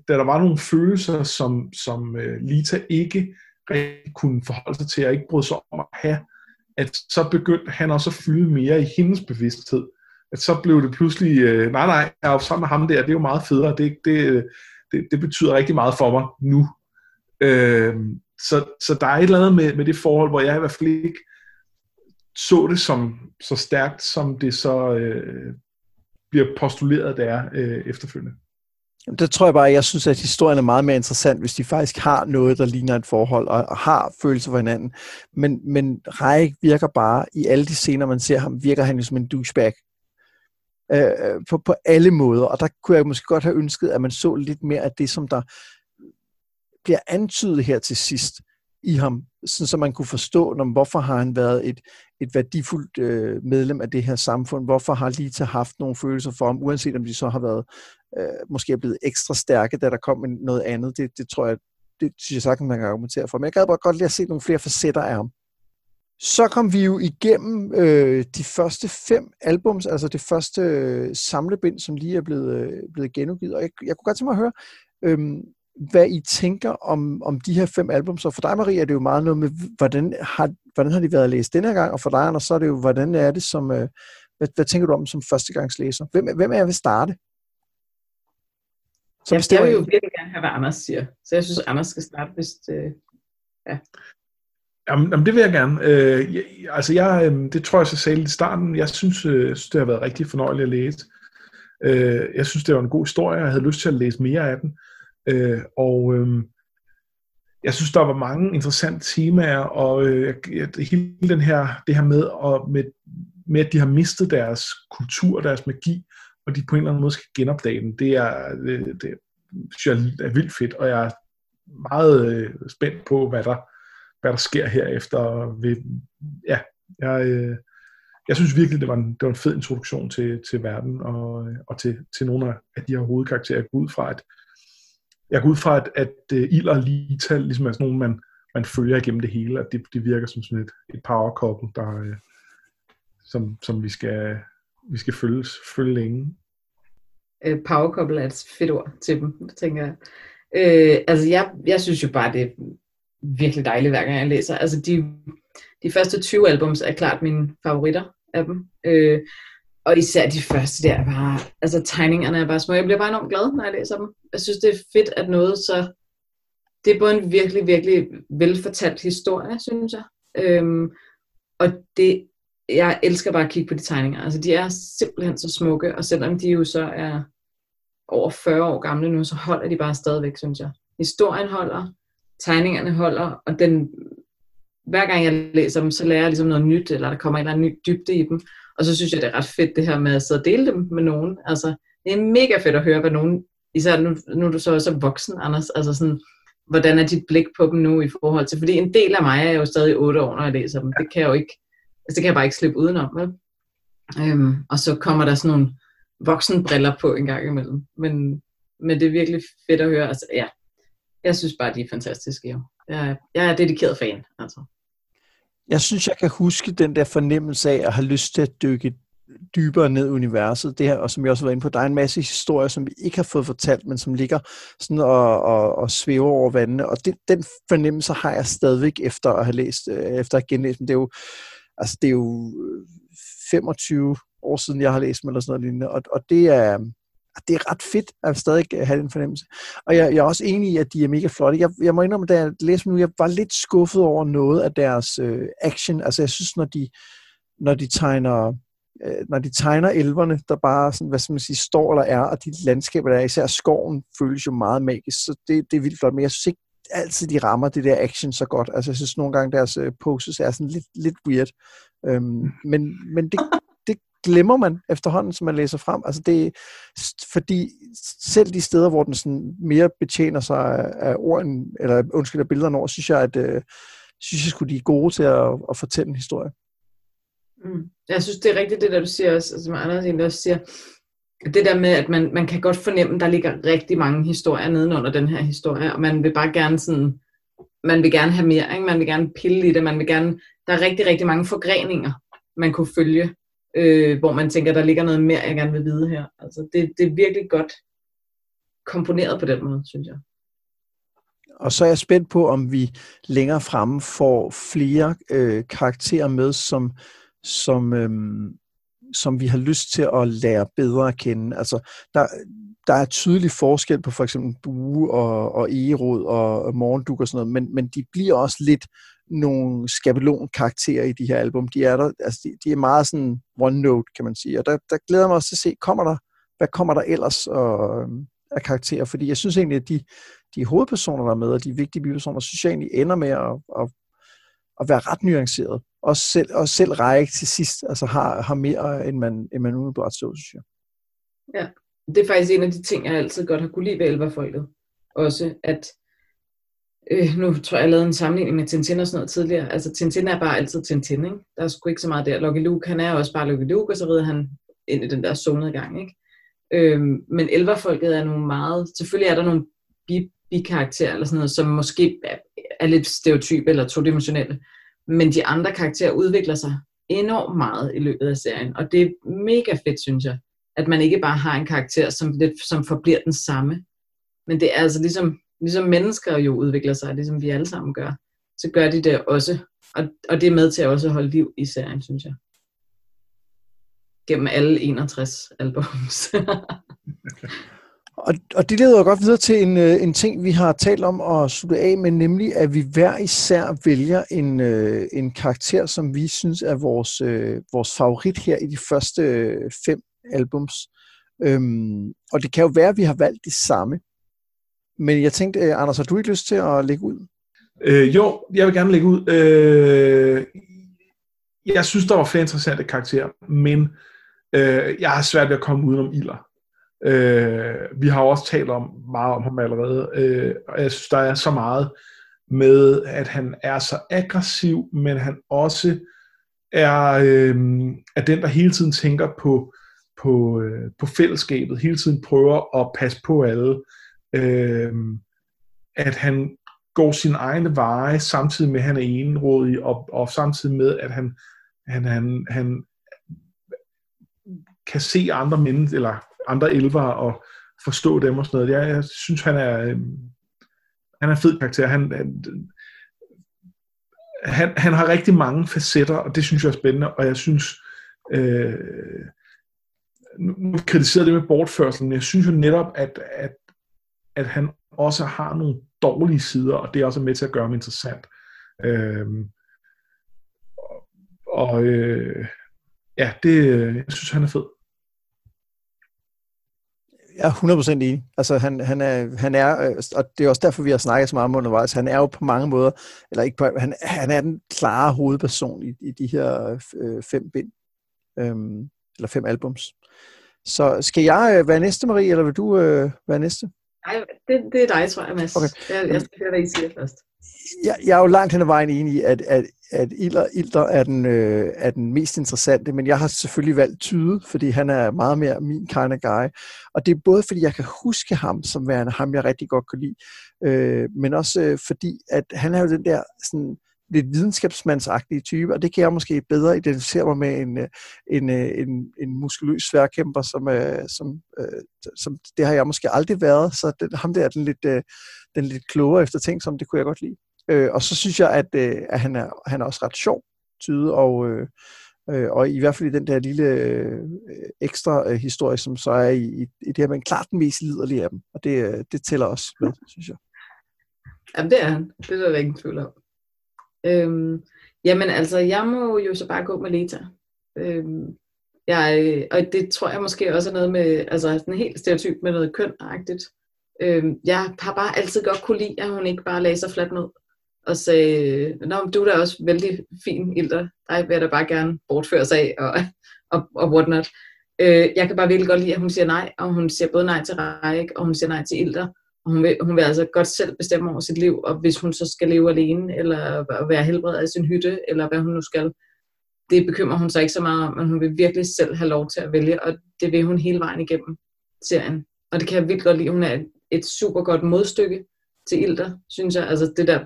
da der var nogle følelser, som, som øh, Lita ikke rigtig kunne forholde sig til, og ikke brød sig om at have, at så begyndte han også at fylde mere i hendes bevidsthed. At så blev det pludselig, øh, nej nej, jeg er jo sammen med ham der, det er jo meget federe, det, det, øh, det, det betyder rigtig meget for mig nu. Øh, så, så der er et eller andet med, med det forhold, hvor jeg i hvert fald ikke så det som så stærkt, som det så øh, bliver postuleret, det er øh, efterfølgende. Det tror jeg bare, jeg synes, at historien er meget mere interessant, hvis de faktisk har noget, der ligner et forhold, og har følelser for hinanden. Men, men Reik virker bare, i alle de scener, man ser ham, virker han jo som en douchebag. Øh, øh, på, på alle måder. Og der kunne jeg måske godt have ønsket, at man så lidt mere af det, som der bliver antydet her til sidst i ham, sådan så man kunne forstå, når, hvorfor har han været et, et værdifuldt øh, medlem af det her samfund, hvorfor har Lita haft nogle følelser for ham, uanset om de så har været øh, måske er blevet ekstra stærke, da der kom noget andet. Det, det tror jeg, det synes jeg sagtens, man kan argumentere for. Men jeg gad bare godt lige at se nogle flere facetter af ham. Så kom vi jo igennem øh, de første fem albums, altså det første øh, samlebind, som lige er blevet, øh, blevet genudgivet. Og jeg, jeg kunne godt tænke mig at høre, øh, hvad I tænker om, om de her fem albums. Og for dig, Marie, er det jo meget noget med, hvordan har, hvordan har de været læst denne gang? Og for dig, Anders, så er det jo, hvordan er det som... Øh, hvad, hvad tænker du om som førstegangslæser? Hvem, hvem er jeg vil starte? Så jeg vil jo virkelig gerne have, hvad Anders siger. Så jeg synes, Anders skal starte, hvis det... Ja. Jamen, jamen, det vil jeg gerne. Øh, jeg, altså, jeg, øh, det tror jeg, jeg sagde i starten. Jeg synes, øh, synes, det har været rigtig fornøjeligt at læse. Øh, jeg synes, det var en god historie. Jeg havde lyst til at læse mere af den. Øh, og øh, jeg synes, der var mange interessante temaer, og øh, hele den her, det her med, og med, med, at de har mistet deres kultur, deres magi, og de på en eller anden måde skal genopdage den, det er, det, det synes jeg er vildt fedt, og jeg er meget øh, spændt på, hvad der, hvad der sker herefter. Ved, ja, jeg, øh, jeg synes virkelig, det var en, det var en fed introduktion til, til verden og, og til, til nogle af de her hovedkarakterer. Jeg går ud fra, at, jeg går ud fra, at, at uh, Ild og Lita ligesom er sådan nogle, man, man følger igennem det hele, at det, det virker som sådan et, et power couple, der, uh, som, som vi skal, vi skal følge, følge længe. Øh, uh, power couple er et fedt ord til dem, tænker jeg. Øh, altså, jeg, jeg synes jo bare, det er virkelig dejligt, hver gang jeg læser. Altså, de, de første 20 albums er klart mine favoritter af dem. Øh, og især de første der, bare, altså tegningerne er bare små. Jeg bliver bare enormt glad, når jeg læser dem. Jeg synes, det er fedt, at noget så... Det er både en virkelig, virkelig velfortalt historie, synes jeg. Øhm, og det, jeg elsker bare at kigge på de tegninger. Altså, de er simpelthen så smukke, og selvom de jo så er over 40 år gamle nu, så holder de bare stadigvæk, synes jeg. Historien holder, tegningerne holder, og den, hver gang jeg læser dem, så lærer jeg ligesom noget nyt, eller der kommer en eller anden ny dybde i dem. Og så synes jeg, det er ret fedt det her med at sidde og dele dem med nogen. Altså, det er mega fedt at høre, hvad nogen, især nu, nu er du så også voksen, Anders, altså sådan, hvordan er dit blik på dem nu i forhold til, fordi en del af mig er jo stadig 8 år, når jeg læser dem. Det kan jeg jo ikke, altså det kan jeg bare ikke slippe udenom, vel? Øhm, og så kommer der sådan nogle voksenbriller på en gang imellem. Men, men det er virkelig fedt at høre. Altså, ja, jeg synes bare, de er fantastiske. Jo. Jeg, jeg er dedikeret fan. Altså. Jeg synes, jeg kan huske den der fornemmelse af at have lyst til at dykke dybere ned i universet. Det her, og som jeg også har været inde på, der er en masse historier, som vi ikke har fået fortalt, men som ligger sådan og, og, og svæver over vandene. Og det, den fornemmelse har jeg stadigvæk efter at have læst, øh, efter at genlæse dem. Det er jo, altså det er jo øh, 25 år siden, jeg har læst dem, eller sådan noget lignende. Og, og det er, det er ret fedt at stadig have den fornemmelse. Og jeg, jeg er også enig i, at de er mega flotte. Jeg, jeg må indrømme, da jeg læste nu, jeg var lidt skuffet over noget af deres øh, action. Altså jeg synes, når de, når de tegner øh, når de tegner elverne, der bare sådan, hvad skal man sige, står eller er, og de landskaber, der er, især skoven, føles jo meget magisk, så det, det er vildt flot, men jeg synes ikke altid, de rammer det der action så godt. Altså jeg synes nogle gange, deres øh, poses er sådan lidt, lidt weird. Øhm, men, men det, glemmer man efterhånden, som man læser frem. Altså det, fordi selv de steder, hvor den sådan mere betjener sig af, af orden, eller undskyld, af billederne over, synes jeg, at øh, synes jeg skulle de er gode til at, at fortælle en historie. Mm. Jeg synes, det er rigtigt, det der du siger også, altså, som Anders egentlig også siger, det der med, at man, man kan godt fornemme, at der ligger rigtig mange historier nedenunder den her historie, og man vil bare gerne sådan, man vil gerne have mere, ikke? man vil gerne pille i det, man vil gerne, der er rigtig, rigtig mange forgreninger, man kunne følge øh, hvor man tænker, der ligger noget mere, jeg gerne vil vide her. Altså, det, det er virkelig godt komponeret på den måde, synes jeg. Og så er jeg spændt på, om vi længere fremme får flere øh, karakterer med, som, som, øh, som vi har lyst til at lære bedre at kende. Altså, der, der er tydelig forskel på for eksempel Bue og, og Egerod og Morgenduk og sådan noget, men, men de bliver også lidt nogle skabelonkarakterer i de her album. De er, der, altså de, de er meget sådan one note, kan man sige. Og der, der glæder mig også til at se, kommer der, hvad kommer der ellers og, øhm, af karakterer? Fordi jeg synes egentlig, at de, de hovedpersoner, der er med, og de vigtige bipersoner, synes jeg egentlig ender med at, at, at være ret nuanceret. Og selv, og selv række til sidst altså har, har mere, end man, end man umiddelbart så, synes jeg. Ja, det er faktisk en af de ting, jeg altid godt har kunne lide ved Elverfolket. Også, at øh, nu tror jeg, jeg lavede en sammenligning med Tintin og sådan noget tidligere. Altså Tintin er bare altid Tintin, ikke? Der er sgu ikke så meget der. Lucky Luke, han er også bare Lucky Luke, og så rider han ind i den der zonedgang, ikke? Øhm, men elverfolket er nogle meget, selvfølgelig er der nogle bi-karakterer, eller sådan noget, som måske er, er lidt stereotype eller todimensionelle, men de andre karakterer udvikler sig enormt meget i løbet af serien, og det er mega fedt, synes jeg, at man ikke bare har en karakter, som, lidt, som forbliver den samme, men det er altså ligesom, ligesom mennesker jo udvikler sig, ligesom vi alle sammen gør, så gør de det også, og, og det er med til at også holde liv i serien, synes jeg gennem alle 61 albums. og, og det leder jo godt videre til en, øh, en ting, vi har talt om at slutte af med, nemlig at vi hver især vælger en, øh, en karakter, som vi synes er vores, øh, vores favorit her i de første fem albums. Øhm, og det kan jo være, at vi har valgt det samme. Men jeg tænkte, øh, Anders, har du ikke lyst til at lægge ud? Øh, jo, jeg vil gerne lægge ud. Øh, jeg synes, der var flere interessante karakterer, men Øh, jeg har svært ved at komme udenom Iler. Øh, vi har også talt om meget om ham allerede, øh, og jeg synes, der er så meget med, at han er så aggressiv, men han også er, øh, er den, der hele tiden tænker på, på, øh, på fællesskabet, hele tiden prøver at passe på alle. Øh, at han går sin egne veje, samtidig med, at han er enrådig, og, og samtidig med, at han, han, han, han kan se andre mennesker, eller andre elver og forstå dem og sådan noget. Jeg, jeg synes, han er, øh, han er en fed karakter. Han, han, han har rigtig mange facetter, og det synes jeg er spændende, og jeg synes, øh, nu kritiserer det med bortførselen, men jeg synes jo netop, at, at, at han også har nogle dårlige sider, og det er også med til at gøre ham interessant. Øh, og øh, ja, det, jeg synes, han er fed. Jeg er 100% enig. Altså, han, han, er, han er, øh, og det er også derfor, vi har snakket så meget om undervejs, han er jo på mange måder, eller ikke på, han, han er den klare hovedperson i, i de her øh, fem bind, øhm, eller fem albums. Så skal jeg øh, være næste, Marie, eller vil du øh, være næste? Nej, det, det er dig, tror jeg, Mads. Okay. Jeg, jeg skal høre, hvad I siger først jeg, jeg er jo langt hen ad vejen enig i, at, at, at Ilder, Ilder er, den, øh, er den mest interessante, men jeg har selvfølgelig valgt Tyde, fordi han er meget mere min kind of guy. Og det er både fordi, jeg kan huske ham som værende ham, jeg rigtig godt kan lide, øh, men også øh, fordi, at han er jo den der sådan, lidt videnskabsmandsagtige type, og det kan jeg måske bedre identificere mig med en, øh, en, øh, en, en muskuløs sværkæmper, som, øh, som, som det har jeg måske aldrig været, så den, ham der er den lidt, den lidt klogere efter ting, som det kunne jeg godt lide. Øh, og så synes jeg, at, at han, er, han er også ret sjov, tyde, og, øh, og i hvert fald i den der lille øh, ekstra øh, historie, som så er i, i, i det her, men klart den mest liderlige af dem, og det, det tæller også med, synes jeg. Jamen det er han, det er der ingen tvivl om. Øhm, jamen altså, jeg må jo så bare gå med Leta. Øhm, jeg, og det tror jeg måske også er noget med, altså sådan helt stereotyp med noget kønagtigt. Øhm, jeg har bare altid godt kunne lide, at hun ikke bare lagde sig fladt ned og sagde, Nå, du er da også vældig fin, Ilder. Dig vil jeg da bare gerne bortføre sig af, og, og, og whatnot. Øh, jeg kan bare virkelig godt lide, at hun siger nej, og hun siger både nej til Reik, og hun siger nej til Ilder. Og hun vil, hun vil altså godt selv bestemme over sit liv, og hvis hun så skal leve alene, eller være helbredet af sin hytte, eller hvad hun nu skal, det bekymrer hun sig ikke så meget om, men hun vil virkelig selv have lov til at vælge, og det vil hun hele vejen igennem serien. Og det kan jeg virkelig godt lide. Hun er et, et super godt modstykke til Ilder, synes jeg. Altså det der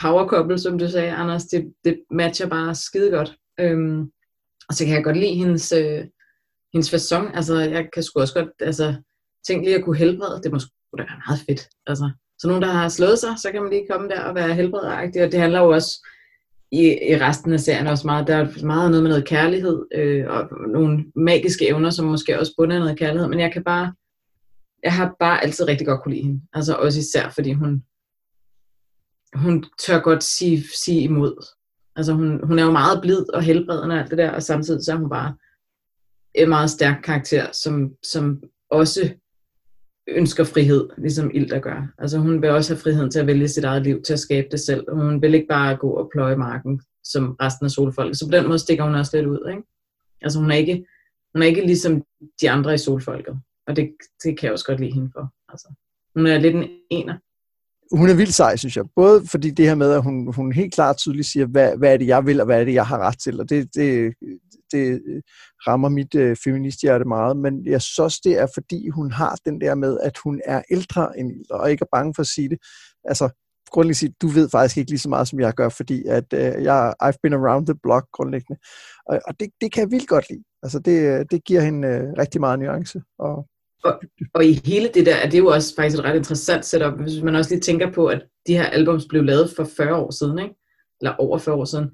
power couple, som du sagde, Anders, det, det matcher bare skide godt. Øhm, og så kan jeg godt lide hendes, øh, hendes façon. Altså, jeg kan sgu også godt, altså, tænke lige at kunne helbrede, det må det da være meget fedt. Altså, så nogen, der har slået sig, så kan man lige komme der og være helbredagtig, og det handler jo også i, i resten af serien også meget, der er meget noget med noget kærlighed, øh, og nogle magiske evner, som måske også bunder noget kærlighed, men jeg kan bare, jeg har bare altid rigtig godt kunne lide hende. Altså også især, fordi hun, hun tør godt sige, sige imod. Altså hun, hun er jo meget blid og helbredende og alt det der, og samtidig så er hun bare en meget stærk karakter, som, som også ønsker frihed, ligesom Ilda gør. Altså hun vil også have friheden til at vælge sit eget liv, til at skabe det selv. Hun vil ikke bare gå og pløje marken, som resten af solfolket. Så på den måde stikker hun også lidt ud. Ikke? Altså hun er, ikke, hun er ikke ligesom de andre i solfolket. Og det, det kan jeg også godt lide hende for. Altså, hun er lidt en ener hun er vildt sej, synes jeg. Både fordi det her med, at hun, hun helt klart tydeligt siger, hvad, hvad er det, jeg vil, og hvad er det, jeg har ret til. Og det, det, det øh, rammer mit øh, feministhjerte meget. Men jeg synes også, det er, fordi hun har den der med, at hun er ældre end ældre, og ikke er bange for at sige det. Altså, grundlæggende sige, du ved faktisk ikke lige så meget, som jeg gør, fordi at øh, jeg, I've been around the block grundlæggende. Og, og det, det kan jeg vildt godt lide. Altså, det, øh, det giver hende øh, rigtig meget nuance. Og, og, og i hele det der, er det jo også faktisk et ret interessant setup, hvis man også lige tænker på, at de her albums blev lavet for 40 år siden, ikke? eller over 40 år siden,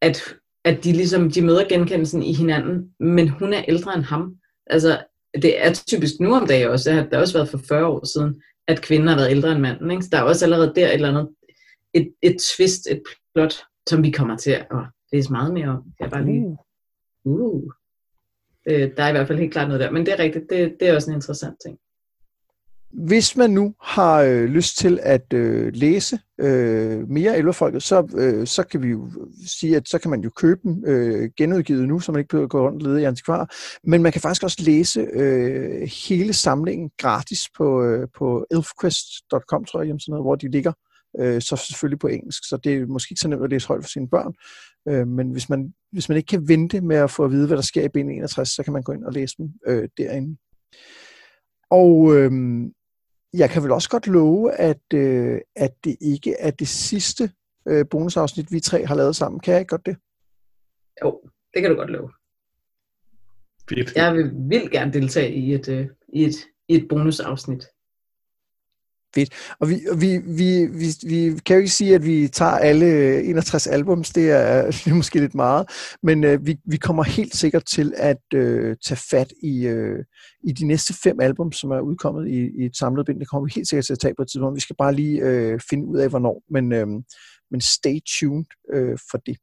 at, at de ligesom, de møder genkendelsen i hinanden, men hun er ældre end ham. Altså, det er typisk nu om dagen også, det har også været for 40 år siden, at kvinden har været ældre end manden. Ikke? Så der er også allerede der et eller andet, et, et twist, et plot, som vi kommer til at læse meget mere om. Jeg bare lige, uh. Øh, der er i hvert fald helt klart noget der, men det er rigtigt, det, det er også en interessant ting. Hvis man nu har øh, lyst til at øh, læse øh, mere Elverfolket, så, øh, så kan vi jo sige, at så kan man jo købe dem øh, genudgivet nu, så man ikke behøver at gå rundt og lede i antikvarer. Men man kan faktisk også læse øh, hele samlingen gratis på, øh, på elfquest.com, tror jeg, hjemmesiden, hvor de ligger. Øh, så selvfølgelig på engelsk, så det er måske ikke så nemt at læse højt for sine børn. Øh, men hvis man, hvis man ikke kan vente med at få at vide, hvad der sker i bind 61, så kan man gå ind og læse dem øh, derinde. Og øh, jeg kan vel også godt love, at, øh, at det ikke er det sidste øh, bonusafsnit, vi tre har lavet sammen. Kan jeg ikke godt det? Jo, det kan du godt love. Fedt. Jeg vil, vil gerne deltage i et, øh, i et, i et bonusafsnit. Fedt. Og vi, vi, vi, vi, vi kan jo ikke sige, at vi tager alle øh, 61 albums, det er, øh, det er måske lidt meget, men øh, vi, vi kommer helt sikkert til at øh, tage fat i, øh, i de næste fem album, som er udkommet i, i et samlet bind. Det kommer vi helt sikkert til at tage på et tidspunkt. Vi skal bare lige øh, finde ud af, hvornår, men, øh, men stay tuned øh, for det.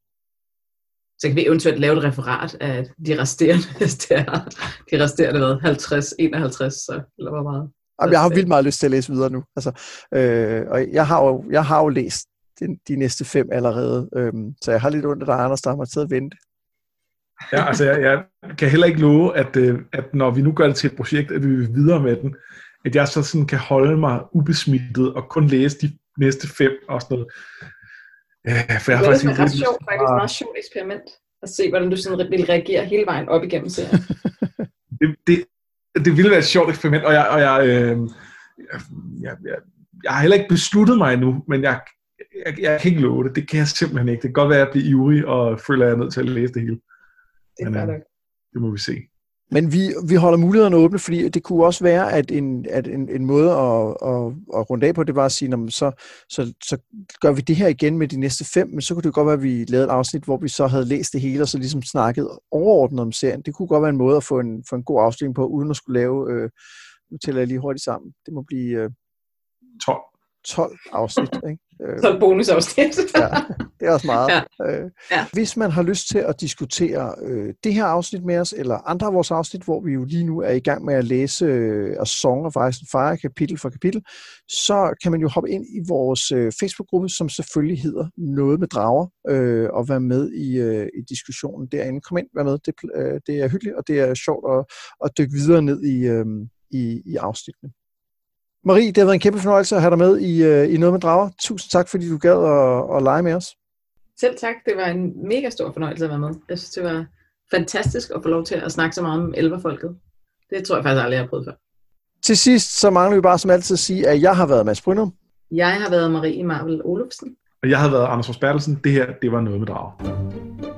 Så kan vi eventuelt lave et referat af de resterende, de resterende hvad, 50, 51, så, eller hvor meget. Jamen, jeg har vildt meget lyst til at læse videre nu. Altså, øh, og jeg har, jo, jeg har jo læst de, de næste fem allerede, øh, så jeg har lidt ondt af dig, Anders, der har måttet vente. Ja, altså jeg, jeg kan heller ikke love, at, øh, at når vi nu gør det til et projekt, at vi vil videre med den, at jeg så sådan kan holde mig ubesmittet og kun læse de næste fem og sådan noget. Ja, for jeg har faktisk... Det er ret sjovt, faktisk et meget sjovt eksperiment at se, hvordan du sådan vil reagere hele vejen op igennem serien. det, det, det ville være et sjovt eksperiment, og jeg, og jeg, øh, jeg, jeg, jeg, jeg har heller ikke besluttet mig endnu, men jeg, jeg, jeg kan ikke love det. Det kan jeg simpelthen ikke. Det kan godt være, at jeg bliver ivrig og føler, at jeg er nødt til at læse det hele. Det, men, øh, det må vi se. Men vi, vi holder mulighederne åbne, fordi det kunne også være, at en, at en, en måde at, at, at runde af på, det var at sige, jamen, så, så, så gør vi det her igen med de næste fem, men så kunne det godt være, at vi lavede et afsnit, hvor vi så havde læst det hele, og så ligesom snakket overordnet om serien. Det kunne godt være en måde at få en, få en god afstilling på, uden at skulle lave, øh, nu tæller jeg lige hurtigt sammen, det må blive øh, 12. 12 afsnit. Ikke? Så bonusafsnit. ja, det er også meget. Ja. Øh, Ja. Hvis man har lyst til at diskutere øh, det her afsnit med os, eller andre af vores afsnit, hvor vi jo lige nu er i gang med at læse øh, A Song of Ice and Fire, kapitel for kapitel, så kan man jo hoppe ind i vores øh, Facebook-gruppe, som selvfølgelig hedder Noget med Drager, øh, og være med i, øh, i diskussionen derinde. Kom ind, vær med. Det, øh, det er hyggeligt, og det er sjovt at, at dykke videre ned i, øh, i, i afsnittene. Marie, det har været en kæmpe fornøjelse at have dig med i, øh, i Noget med Drager. Tusind tak, fordi du gad at, at lege med os. Selv tak. Det var en mega stor fornøjelse at være med. Jeg synes, det var fantastisk at få lov til at snakke så meget om elverfolket. Det tror jeg faktisk aldrig, jeg har prøvet før. Til sidst, så mangler vi bare som altid at sige, at jeg har været Mads Brynum. Jeg har været Marie Marvel Olufsen. Og jeg havde været Anders Rosbertelsen. Det her, det var noget med drager.